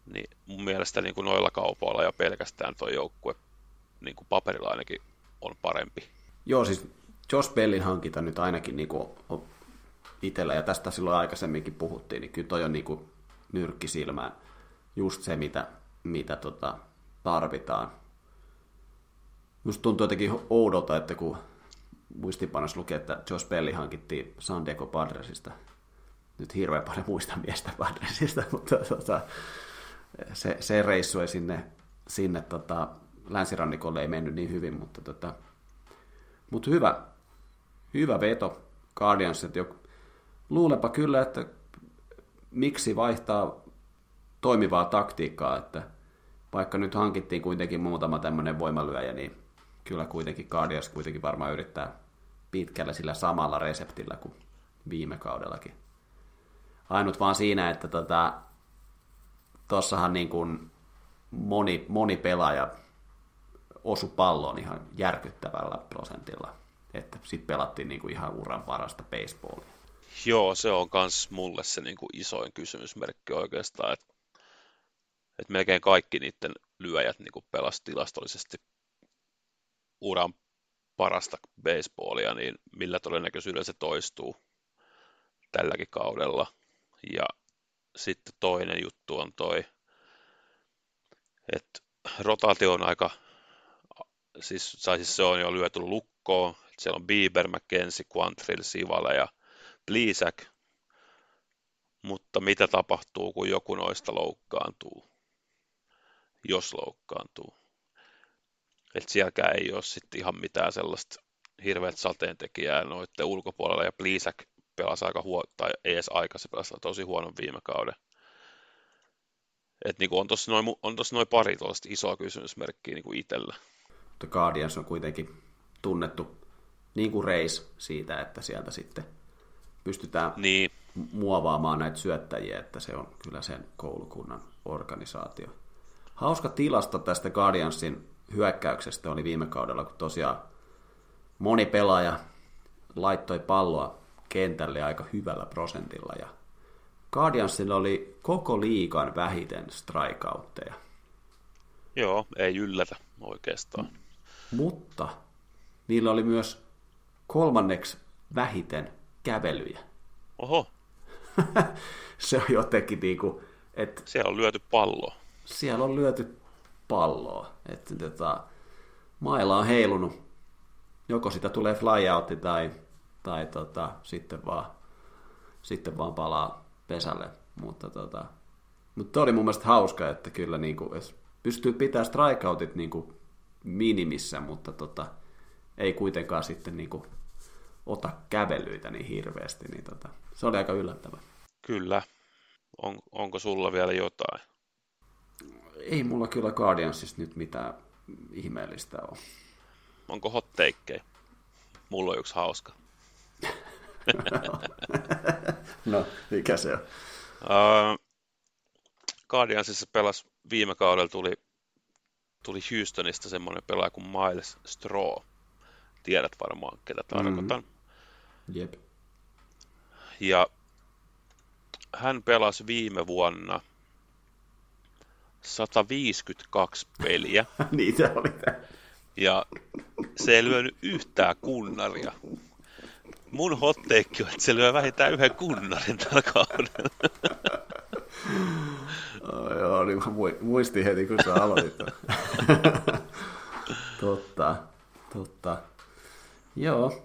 Niin mun mielestä niin kuin noilla kaupoilla ja pelkästään tuo joukkue niin kuin paperilla ainakin on parempi. Joo, siis Josh Bellin hankinta nyt ainakin niin kuin itsellä, ja tästä silloin aikaisemminkin puhuttiin, niin kyllä toi on niin kuin nyrkki silmään just se, mitä, mitä tota, tarvitaan. Just tuntuu jotenkin oudolta, että kun muistipanossa lukee, että Josh Belli hankittiin San Diego Padresista. Nyt hirveän paljon muista miestä Padresista, mutta tota, se, se reissu ei sinne, sinne tota, länsirannikolle ei mennyt niin hyvin, mutta, tota, mutta hyvä, hyvä veto Guardians, että jo, luulepa kyllä, että miksi vaihtaa toimivaa taktiikkaa, että vaikka nyt hankittiin kuitenkin muutama tämmöinen voimalyöjä, niin kyllä kuitenkin Guardians kuitenkin varmaan yrittää pitkällä sillä samalla reseptillä kuin viime kaudellakin. Ainut vaan siinä, että tota, tossahan niin kuin moni, moni pelaaja osu palloon ihan järkyttävällä prosentilla. Että sitten pelattiin niin kuin ihan uran parasta baseballia. Joo, se on myös mulle se niin kuin isoin kysymysmerkki oikeastaan, että, että melkein kaikki niiden lyöjät niin kuin pelasi tilastollisesti uran parasta baseballia, niin millä todennäköisyydellä se toistuu tälläkin kaudella. Ja sitten toinen juttu on toi, että rotaatio on aika, siis, siis se on jo lyöty lukkoon, siellä on Bieber, McKenzie, Quantrill, Sivala ja Plisak, mutta mitä tapahtuu, kun joku noista loukkaantuu, jos loukkaantuu. Että sielläkään ei ole sitten ihan mitään sellaista hirveät sateentekijää noiden ulkopuolella, ja Plisak pelasi aika huono, tai ei edes aika, se pelasi tosi huonon viime kauden. Et niinku on tuossa noin, on tossa noin pari tuollaista isoa kysymysmerkkiä niinku itsellä. The Guardians on kuitenkin tunnettu niin kuin Reis siitä, että sieltä sitten pystytään niin. muovaamaan näitä syöttäjiä, että se on kyllä sen koulukunnan organisaatio. Hauska tilasto tästä Guardiansin hyökkäyksestä oli viime kaudella, kun tosiaan moni pelaaja laittoi palloa kentälle aika hyvällä prosentilla ja Guardiansilla oli koko liikan vähiten strikeoutteja. Joo, ei yllätä oikeastaan. Mutta niillä oli myös kolmanneksi vähiten kävelyjä. Oho. se on jotenkin niin kuin, että... Siellä on lyöty palloa. Siellä on lyöty palloa. Että tota, mailla on heilunut. Joko sitä tulee flyoutti tai, tai tota, sitten vaan sitten vaan palaa pesälle. Mutta tota, mutta oli mun mielestä hauska, että kyllä niin kuin, pystyy pitämään strikeoutit niin kuin minimissä, mutta tota, ei kuitenkaan sitten niin kuin, ota kävelyitä niin hirveästi, niin tota, se oli aika yllättävä. Kyllä. On, onko sulla vielä jotain? Ei mulla kyllä Guardiansista nyt mitään ihmeellistä ole. Onko hot takeja? Mulla on yksi hauska. no, mikä se on? Uh, Guardiansissa pelasi viime kaudella tuli, tuli Houstonista semmoinen pelaaja kuin Miles Straw. Tiedät varmaan, ketä tarkoitan. Mm. Jep. Ja hän pelasi viime vuonna 152 peliä. Niitä oli Ja se ei lyönyt yhtään kunnaria. Mun hotteekki on, että se lyö vähintään yhden kunnarin tällä kaudella. oh, joo, niin mä muistin heti, kun sä aloitit. totta, totta. Joo.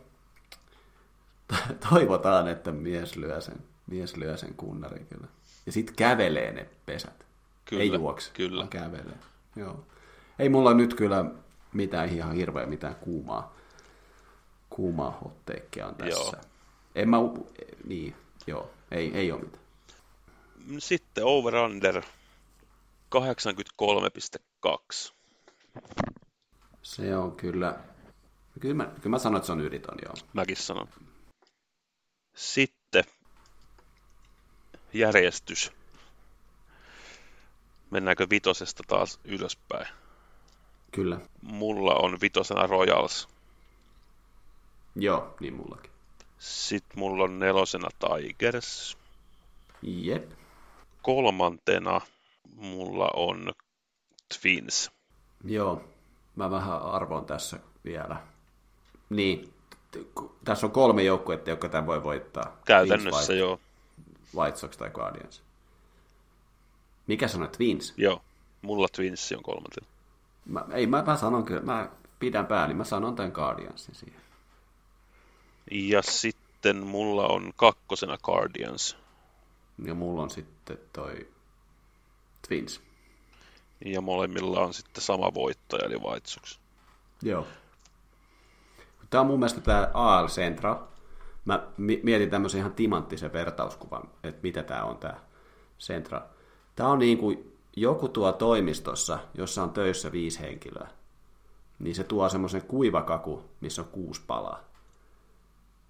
Toivotaan, että mies lyö sen, mies lyö sen kunnarin kyllä. Ja sitten kävelee ne pesät. Kyllä, Ei juokse, kyllä. vaan kävelee. Joo. Ei mulla nyt kyllä mitään ihan hirveä mitään kuumaa, kuumaa hotteekkia on tässä. Joo. En mä, niin, joo, ei, ei ole mitään. Sitten over-under 83,2. Se on kyllä, kyllä mä, kyllä mä sanon, että se on yliton, joo. Mäkin sanon. Sitten järjestys. Mennäänkö vitosesta taas ylöspäin? Kyllä. Mulla on vitosena Royals. Joo, niin mullakin. Sitten mulla on nelosena Tigers. Jep. Kolmantena mulla on Twins. Joo, mä vähän arvoin tässä vielä. Niin, tässä on kolme joukkuetta, jotka tämän voi voittaa. Käytännössä Twins, joo. White Sox tai Guardians. Mikä sanoi Twins? Joo, mulla Twins on kolmantena. Mä, ei, mä, mä sanon kyllä, mä pidän pääni, mä sanon tämän Guardiansin siihen. Ja sitten mulla on kakkosena Guardians. Ja mulla on sitten toi Twins. Ja molemmilla on sitten sama voittaja, eli Sox. Joo. Tämä on mun mielestä tämä AL Centra. Mä mietin tämmöisen ihan timanttisen vertauskuvan, että mitä tämä on tämä Centra. Tämä on niin kuin joku tuo toimistossa, jossa on töissä viisi henkilöä. Niin se tuo semmoisen kuivakaku, missä on kuusi palaa.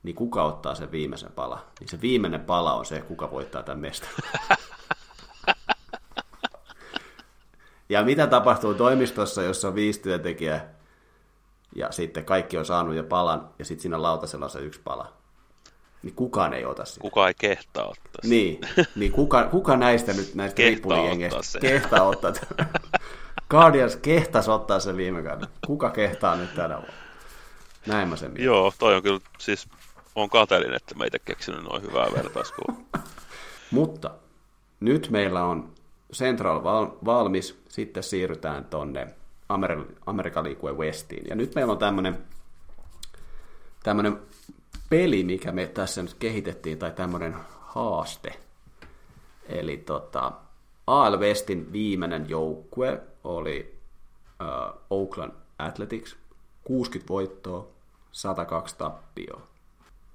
Niin kuka ottaa sen viimeisen pala? Niin se viimeinen pala on se, kuka voittaa tämän mestan. ja mitä tapahtuu toimistossa, jossa on viisi työntekijää, ja sitten kaikki on saanut jo palan, ja sitten siinä lautasella on se yksi pala. Niin kukaan ei ota sitä. Kuka ei kehtaa ottaa sitä. Niin, niin kuka, kuka näistä nyt näistä ripulijengeistä kehtaa ottaa Guardians kehtas ottaa sen viime kauden. Kuka kehtaa nyt tänä vuonna? Näin mä sen mietin. Joo, toi on kyllä, siis on kateellinen, että meitä keksinyt noin hyvää vertauskuvaa. Mutta nyt meillä on Central val- valmis, sitten siirrytään tonne Amer- Amerikan League Westiin. Ja nyt meillä on tämmöinen tämmöinen peli, mikä me tässä nyt kehitettiin, tai tämmöinen haaste. Eli tota, AL Westin viimeinen joukkue oli uh, Oakland Athletics, 60 voittoa, 102 tappioa.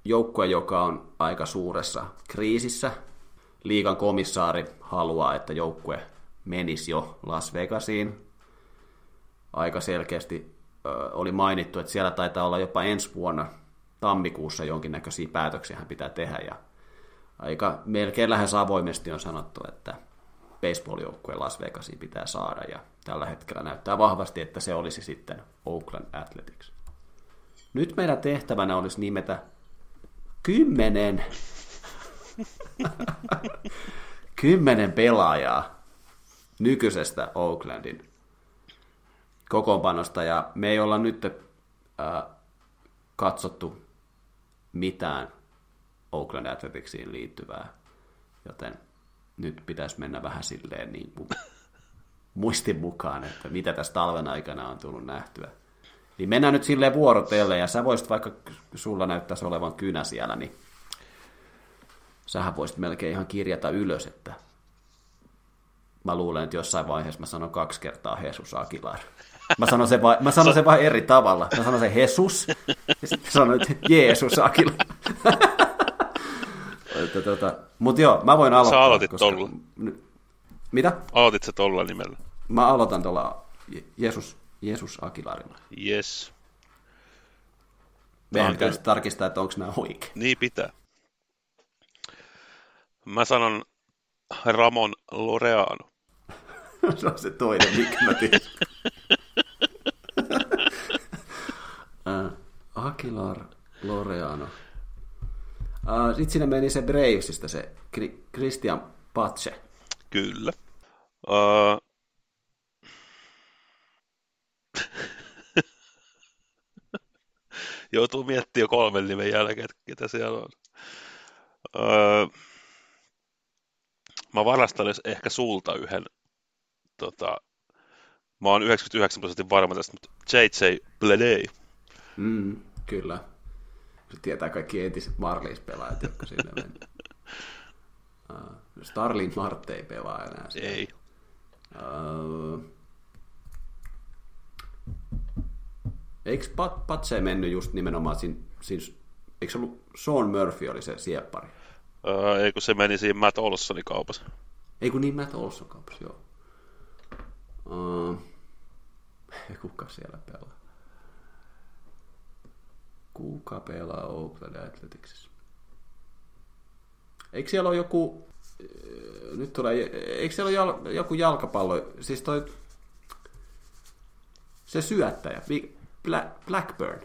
Joukkue, joka on aika suuressa kriisissä. Liigan komissaari haluaa, että joukkue menisi jo Las Vegasiin. Aika selkeästi oli mainittu, että siellä taitaa olla jopa ensi vuonna tammikuussa jonkinnäköisiä päätöksiä hän pitää tehdä. Ja aika melkein lähes avoimesti on sanottu, että baseball-joukkue Las Vegasiin pitää saada. Ja tällä hetkellä näyttää vahvasti, että se olisi sitten Oakland Athletics. Nyt meidän tehtävänä olisi nimetä kymmenen, kymmenen pelaajaa nykyisestä Oaklandin kokoonpanosta, ja me ei olla nyt äh, katsottu mitään Oakland Athleticsiin liittyvää, joten nyt pitäisi mennä vähän silleen niin kuin muistin mukaan, että mitä tässä talven aikana on tullut nähtyä. Niin mennään nyt silleen vuorotelle, ja sä voisit vaikka, sulla näyttäisi olevan kynä siellä, niin sähän voisit melkein ihan kirjata ylös, että mä luulen, että jossain vaiheessa mä sanon kaksi kertaa Jesus Aguilar. Mä sanon sen vain, mä sanon sen vain eri tavalla. Mä sanon sen Jesus, ja sitten sanon, että Jeesus Aguilar. Että tota, Mutta joo, mä voin aloittaa. Sä aloitit koska... tolla. Mitä? Aloitit sä tolla nimellä? Mä aloitan tuolla Je- Jeesus, Jeesus Aguilarilla. Yes. Meidän on pitäisi tarkistaa, että onko nämä oikein. Niin pitää. Mä sanon Ramon Loreano. se on se toinen, mikä mä uh, Aguilar Loreano. Uh, Sitten sinne meni se Bravesista se Christian Patse. Kyllä. Uh... Joutuu miettimään jo kolmen nimen jälkeen, että ketä siellä on. Uh... Mä varastan ehkä sulta yhden. Tota... Mä oon 99 prosentin varma tästä, mutta JJ Bledey. Mm, kyllä. Se tietää kaikki entiset Marlies-pelaajat, jotka sinne meni. Uh, Starlin Mart ei pelaa enää. siellä. Ei. Uh, eikö Pat, Patse mennyt just nimenomaan siinä, siinä, eikö se ollut Sean Murphy oli se sieppari? Uh, ei kun se meni siinä Matt Olsonin kaupassa. Ei kun niin Matt Olson kaupassa, joo. Uh, kuka siellä pelaa? Kuka pelaa Oakland Athleticsissa? Eikö siellä ole joku, äh, nyt tulee, eikö siellä ole jal, joku jalkapallo, siis toi, se syöttäjä, Blackburn,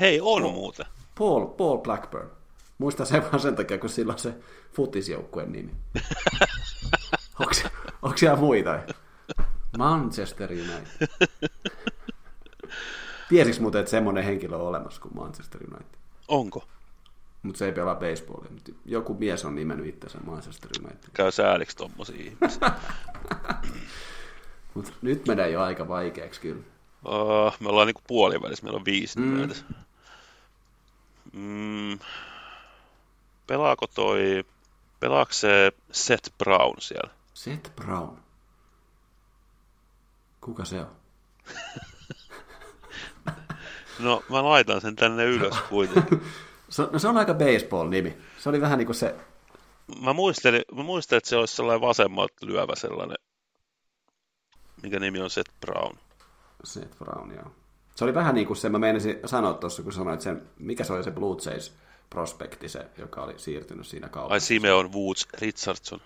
Hei, on muuten. Paul, Paul Blackburn. Muista se vaan sen takia, kun sillä on se futisjoukkueen nimi. Onko, onko siellä muita? Manchester United. Tiesiks muuten, että semmoinen henkilö on olemassa kuin Manchester United? Onko? Mutta se ei pelaa baseballia. Mutta joku mies on nimennyt itsensä Manchester United. Käy sääliksi tommosia ihmisiä. Mutta nyt menee jo aika vaikeaksi kyllä. Uh, me ollaan niinku puolivälissä, meillä on viisi mm. tässä. Mm. Pelaako toi, pelaako se Seth Brown siellä? Seth Brown. Kuka se on? No, mä laitan sen tänne ylös kuitenkin. Se, no se on aika baseball-nimi. Se oli vähän niin kuin se... Mä muistelin, mä muistelin, että se olisi sellainen vasemmalta lyövä sellainen, mikä nimi on Seth Brown. Seth Brown, joo. Se oli vähän niin kuin se, mä meinasin sanoa tuossa, kun sanoit sen, mikä se oli se Blue Jays prospekti, se, joka oli siirtynyt siinä Ai kaupassa. Simeon Woods Richardson.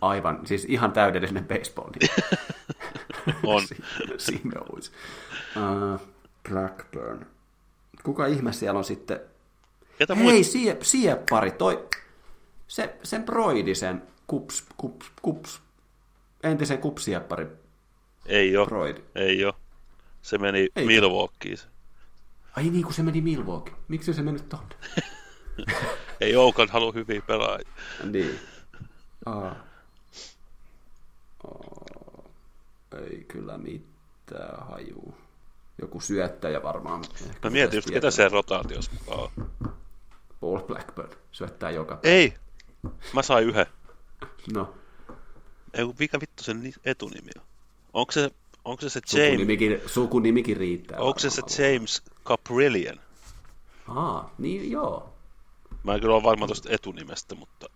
Aivan, siis ihan täydellinen baseball On. Simeois. Uh, Blackburn. Kuka ihme siellä on sitten? Ketä Hei, muita? sie, sieppari, toi, se, sen broidisen kups, kups, kups, entisen kupsieppari Ei oo. broidi. Ei oo. Se meni? Milwaukeein. Ai niin, kun se meni Milwaukee. Miksi se mennyt tonne? Ei Oakland halua hyviä pelaajia. Niin. Aa. Aa. Ei kyllä mitään hajuu. Joku syöttäjä varmaan. Mä mietin just, ketä se rotaatiossa mukaan on. Paul Blackburn syöttää joka Ei! Mä sain yhden. No, Ei, mikä vittu sen ni- etunimi on? Onko se, onko se se James, sukunimikin, sukunimikin riittää. onko se se. James Caprillion? Aa, niin joo. Mä en kyllä ole varma tuosta etunimestä, mutta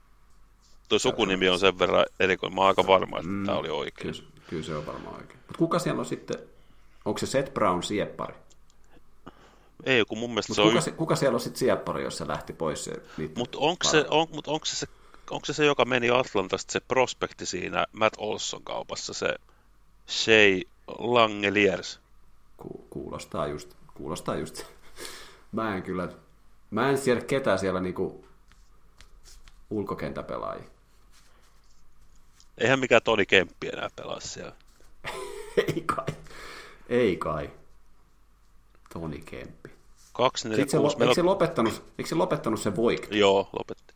toi sukunimi on sen verran erikoinen. Mä oon aika varma, että mm, tää oli oikein. Kyllä, kyllä se on varmaan oikein. Mutta kuka siellä on sitten? Onko se Seth Brown sieppari? Ei, kun mun mielestä Mut se on... kuka, y- se, kuka siellä on sitten sieppari, jos se lähti pois se Mutta onko se, on, mut onko, se, se, onko se se, joka meni Atlantasta, se prospekti siinä Matt Olson kaupassa, se Shea Langeliers? Ku, kuulostaa just, kuulostaa just. Mä en kyllä, mä en tiedä ketään siellä niinku ulkokentäpelaajia. Eihän mikään Toni Kemppi enää pelaa siellä. Ei kai, ei kai. Toni Kemppi. 2, 4, Sitten se, 6, lo, meillä eikö, se on... lopettanut, eikö se lopettanut se Voigt? Joo, lopetti.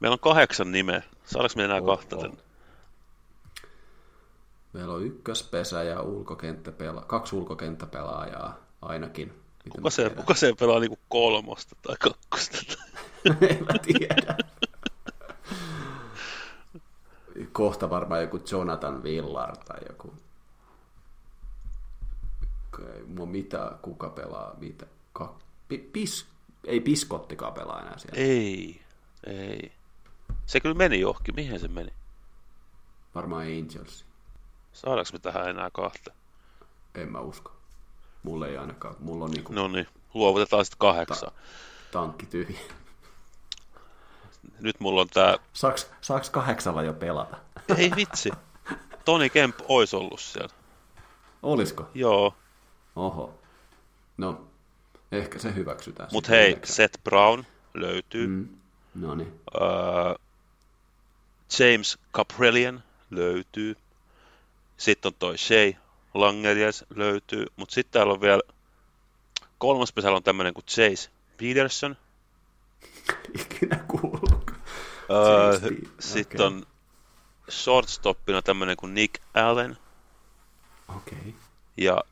Meillä on kahdeksan nimeä. Saadaanko me enää Oh, kahta oh. tänne? Meillä on ykköspesä ja ulkokenttäpela, kaksi ulkokenttäpelaajaa ainakin. Kuka se, kuka se pelaa niinku kolmosta tai kakkosta? en mä tiedä. kohta varmaan joku Jonathan Villar tai joku... Ei mua mitä, kuka pelaa, mitä. Ka... Pis... Ei Piskottikaan pelaa enää siellä. Ei, ei. Se kyllä meni johonkin. Mihin se meni? Varmaan Angels. Saadaanko me tähän enää kahta? En mä usko. Mulla ei ainakaan. Mulla on niinku No niin, luovutetaan sitten kahdeksan. tankki tyhjä. Nyt mulla on tää... Saaks, saaks kahdeksalla jo pelata? Ei vitsi. Toni Kemp ois ollut siellä. Olisiko? Joo. Oho. No, ehkä se hyväksytään. Mut hei, yhdeksän. Seth Brown löytyy. Mm. Mm. No niin. Öö, James Caprellian löytyy. Sitten on toi Shea Langelies löytyy. Mutta sitten täällä on vielä kolmas pesällä on tämmönen kuin Chase Peterson. Ikinä kuullut. Öö, sitten okei. on shortstoppina tämmönen kuin Nick Allen. Okei. Okay. Ja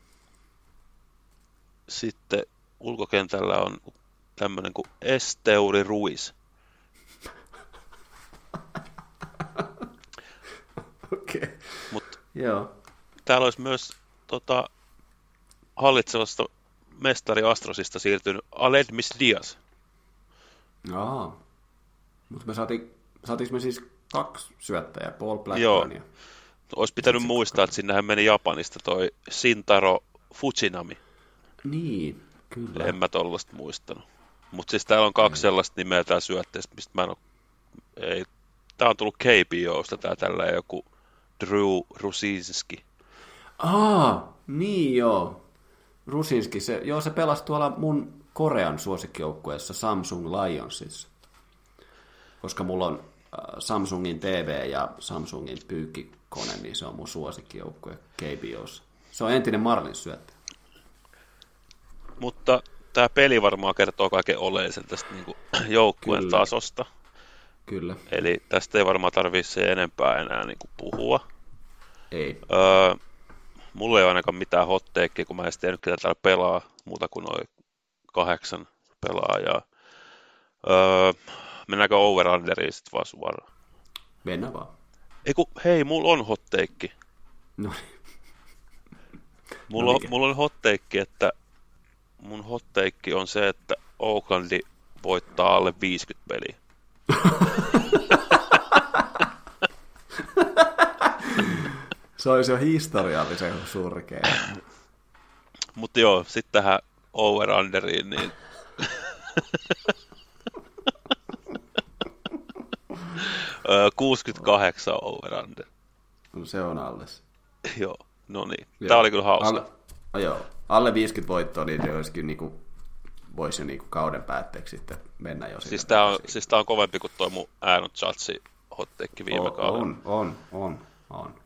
sitten ulkokentällä on tämmönen kuin Esteuri Ruiz. Okei. Okay. Mutta Joo. täällä olisi myös tota, hallitsevasta mestari Astrosista siirtynyt Aledmis Diaz. Aa. Mutta me saatiin, saatiinko me siis kaksi syöttäjää, Paul Joo. Blackburn ja... Olisi pitänyt muistaa, että sinnehän meni Japanista toi Shintaro Fujinami. Niin, kyllä. En mä tollasta muistanut. Mutta siis täällä on kaksi sellaista nimeä täällä syötteessä, mistä mä en oo... Ei. Tää on tullut KPOsta tää tällä joku Drew Rusinski. Aa, niin joo. Rusinski, se, joo, se pelasi tuolla mun Korean suosikkijoukkueessa Samsung Lionsissa. Koska mulla on äh, Samsungin TV ja Samsungin pyykkikone, niin se on mun suosikkijoukkue KBOssa. Se on entinen Marlins syöttäjä. Mutta tämä peli varmaan kertoo kaiken oleellisen tästä niinku joukkueen Kyllä. tasosta. Kyllä. Eli tästä ei varmaan tarvitse se enempää enää niinku puhua. Ei. Öö, mulla ei ole ainakaan mitään hotteekkiä, kun mä en tiennyt, ketä täällä pelaa, muuta kuin noin kahdeksan pelaajaa. Öö, mennäänkö over-underiin sitten vaan suoraan? Mennä vaan. Ei kun, hei, mulla on hotteekki. No, Mulla, No on, mulla on hotteekki, että mun hotteekki on se, että Oaklandi voittaa alle 50 peliä. se olisi jo historiallisen surkea. Mutta joo, sitten tähän over-underiin, niin Öö, 68 over-under. No, se on alles. Joo, no niin. Tämä oli kyllä hauska. Alle, joo. alle 50 voittoa, niin se olisikin niinku, voisi jo niinku kauden päätteeksi sitten mennä jo Siis tää on, siis tää on kovempi kuin toi mun Aaron Judge hotteekki viime on, kaudella. on, on, on, on.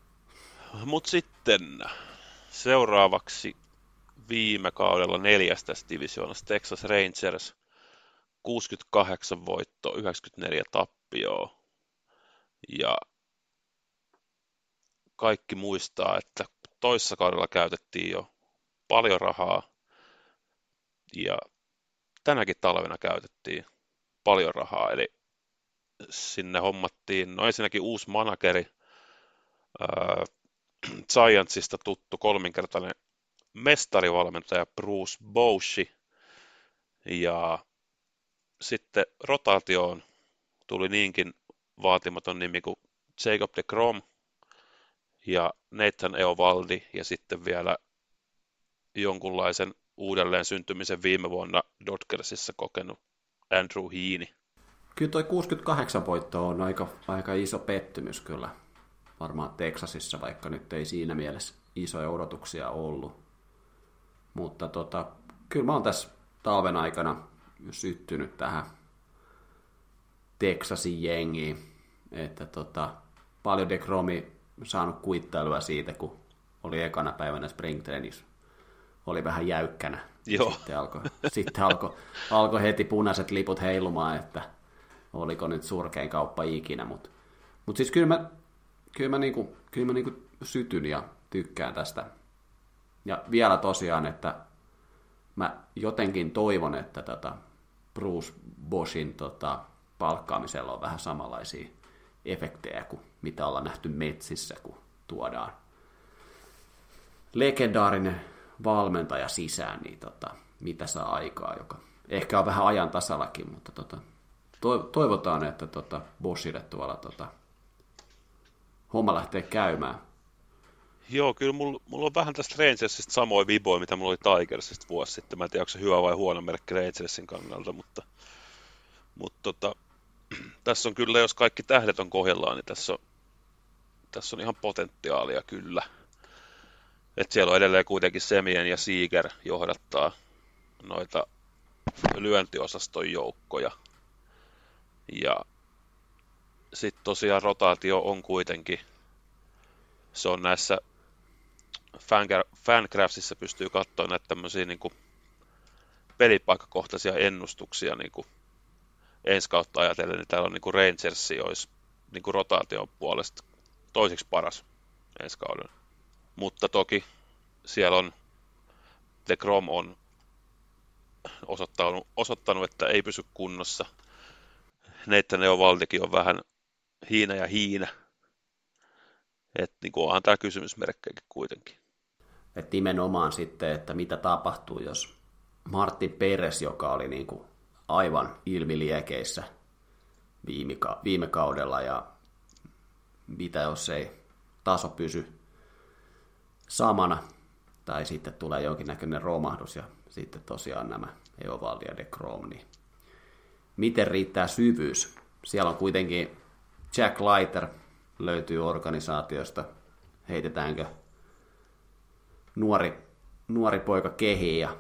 Mut sitten seuraavaksi viime kaudella neljästä divisioonasta Texas Rangers 68 voitto, 94 tappioa. Ja kaikki muistaa, että toissa kaudella käytettiin jo paljon rahaa ja tänäkin talvena käytettiin paljon rahaa, eli sinne hommattiin, no ensinnäkin uusi manageri, ää, Giantsista tuttu kolminkertainen mestarivalmentaja Bruce Bouchi ja sitten rotaatioon tuli niinkin vaatimaton nimi kuin Jacob de Grom ja Nathan Eovaldi ja sitten vielä jonkunlaisen uudelleen syntymisen viime vuonna Dodgersissa kokenut Andrew Heaney. Kyllä toi 68 voitto on aika, aika iso pettymys kyllä. Varmaan Texasissa, vaikka nyt ei siinä mielessä isoja odotuksia ollut. Mutta tota, kyllä mä oon tässä talven aikana syttynyt tähän Texasin jengiin. Että tota, paljon DeGromi saanut kuittailua siitä, kun oli ekana päivänä Spring Trainingsissa. Oli vähän jäykkänä. Joo. Sitten alkoi, sitten alkoi, alkoi heti punaiset liput heilumaan, että oliko nyt surkein kauppa ikinä. Mutta mut siis kyllä mä, kyllä mä, niinku, kyllä mä niinku sytyn ja tykkään tästä. Ja vielä tosiaan, että mä jotenkin toivon, että tätä Bruce Boschin tota, palkkaamisella on vähän samanlaisia efektejä kuin mitä ollaan nähty metsissä, kun tuodaan legendaarinen valmentaja sisään, niin tota, mitä saa aikaa, joka ehkä on vähän ajan tasallakin, mutta tota, toivotaan, että tota, Boschille tuolla tota, homma lähtee käymään. Joo, kyllä mulla, mulla on vähän tästä Rangersista samoin viboja, mitä mulla oli Tigersista vuosi sitten. Mä en tiedä, onko se hyvä vai huono merkki Rangersin kannalta, mutta, mutta tota, tässä on kyllä, jos kaikki tähdet on kohdallaan, niin tässä on, tässä on ihan potentiaalia kyllä. Et siellä on edelleen kuitenkin Semien ja Seeger johdattaa noita lyöntiosaston joukkoja. Ja sitten tosiaan rotaatio on kuitenkin, se on näissä Fancraftsissa pystyy katsoa näitä tämmöisiä niin kuin pelipaikkakohtaisia ennustuksia niin kuin ensi kautta ajatellen, niin täällä on niin kuin Rangersi olisi niin kuin rotaation puolesta toiseksi paras ensi kauden. Mutta toki siellä on The Grom on osoittanut, osoittanut, että ei pysy kunnossa. Nathan Eovaldikin on vähän hiina ja hiina. Että niin onhan tämä kysymysmerkkejäkin kuitenkin. Et nimenomaan sitten, että mitä tapahtuu, jos Martti Peres, joka oli niin kuin aivan ilmiliekeissä viime, viime kaudella, ja mitä jos ei taso pysy samana, tai sitten tulee jonkinnäköinen romahdus, ja sitten tosiaan nämä Eovaldi ja De Krom, niin miten riittää syvyys? Siellä on kuitenkin Jack Leiter löytyy organisaatiosta, heitetäänkö nuori, nuori poika kehiin ja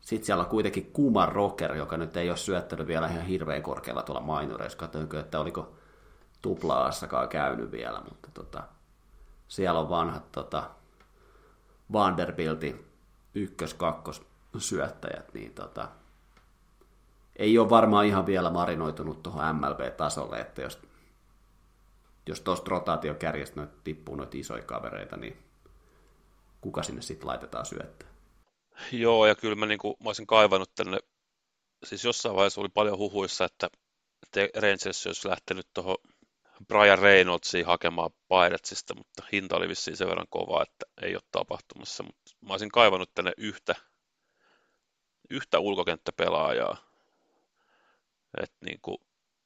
sitten siellä on kuitenkin Kumar Rocker, joka nyt ei ole syöttänyt vielä ihan hirveän korkealla tuolla mainoreissa. Katsoinko, että oliko tuplaassakaan käynyt vielä, mutta tota, siellä on vanhat tota, Vanderbiltin ykkös-kakkos syöttäjät, niin tota, ei ole varmaan ihan vielä marinoitunut tuohon MLB-tasolle, että jos, jos tuosta rotaatiokärjestä tippuu noita isoja kavereita, niin kuka sinne sitten laitetaan syöttää? Joo, ja kyllä mä, niin kuin, mä olisin kaivannut tänne, siis jossain vaiheessa oli paljon huhuissa, että Rangers olisi lähtenyt tuohon Brian Reynoldsiin hakemaan Piratsista, mutta hinta oli vissiin sen verran kova, että ei ole tapahtumassa. Mutta mä olisin kaivannut tänne yhtä, yhtä ulkokenttäpelaajaa. Et niin kuin,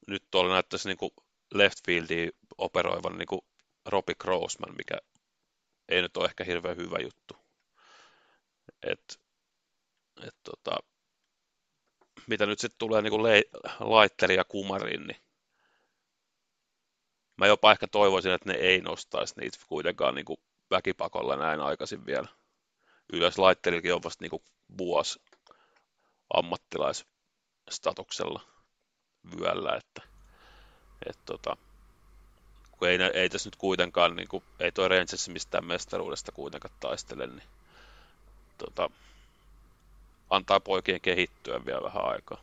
nyt tuolla näyttäisi niin kuin left fieldiin operoivan niin kuin Robbie Grossman, mikä ei nyt ole ehkä hirveän hyvä juttu. Et, et tota, mitä nyt sitten tulee niin Laitteri ja Kumariin, niin mä jopa ehkä toivoisin, että ne ei nostaisi niitä kuitenkaan niin kuin väkipakolla näin aikaisin vielä. Ylös Laitterillakin on vasta niin kuin vuosi ammattilaisstatuksella vyöllä, että, että tota, kun ei, ei tässä nyt kuitenkaan, niin kuin, ei toi Rangers mistään mestaruudesta kuitenkaan taistele, niin tota, antaa poikien kehittyä vielä vähän aikaa.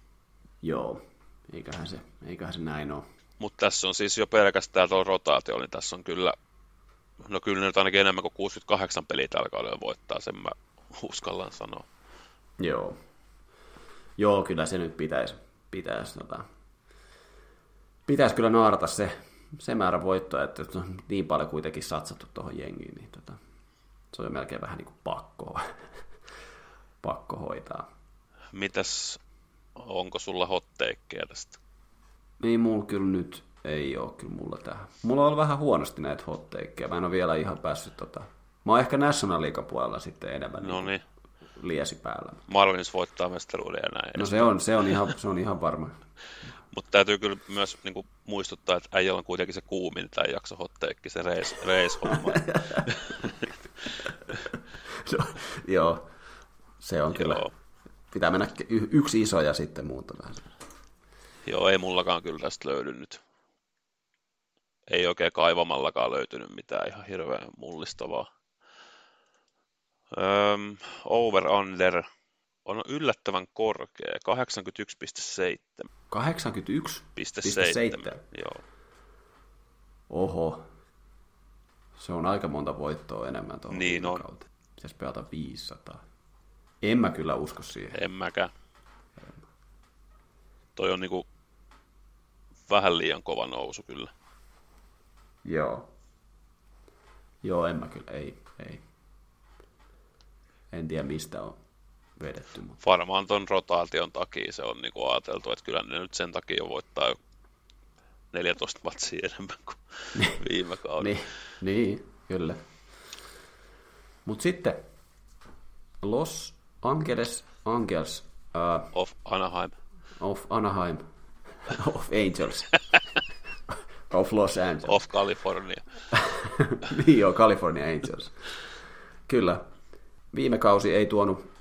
Joo, eiköhän se, eiköhän se näin ole. Mutta tässä on siis jo pelkästään tuo rotaatio, niin tässä on kyllä, no kyllä nyt ainakin enemmän kuin 68 peliä tällä kaudella voittaa, sen mä uskallan sanoa. Joo. Joo, kyllä se nyt pitäisi, pitäisi, tota, pitäisi kyllä naarata se, se määrä voittoa, että on niin paljon kuitenkin satsattu tuohon jengiin, niin tota, se on melkein vähän niin kuin pakko, pakko hoitaa. Mitäs, onko sulla hotteikkeja tästä? Niin, mulla kyllä nyt ei ole kyllä mulla tähän. Mulla on vähän huonosti näitä hotteikkeja. Mä en ole vielä ihan päässyt tota... Mä oon ehkä National puolella sitten enemmän no niin. liesi päällä. Marlins voittaa mestaruuden ja näin. No se on, se on, ihan, se on ihan varma. Mutta täytyy kyllä myös niin kuin, muistuttaa, että äijä on kuitenkin se kuumin tämä jakso hotteikki, se reis, no, joo, se on kyllä. Joo. Pitää mennä yksi iso ja sitten muuta vähän. Joo, ei mullakaan kyllä tästä löydy nyt. Ei oikein kaivamallakaan löytynyt mitään ihan hirveän mullistavaa. Öm, over under on yllättävän korkea, 81,7. 81,7? Joo. Oho. Se on aika monta voittoa enemmän tuohon niin on. Kautta. Pitäisi pelata 500. En mä kyllä usko siihen. En mäkään. Toi on niinku vähän liian kova nousu kyllä. Joo. Joo, en mä kyllä, ei, ei. En tiedä mistä on vedetty. Mutta... Varmaan ton rotaation takia se on niinku ajateltu, että kyllä ne nyt sen takia jo voittaa 14 matsia enemmän kuin viime kaudella. niin, niin, kyllä. Mutta sitten Los Angeles Angels uh, of Anaheim. Of Anaheim. Of Angels. of Los Angeles. Of California. niin joo, California Angels. Kyllä. Viime kausi ei tuonut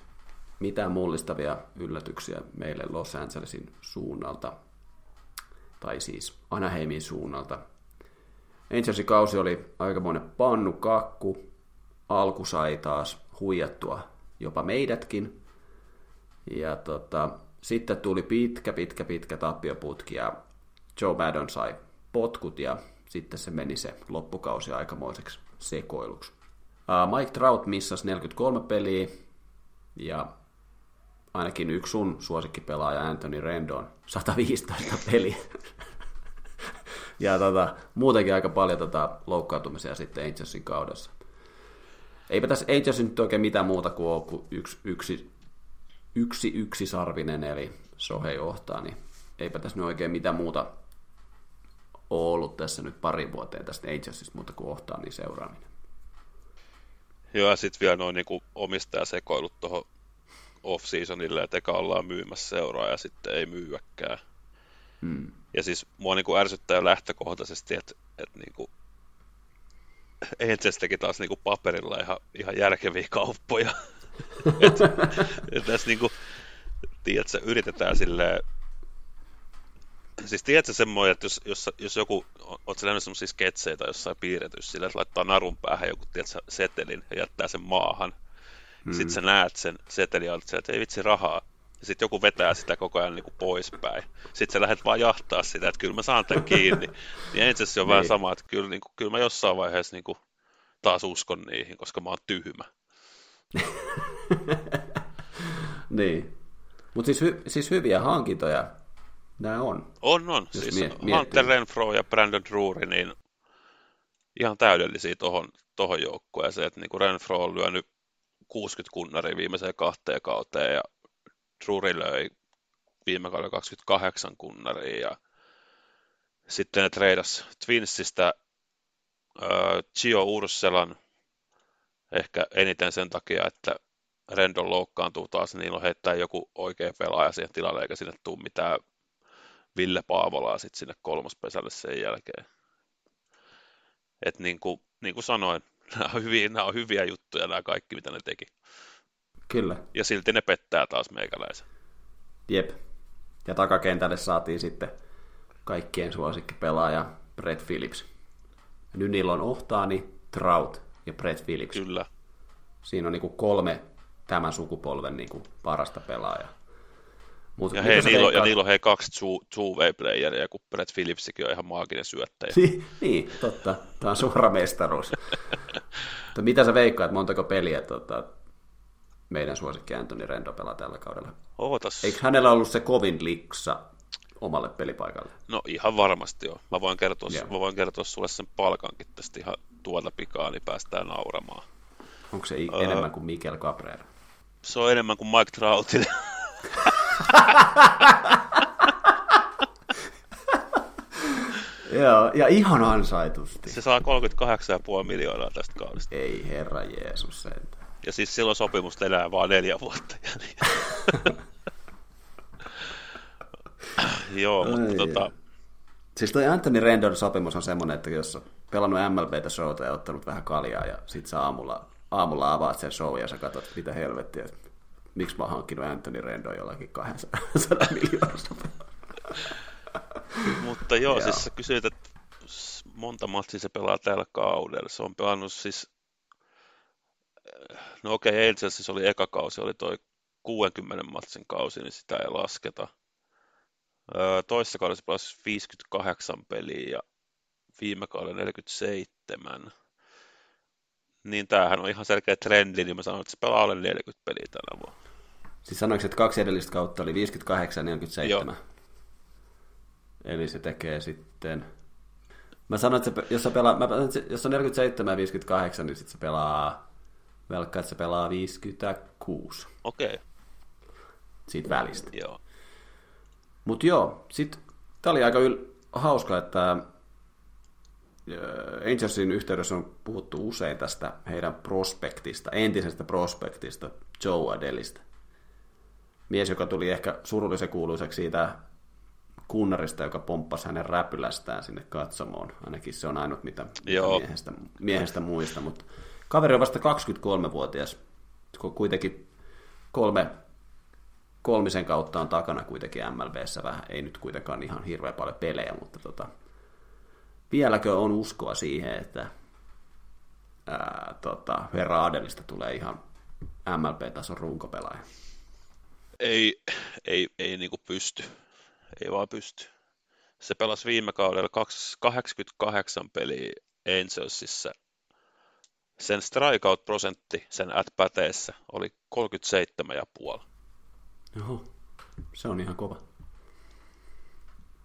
mitään mullistavia yllätyksiä meille Los Angelesin suunnalta, tai siis Anaheimin suunnalta. Angelsin kausi oli aikamoinen pannukakku, alku sai taas huijattua jopa meidätkin, ja tota, sitten tuli pitkä, pitkä, pitkä tappioputki, ja Joe Maddon sai potkut, ja sitten se meni se loppukausi aikamoiseksi sekoiluksi. Mike Trout missasi 43 peliä, ja ainakin yksi sun suosikkipelaaja Anthony Rendon 115 peliä. ja tota, muutenkin aika paljon tota loukkaantumisia sitten Angelsin kaudessa. Eipä tässä Angelsin nyt oikein mitään muuta kuin kuin yksi, yksi, yksi, yksi sarvinen, eli Sohei Ohtaa, niin eipä tässä nyt oikein mitään muuta ole ollut tässä nyt pari vuoteen tästä Angelsista muuta kuin Ohtaa, niin seuraaminen. Joo, ja sitten vielä noin niin omistajasekoilut tuohon off-seasonille, että eka ollaan myymässä seuraa ja sitten ei myyäkään. Hmm. Ja siis mua niin kuin ärsyttää jo lähtökohtaisesti, että, että niin kuin Angels teki taas niin kuin paperilla ihan, ihan järkeviä kauppoja. Että, että tässä niin kuin, tiedätkö, yritetään silleen Siis tiedätkö semmoinen, että jos, jos, jos joku, oot sä nähnyt semmoisia sketsejä tai jossain piirretys sillä, että laittaa narun päähän joku tiedätkö, setelin ja jättää sen maahan, Mm. Sitten sä näet sen setelin ja että ei vitsi rahaa. Ja sitten joku vetää sitä koko ajan niin kuin poispäin. Sitten sä lähdet vaan jahtaa sitä, että kyllä mä saan tämän kiinni. niin itse asiassa on niin. vähän sama, että kyllä, niin kuin, kyllä mä jossain vaiheessa niin kuin, taas uskon niihin, koska mä oon tyhmä. niin. Mutta siis, hy, siis hyviä hankintoja nämä on. On, on. Siis mie- Hunter Renfro ja Brandon Drury, niin ihan täydellisiä tuohon tohon joukkueeseen. Että niin Renfro on lyönyt 60 kunnaria viimeiseen kahteen kauteen ja Drury löi viime kaudella 28 kunnaria ja sitten ne treidas Twinsistä äh, Gio Urselan ehkä eniten sen takia, että Rendon loukkaantuu taas, niin on heittää joku oikea pelaaja siihen tilalle, eikä sinne tule mitään Ville Paavolaa sitten sinne kolmospesälle sen jälkeen. Et niin kuin, niin kuin sanoin, nämä on, hyviä, nämä on hyviä juttuja nämä kaikki, mitä ne teki. Kyllä. Ja silti ne pettää taas meikäläisen. Jep. Ja takakentälle saatiin sitten kaikkien suosikkipelaaja Brett Phillips. Ja nyt niillä on Ohtaani, Trout ja Brett Phillips. Kyllä. Siinä on niin kolme tämän sukupolven niin parasta pelaajaa. Mut, ja, hei, niillä ja niillä on hei kaksi two-way playeria, kun Brett Phillipsikin on ihan maaginen syöttäjä. niin, totta. Tämä on suora mestaruus. Mutta mitä sä veikkaat, montako peliä tota, meidän suosikki Anthony Rendo pelaa tällä kaudella? Ootas. Eikö hänellä ollut se kovin liksa omalle pelipaikalle? No ihan varmasti joo. Mä voin kertoa, mä voin kertoa sulle sen palkankin tästä ihan tuolta pikaa, niin päästään nauramaan. Onko se uh, enemmän kuin Mikel Cabrera? Se on enemmän kuin Mike Troutille. Joo, ja ihan ansaitusti. Se saa 38,5 miljoonaa tästä kaudesta. Ei herra Jeesus sen. Ja siis silloin sopimusta enää vaan neljä vuotta. Joo, Ai mutta tota... Siis toi Anthony Rendon sopimus on semmoinen, että jos pelannut MLBtä showta ja ottanut vähän kaljaa ja sit sä aamulla, aamulla avaat sen show ja sä katsot mitä helvettiä, miksi mä oon hankkinut Anthony Rendon jollakin 200 miljoonasta. Mutta joo, joo, siis sä kysyit, että monta matsia se pelaa tällä kaudella. Se on pelannut siis, no okei, okay, Angels siis oli eka kausi, oli toi 60 matsin kausi, niin sitä ei lasketa. Toisessa kaudessa pelasi 58 peliä ja viime kaudella 47 niin tämähän on ihan selkeä trendi, niin mä sanoin, että se pelaa alle 40 peliä tänä vuonna. Siis sanoiko, että kaksi edellistä kautta oli 58 ja 47? Joo. Eli se tekee sitten Mä sanoin, että se, jos, se pelaa, mä, jos on 47 ja 58, niin sitten se pelaa, velkkaa, että se pelaa 56. Okei. Okay. Siitä välistä. Joo. Mutta joo, sitten tämä oli aika yl- hauska, että Angelsin yhteydessä on puhuttu usein tästä heidän prospektista, entisestä prospektista, Joe Adelista. Mies, joka tuli ehkä surullisen kuuluiseksi siitä kunnarista, joka pomppasi hänen räpylästään sinne katsomoon. Ainakin se on ainut, mitä, mitä miehestä, miehestä muista. Mutta kaveri on vasta 23-vuotias, kun kuitenkin kolme, kolmisen kautta on takana kuitenkin MLBssä vähän. Ei nyt kuitenkaan ihan hirveän paljon pelejä, mutta tota, vieläkö on uskoa siihen, että ää, tota, Herra Adelista tulee ihan MLB-tason runkopelaaja? Ei, ei, ei niin kuin pysty. Ei vaan pysty. Se pelasi viime kaudella 88 peliä Angelsissa. Sen strikeout-prosentti sen at oli 37,5. Oho, se on ihan kova.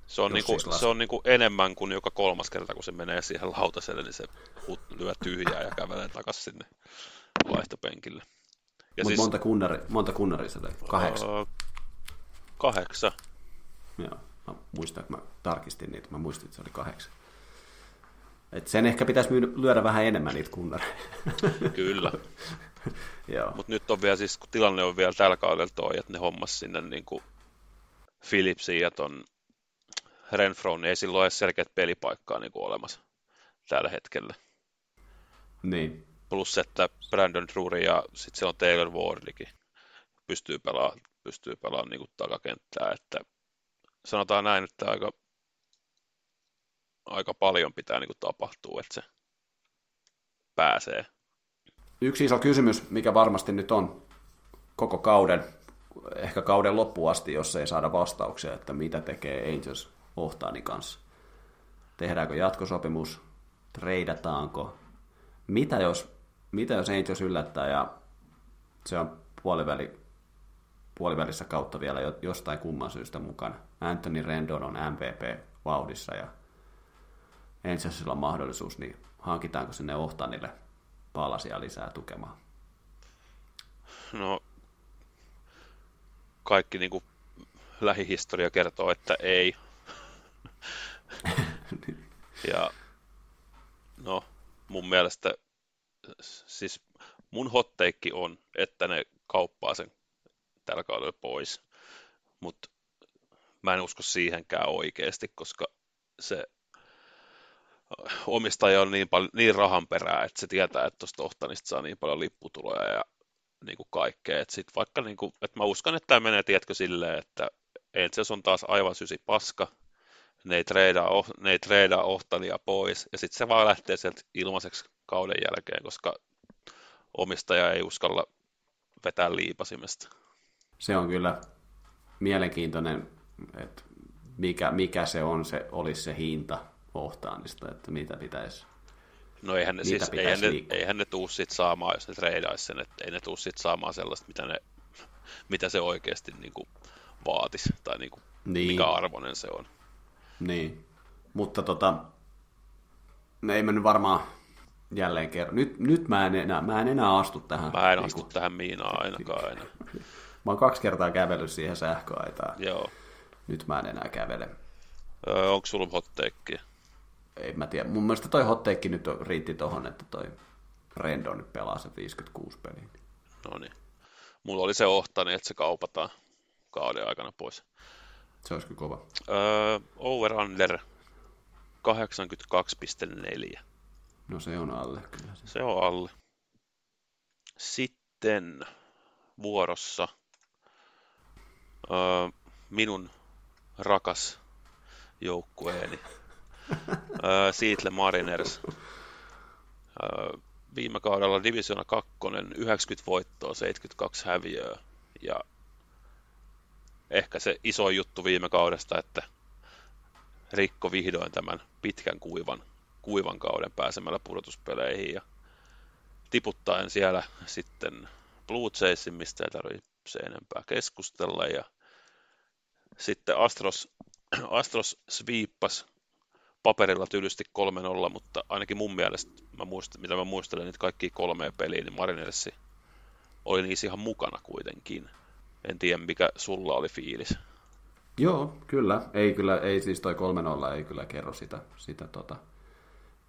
Se on, niinku, siis se on niinku enemmän kuin joka kolmas kerta, kun se menee siihen lautaselle, niin se lyö tyhjää ja kävelee takaisin sinne vaihtopenkille. Ja siis, monta, kunnari, monta kunnaria se Kahdeksan? Uh, kahdeksan. Joo, mä muistan, että mä tarkistin niitä, mä muistin, että se oli kahdeksan. Et sen ehkä pitäisi lyödä vähän enemmän niitä kunnareita. Kyllä. Mutta nyt on vielä siis, kun tilanne on vielä tällä kaudella toi, että ne hommas sinne niin kuin Philipsiin ja ton Renfro, niin ei silloin ole selkeät pelipaikkaa niin kuin olemassa tällä hetkellä. Niin. Plus, että Brandon Drury ja sitten siellä on Taylor Wardikin pystyy pelaamaan, pystyy pelaamaan niin kuin takakenttää, että sanotaan näin, että aika, aika paljon pitää niin kuin tapahtua, että se pääsee. Yksi iso kysymys, mikä varmasti nyt on koko kauden, ehkä kauden loppuun asti, jos ei saada vastauksia, että mitä tekee Angels Ohtaani kanssa. Tehdäänkö jatkosopimus, treidataanko, mitä jos, mitä jos Angels yllättää ja se on puoliväli, puolivälissä kautta vielä jostain kumman syystä mukana. Anthony Rendon on MVP-vauhdissa ja Angelsilla on mahdollisuus, niin hankitaanko sinne Ohtanille palasia lisää tukemaan? No, kaikki niin kuin lähihistoria kertoo, että ei. ja no, mun mielestä, siis mun hotteikki on, että ne kauppaa sen tällä kaudella pois, mutta mä en usko siihenkään oikeasti, koska se omistaja on niin, paljon, niin rahan perää, että se tietää, että tuosta Ohtanista saa niin paljon lipputuloja ja niin kuin kaikkea. Et sit vaikka, niin kuin, että mä uskon, että tämä menee, tiedätkö, silleen, että Angels on taas aivan sysi paska, ne ei treidaa, ne ei treidaa Ohtania pois, ja sitten se vaan lähtee sieltä ilmaiseksi kauden jälkeen, koska omistaja ei uskalla vetää liipasimesta. Se on kyllä mielenkiintoinen, että mikä, mikä se on, se olisi se hinta Ohtaanista, että mitä pitäisi No eihän ne, siis, eihän ne, eihän ne tuu sit saamaan, jos ne treidaisi sen, että ei ne tuu sit saamaan sellaista, mitä, ne, mitä se oikeasti niin kuin vaatisi, tai niin kuin, niin. mikä arvoinen se on. Niin, mutta tota, ei mennyt varmaan jälleen kerran. Nyt, nyt mä, en enää, mä en enää astu tähän. Mä en niin astu tähän miinaan ainakaan aina. mä oon kaksi kertaa kävellyt siihen sähköaitaan. Joo. Nyt mä en enää kävele. Öö, onko sulla hotteekkiä? Ei mä tiedä. Mun mielestä toi hotteekki nyt riitti tohon, että toi Rendo nyt pelaa se 56 peliä. No niin. Mulla oli se ohtani, että se kaupataan kauden aikana pois. Se olisi kyllä kova. Öö, over-under 82,4. No se on alle kyllä. Se. se on alle. Sitten vuorossa öö, minun rakas joukkueeni öö, Seattle Mariners. Öö, viime kaudella Divisiona 2, 90 voittoa, 72 häviöä ja ehkä se iso juttu viime kaudesta, että rikko vihdoin tämän pitkän kuivan, kuivan kauden pääsemällä pudotuspeleihin ja tiputtaen siellä sitten Blue Jaysin, mistä ei tarvitse enempää keskustella ja sitten Astros, Astros sviippas paperilla tylysti 3-0, mutta ainakin mun mielestä, mä muistan, mitä mä muistelen niitä kaikki kolmea peliä, niin Marinersi oli niissä ihan mukana kuitenkin. En tiedä, mikä sulla oli fiilis. Joo, kyllä. Ei, kyllä, ei siis toi 3-0 ei kyllä kerro sitä, sitä tota,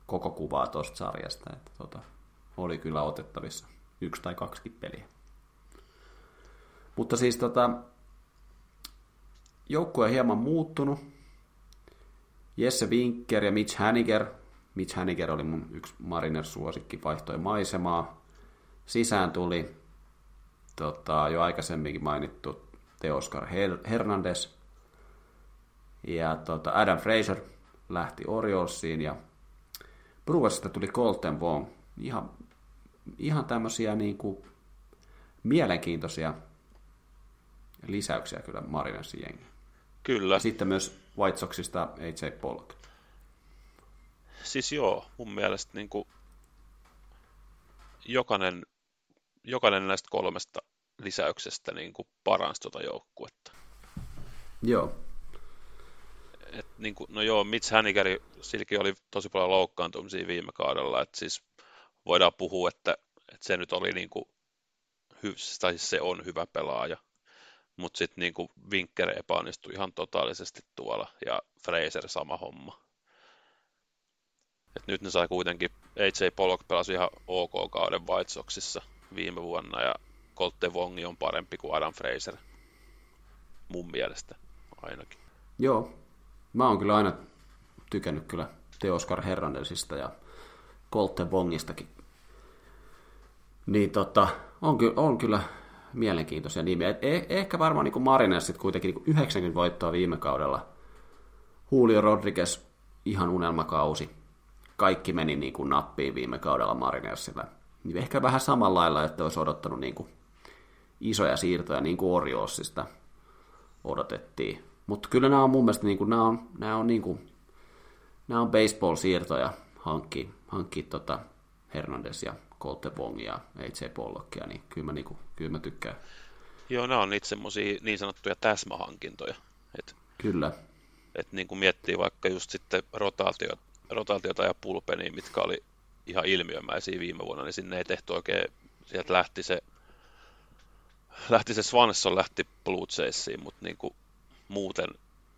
koko kuvaa tuosta sarjasta. Että, tota, oli kyllä otettavissa yksi tai kaksi peliä. Mutta siis tota, joukkue on hieman muuttunut. Jesse Winker ja Mitch Haniger. Mitch Haniger oli mun yksi Mariners suosikki, vaihtoi maisemaa. Sisään tuli tota, jo aikaisemminkin mainittu Teoskar Hernandez. Ja tota, Adam Fraser lähti Oriolsiin ja Bruasista tuli Colton Wong. Ihan, ihan tämmöisiä niin kuin, mielenkiintoisia lisäyksiä kyllä Marinersin jengi. Kyllä. Sitten myös White Soxista AJ Pollock. Siis joo, mun mielestä niin kuin jokainen, jokainen näistä kolmesta lisäyksestä niin kuin paransi tuota joukkuetta. Joo. Et niin kuin, no joo, Mitch Hanigeri, silläkin oli tosi paljon loukkaantumisia viime kaudella, että siis voidaan puhua, että, että se nyt oli niin kuin, tai siis se on hyvä pelaaja, mutta sitten niinku Winker epäonnistui ihan totaalisesti tuolla ja Fraser sama homma. Et nyt ne sai kuitenkin, AJ Pollock pelasi ihan ok kauden White Soxissa viime vuonna ja Colte Wongi on parempi kuin Adam Fraser. Mun mielestä ainakin. Joo, mä oon kyllä aina tykännyt kyllä Teoskar Hernandezista ja Colte Wongistakin. Niin tota, on, ky- on kyllä mielenkiintoisia nimiä. Eh, ehkä varmaan niin Marinersit kuitenkin niin 90 voittoa viime kaudella. Julio Rodriguez, ihan unelmakausi. Kaikki meni niin kuin nappiin viime kaudella Marinersilla. Niin ehkä vähän samalla lailla, että olisi odottanut niin kuin isoja siirtoja, niin kuin Oriolsista odotettiin. Mutta kyllä nämä on mun mielestä niin kuin, nämä on, nämä on, niin kuin, nämä on baseball-siirtoja hankki, hankki tota Hernandez ja Colte Wong ja AJ Pollockia, niin kyllä mä, niin kuin, kyllä mä tykkään. Joo, nämä on niitä semmoisia niin sanottuja täsmähankintoja. Et, kyllä. Et niin kuin miettii vaikka just sitten rotaatio, rotaatiota ja pulpenia, mitkä oli ihan ilmiömäisiä viime vuonna, niin sinne ei tehty oikein, sieltä lähti se lähti se Swanson lähti Blue Jaysiin, mutta niin kuin muuten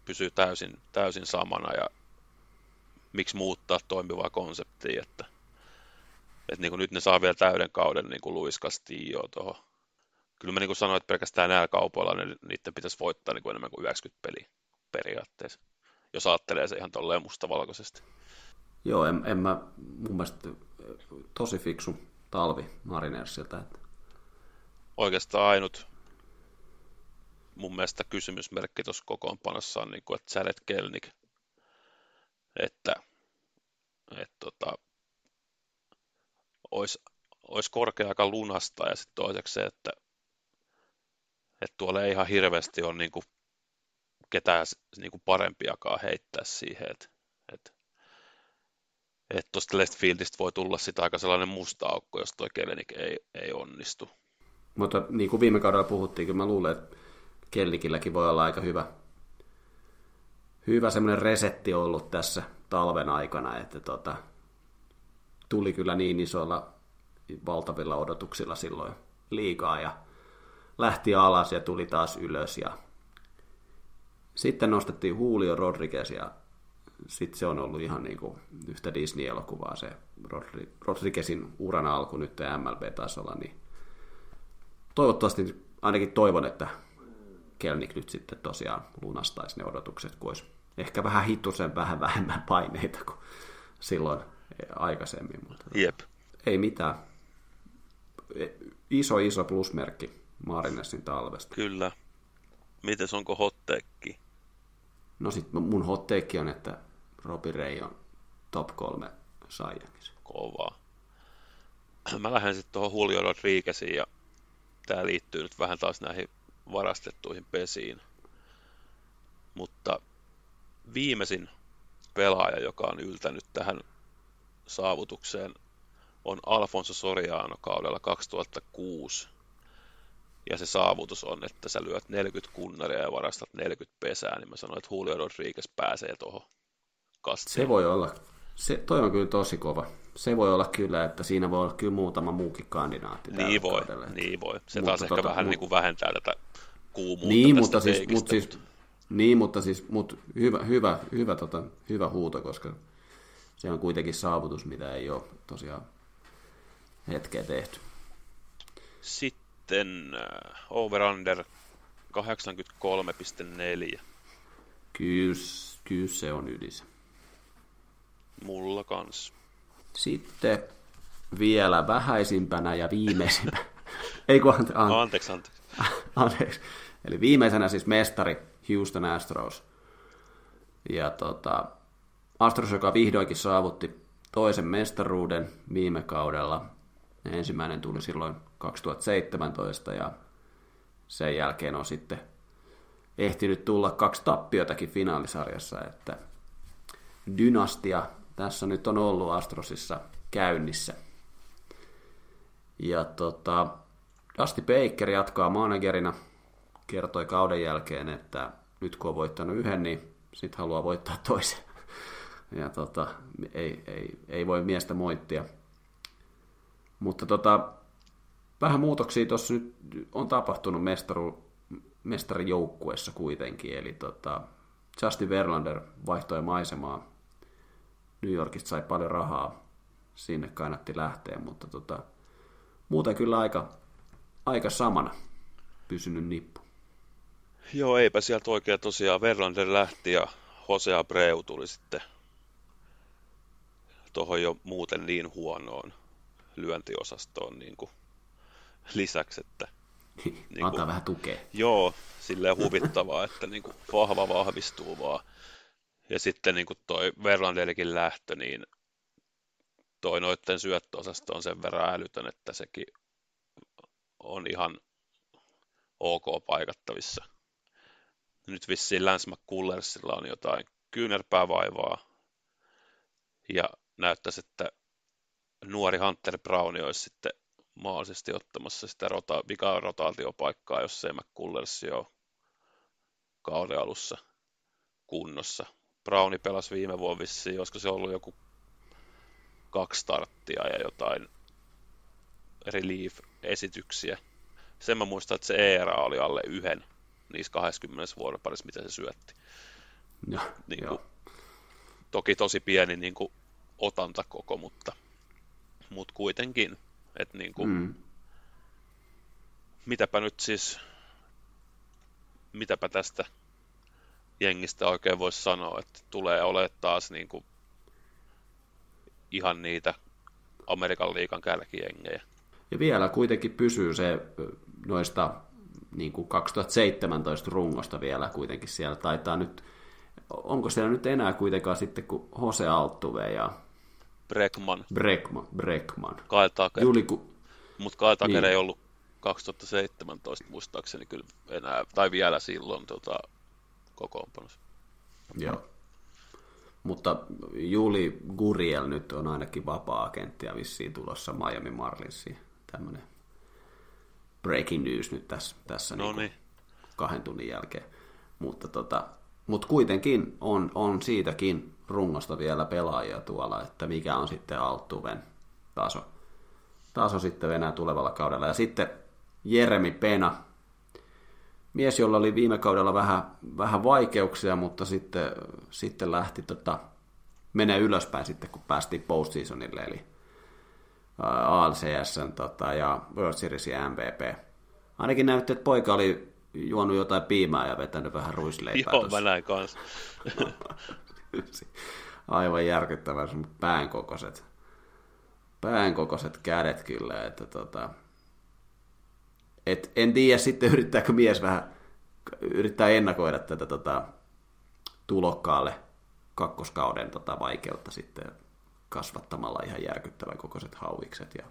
pysyy täysin, täysin samana ja miksi muuttaa toimivaa konseptia, että että niin kuin nyt ne saa vielä täyden kauden niin kuin Luis Castillo tuohon. Kyllä mä niin kuin sanoin, että pelkästään näillä kaupoilla ne, niiden pitäisi voittaa niin kuin enemmän kuin 90 peliä periaatteessa, jos ajattelee se ihan tolleen mustavalkoisesti. Joo, en, en mä, mun mielestä tosi fiksu talvi Marinersilta. Että... Oikeastaan ainut mun mielestä kysymysmerkki tuossa kokoonpanossa on, niin kuin, että Jared Kelnik, että, että tota, olisi, olisi korkea aika lunasta ja sitten toiseksi se, että, että tuolla ei ihan hirveästi ole niin kuin ketään niin kuin parempiakaan heittää siihen, että, että tuosta left fieldistä voi tulla sitä aika sellainen musta aukko, jos tuo Kelnik ei, ei onnistu. Mutta niin kuin viime kaudella puhuttiin, kyllä mä luulen, että Kellikilläkin voi olla aika hyvä, hyvä semmoinen resetti ollut tässä talven aikana, että tota, tuli kyllä niin isoilla valtavilla odotuksilla silloin liikaa ja lähti alas ja tuli taas ylös ja sitten nostettiin Julio Rodriguez ja sitten se on ollut ihan niin kuin yhtä Disney-elokuvaa se Rodriguezin uran alku nyt MLB-tasolla, niin toivottavasti ainakin toivon, että Kelnik nyt sitten tosiaan lunastaisi ne odotukset, kun olisi ehkä vähän hittusen vähän vähemmän paineita kuin silloin aikaisemmin. Mutta Jep. Ei mitään. Iso, iso plusmerkki Marinersin talvesta. Kyllä. Mites onko hotteekki? No sit mun hotteekki on, että Robi Ray on top kolme saijakissa. Kovaa. Mä lähden sitten tuohon Julio Rodrigueziin ja tämä liittyy nyt vähän taas näihin varastettuihin pesiin. Mutta viimeisin pelaaja, joka on yltänyt tähän saavutukseen on Alfonso Soriano kaudella 2006. Ja se saavutus on, että sä lyöt 40 kunnaria ja varastat 40 pesää, niin mä sanoin, että Julio Rodriguez pääsee tuohon kastia. Se voi olla, se, toi on kyllä tosi kova. Se voi olla kyllä, että siinä voi olla kyllä muutama muukin kandidaatti. Niin voi, kaudella. niin voi. Se Mutta taas ehkä tota, vähän mut- niin kuin vähentää tätä kuumuutta Niin, tästä mutta siis, mutta siis, niin, mutta siis mut hyvä, hyvä, hyvä, tota, hyvä huuto, koska se on kuitenkin saavutus, mitä ei ole tosiaan hetkeä tehty. Sitten äh, over-under 83,4. Kyllä, kyllä se on ydissä. Mulla kans. Sitten vielä vähäisimpänä ja viimeisimpänä. Ei kun, ante, ante, Anteeksi, anteeksi. anteeksi. Eli viimeisenä siis mestari Houston Astros. Ja tota, Astros, joka vihdoinkin saavutti toisen mestaruuden viime kaudella. Ensimmäinen tuli silloin 2017 ja sen jälkeen on sitten ehtinyt tulla kaksi tappiotakin finaalisarjassa, että dynastia tässä nyt on ollut Astrosissa käynnissä. Ja tota, Dusty Baker jatkaa managerina, kertoi kauden jälkeen, että nyt kun on voittanut yhden, niin sitten haluaa voittaa toisen. Ja tota, ei, ei, ei voi miestä moittia. Mutta tota, vähän muutoksia tuossa nyt on tapahtunut mestaru, mestarijoukkuessa kuitenkin. Eli tota, Justin Verlander vaihtoi maisemaa. New Yorkista sai paljon rahaa. Sinne kannatti lähteä, mutta tota, muuten kyllä aika, aika samana pysynyt nippu. Joo, eipä sieltä oikein tosiaan. Verlander lähti ja Jose Abreu tuli sitten tuohon jo muuten niin huonoon lyöntiosastoon niin kuin lisäksi, että Niin Antaa vähän tukea. joo, silleen huvittavaa, että niin kuin vahva vahvistuu vaan. Ja sitten niin kuin toi Verlanderikin lähtö, niin toi noitten syöttöosasto on sen verran älytön, että sekin on ihan ok paikattavissa. Nyt vissiin Lance McCullersilla on jotain kyynärpäävaivaa ja näyttäisi, että nuori Hunter Brown olisi sitten mahdollisesti ottamassa sitä rota, vikaa rotaatiopaikkaa, jos ei McCullers ole kauden alussa kunnossa. Browni pelasi viime vuonna vissiin, olisiko se ollut joku kaksi starttia ja jotain relief-esityksiä. Sen mä muistan, että se ERA oli alle yhden niissä 20 vuoroparissa, mitä se syötti. Ja, Niin kuin, toki tosi pieni niin kuin, otanta koko, mutta, mutta kuitenkin. Että niin kuin, Mm. mitäpä nyt siis, mitäpä tästä jengistä oikein voisi sanoa, että tulee olemaan taas niin kuin ihan niitä Amerikan liikan kärkijengejä. Ja vielä kuitenkin pysyy se noista niin kuin 2017 rungosta vielä kuitenkin siellä. Taitaa nyt, onko siellä nyt enää kuitenkaan sitten kuin Jose Altuve ja Bregman, Breckman, Breckman. Kyle Tucker, Juli, ku- mutta Kyle Tucker Niin. ei ollut 2017 muistaakseni kyllä enää, tai vielä silloin tota, kokoonpanossa. Joo. Mutta Juli Guriel nyt on ainakin vapaa-agentti ja vissiin tulossa Miami Marlinsiin. Tämmöinen breaking news nyt tässä, tässä No niinku niin, kahden tunnin jälkeen. Mutta tota, mut kuitenkin on, on siitäkin rungosta vielä pelaajia tuolla, että mikä on sitten Alttuven taso. Taso sitten enää tulevalla kaudella. Ja sitten Jeremi Pena, mies, jolla oli viime kaudella vähän, vähän vaikeuksia, mutta sitten, sitten lähti tota, menee ylöspäin sitten, kun päästiin postseasonille, eli ALCS tota, ja World Seriesin MVP. Ainakin näytti, että poika oli juonut jotain piimää ja vetänyt vähän ruisleipää. joo, mä näin kanssa. Aivan järkyttävä sun päänkokoiset, päänkokoiset kädet kyllä, että tota, et en tiedä sitten yrittääkö mies vähän yrittää ennakoida tätä tota, tulokkaalle kakkoskauden tota, vaikeutta sitten kasvattamalla ihan järkyttävän kokoiset hauikset ja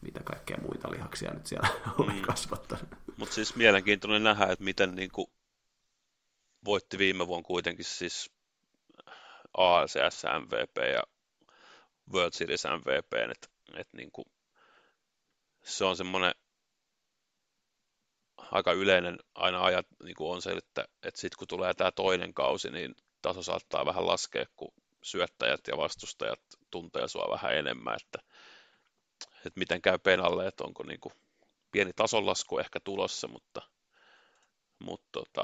mitä kaikkea muita lihaksia nyt siellä oli kasvattanut. Mutta siis mielenkiintoinen nähdä, että miten niin kuin voitti viime vuonna kuitenkin siis ALCS MVP ja World Series MVP, että et niin kuin se on semmoinen aika yleinen aina ajat niin kuin on se, että, että sitten kun tulee tämä toinen kausi, niin taso saattaa vähän laskea, kun syöttäjät ja vastustajat tuntee sua vähän enemmän, että, että miten käy penalle, että onko niin kuin pieni tasonlasku ehkä tulossa, mutta, mutta tota,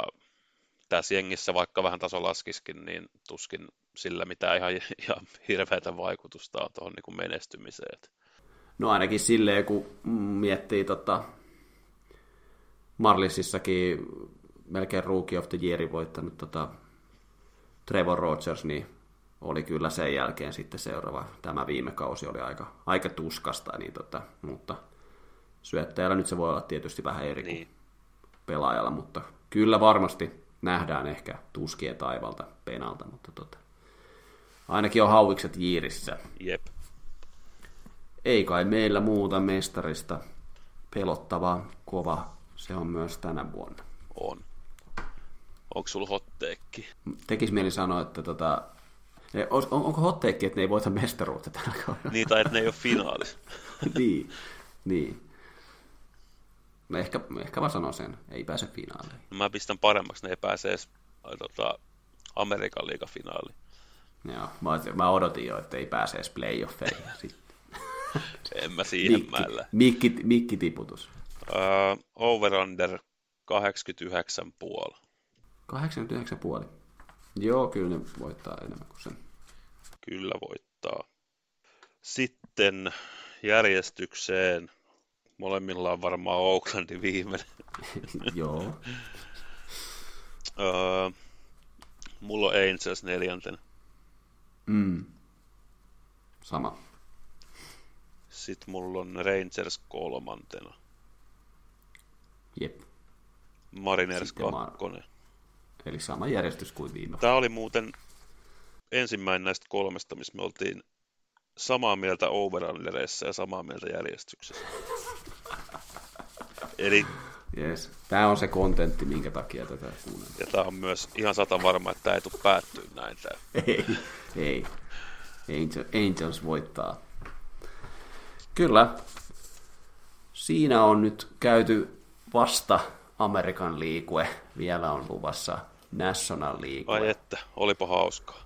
tässä jengissä, vaikka vähän taso laskiskin, niin tuskin sillä mitään ihan, ihan hirveätä vaikutusta on tuohon niin menestymiseen. No ainakin silleen, kun miettii tota, Marlisissakin melkein Rookie of the Yearin voittanut tota, Trevor Rogers, niin oli kyllä sen jälkeen sitten seuraava. Tämä viime kausi oli aika, aika tuskasta, niin tota, mutta syöttäjällä nyt se voi olla tietysti vähän eri niin. kuin pelaajalla, mutta kyllä varmasti nähdään ehkä tuskien taivalta penalta, mutta tota, ainakin on hauikset jiirissä. Jep. Ei kai meillä muuta mestarista pelottava, kova, se on myös tänä vuonna. On. Onko sulla hotteekki? Tekis mieli sanoa, että tota, on, onko hotteekki, että ne ei voita mestaruutta tällä kaudella? Niin, tai että ne ei ole finaalis. niin, niin. No ehkä, ehkä mä sanon sen, ei pääse finaaliin. No mä pistän paremmaksi, ne ei pääse edes tota, Amerikan liigafinaaliin. Joo, mä, mä odotin jo, että ei pääse edes playoffeihin. en mä siihen mikki, mällä. Mikki, mikki Uh, over-under 89,5. 89,5. Joo, kyllä ne voittaa enemmän kuin sen. Kyllä voittaa. Sitten järjestykseen. Molemmilla on varmaan Oaklandin viimeinen. Joo. öö, mulla on Angels neljäntenä. Mm. Sama. Sitten mulla on Rangers kolmantena. Jep. Mariners kakkonen. Eli sama järjestys kuin viime Tämä oli muuten ensimmäinen näistä kolmesta, missä me oltiin samaa mieltä overundereissa ja samaa mieltä järjestyksessä. Eli Yes. Tämä on se kontentti, minkä takia tätä kuunnellaan. Ja tämä on myös ihan sata varma, että tämä ei tule päättyä näin. Tämä. Ei, ei. Angels, Angels voittaa. Kyllä. Siinä on nyt käyty vasta Amerikan liikue. Vielä on luvassa National League. Ai että, olipa hauskaa.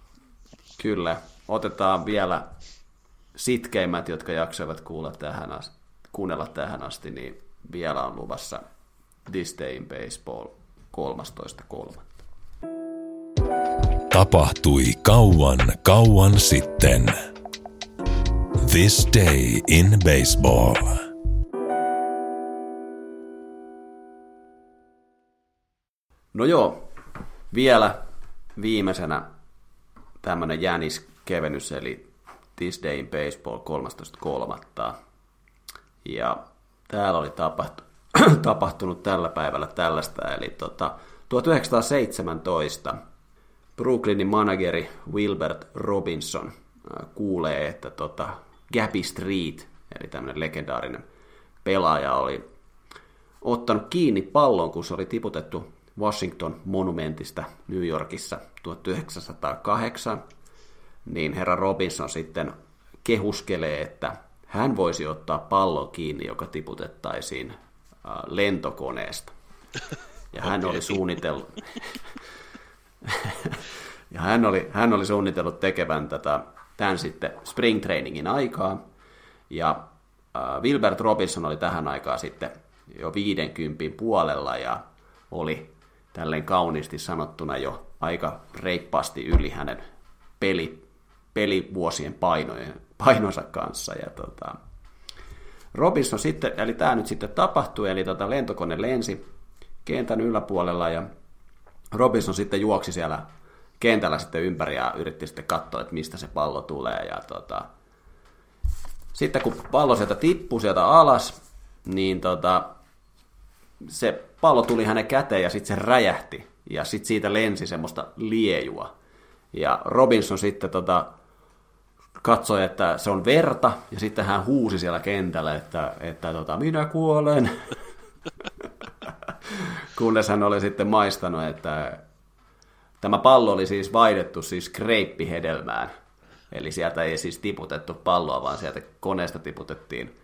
Kyllä. Otetaan vielä sitkeimmät, jotka jaksoivat kuulla tähän asti, kuunnella tähän asti, niin vielä on luvassa This Day in Baseball 13.3. Tapahtui kauan, kauan sitten. This Day in Baseball. No joo, vielä viimeisenä tämmöinen jäniskevennys, eli This Day in Baseball 13.3. Ja täällä oli tapahtu, tapahtunut tällä päivällä tällaista, eli tota, 1917 Brooklynin manageri Wilbert Robinson äh, kuulee, että tota, Gappy Street, eli tämmöinen legendaarinen pelaaja, oli ottanut kiinni pallon, kun se oli tiputettu Washington Monumentista New Yorkissa 1908, niin herra Robinson sitten kehuskelee, että hän voisi ottaa pallon kiinni, joka tiputettaisiin lentokoneesta. Ja hän okay. oli suunnitellut, ja hän oli, hän oli suunnitellut tekevän tätä, tämän sitten spring trainingin aikaa. Ja äh, Wilbert Robinson oli tähän aikaan sitten jo 50 puolella ja oli tälleen kauniisti sanottuna jo aika reippaasti yli hänen peli, pelivuosien painojen, painonsa kanssa. Ja tota, Robinson sitten, eli tämä nyt sitten tapahtui, eli tota lentokone lensi kentän yläpuolella ja Robinson sitten juoksi siellä kentällä sitten ympäri ja yritti sitten katsoa, että mistä se pallo tulee. Ja tota, sitten kun pallo sieltä tippui sieltä alas, niin tota, se pallo tuli hänen käteen ja sitten se räjähti. Ja sitten siitä lensi semmoista liejua. Ja Robinson sitten tota, katsoi, että se on verta, ja sitten hän huusi siellä kentällä, että, että tota, minä kuolen. Kunnes hän oli sitten maistanut, että tämä pallo oli siis vaihdettu siis kreippihedelmään. Eli sieltä ei siis tiputettu palloa, vaan sieltä koneesta tiputettiin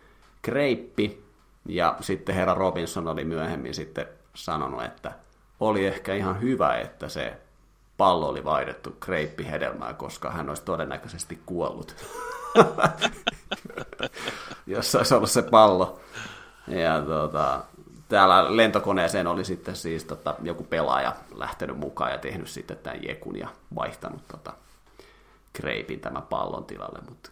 kreippi. Ja sitten herra Robinson oli myöhemmin sitten sanonut, että oli ehkä ihan hyvä, että se pallo oli vaihdettu kreippihedelmään, koska hän olisi todennäköisesti kuollut. Jos olisi ollut se pallo. Ja tota, täällä lentokoneeseen oli sitten siis tota, joku pelaaja lähtenyt mukaan ja tehnyt sitten tämän jekun ja vaihtanut tota, kreipin tämän pallon tilalle, mutta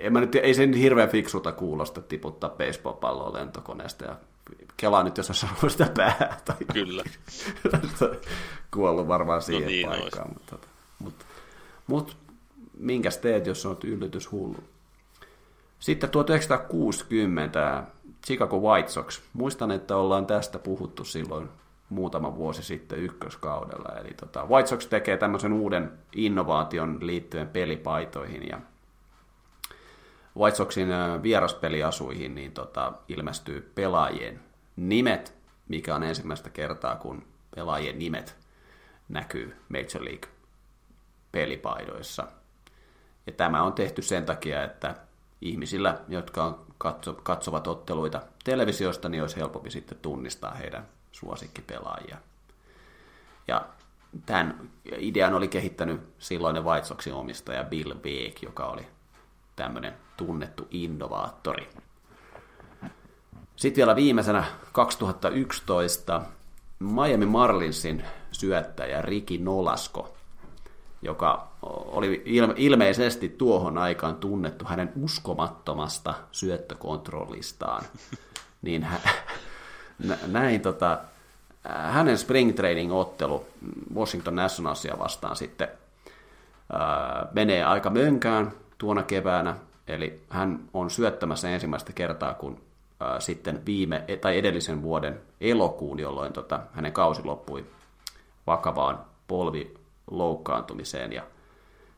en mä nyt, ei se nyt hirveän fiksulta kuulosta tiputtaa baseball-palloa lentokoneesta ja kelaa nyt, jos olisi ollut sitä päätä. Kyllä. Kuollut varmaan siihen no niin paikkaan. Mutta, tota, mutta, mutta minkäs teet, jos olet yllytyshullu? Sitten 1960 Chicago White Sox. Muistan, että ollaan tästä puhuttu silloin muutama vuosi sitten ykköskaudella. Eli tota, White Sox tekee tämmöisen uuden innovaation liittyen pelipaitoihin ja White Soxin vieraspeliasuihin niin tota, ilmestyy pelaajien nimet, mikä on ensimmäistä kertaa, kun pelaajien nimet näkyy Major League pelipaidoissa. Ja tämä on tehty sen takia, että ihmisillä, jotka katsovat otteluita televisiosta, niin olisi helpompi sitten tunnistaa heidän suosikkipelaajia. Ja tämän idean oli kehittänyt silloinen White Soxin omistaja Bill Beek, joka oli tämmöinen tunnettu innovaattori. Sitten vielä viimeisenä 2011 Miami Marlinsin syöttäjä Riki Nolasko, joka oli ilmeisesti tuohon aikaan tunnettu hänen uskomattomasta syöttökontrollistaan, niin näin tota, hänen spring training ottelu Washington Nationalsia vastaan sitten menee aika mönkään tuona keväänä, eli hän on syöttämässä ensimmäistä kertaa, kun ää, sitten viime tai edellisen vuoden elokuun, jolloin tota, hänen kausi loppui vakavaan polviloukkaantumiseen. Ja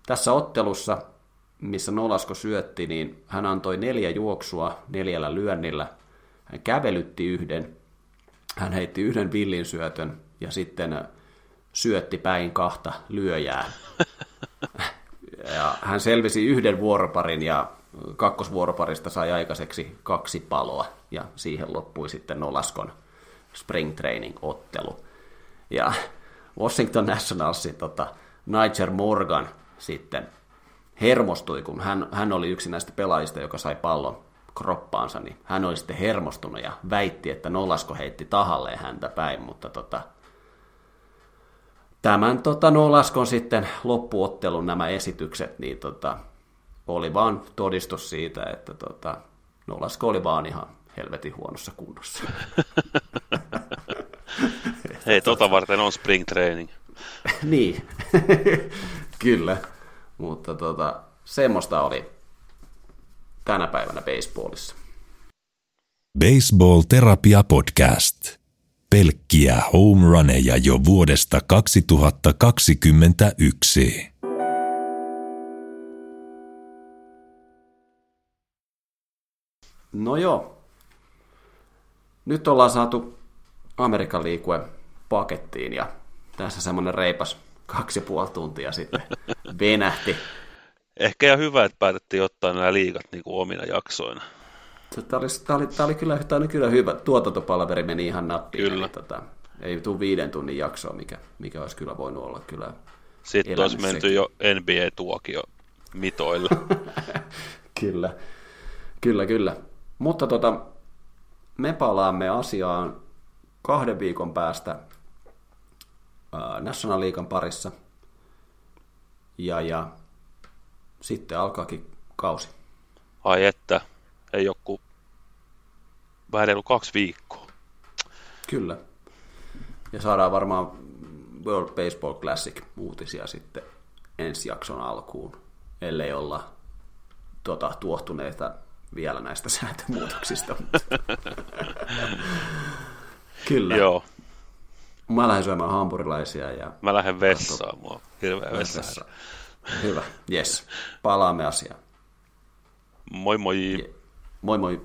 tässä ottelussa, missä Nolasko syötti, niin hän antoi neljä juoksua neljällä lyönnillä. Hän kävelytti yhden, hän heitti yhden villin syötön ja sitten syötti päin kahta lyöjää. Ja hän selvisi yhden vuoroparin ja kakkosvuoroparista sai aikaiseksi kaksi paloa ja siihen loppui sitten Nolaskon spring training ottelu. Ja Washington Nationalsin tota, Nigel Morgan sitten hermostui, kun hän, hän oli yksi näistä pelaajista, joka sai pallon kroppaansa, niin hän oli sitten hermostunut ja väitti, että Nolasko heitti tahalleen häntä päin, mutta tota, tämän tota, Nolaskon sitten loppuottelun nämä esitykset, niin tota, oli vaan todistus siitä, että tota, Nolasko oli vaan ihan helvetin huonossa kunnossa. Hei, tota varten on spring training. niin, kyllä. Mutta tota, semmoista oli tänä päivänä baseballissa. Baseball Terapia Podcast. Pelkkiä home runeja jo vuodesta 2021. No joo. Nyt ollaan saatu Amerikan liikue pakettiin ja tässä semmoinen reipas kaksi ja puoli tuntia sitten venähti. Ehkä ja hyvä, että päätettiin ottaa nämä liikat niin kuin omina jaksoina. Tämä oli, tämä oli, tämä oli, kyllä, tämä oli kyllä hyvä. Tuotantopalveri meni ihan nappiin. Kyllä. Eli, tota, ei tule viiden tunnin jaksoa, mikä, mikä olisi kyllä voinut olla kyllä Sitten olisi menty jo NBA-tuokio mitoille. kyllä, kyllä, kyllä. Mutta tota, me palaamme asiaan kahden viikon päästä National Leaguean parissa. Ja, ja sitten alkaakin kausi. Ai että, ei joku vähän reilu kaksi viikkoa. Kyllä. Ja saadaan varmaan World Baseball Classic uutisia sitten ensi jakson alkuun, ellei olla tota, tuohtuneita vielä näistä sääntömuutoksista. Kyllä. Joo. Mä lähden syömään hampurilaisia ja... Mä lähden vessaan, mua hirveä vessa. Vessa. Hyvä, yes. Palaamme asiaan. Moi moi. Moi moi.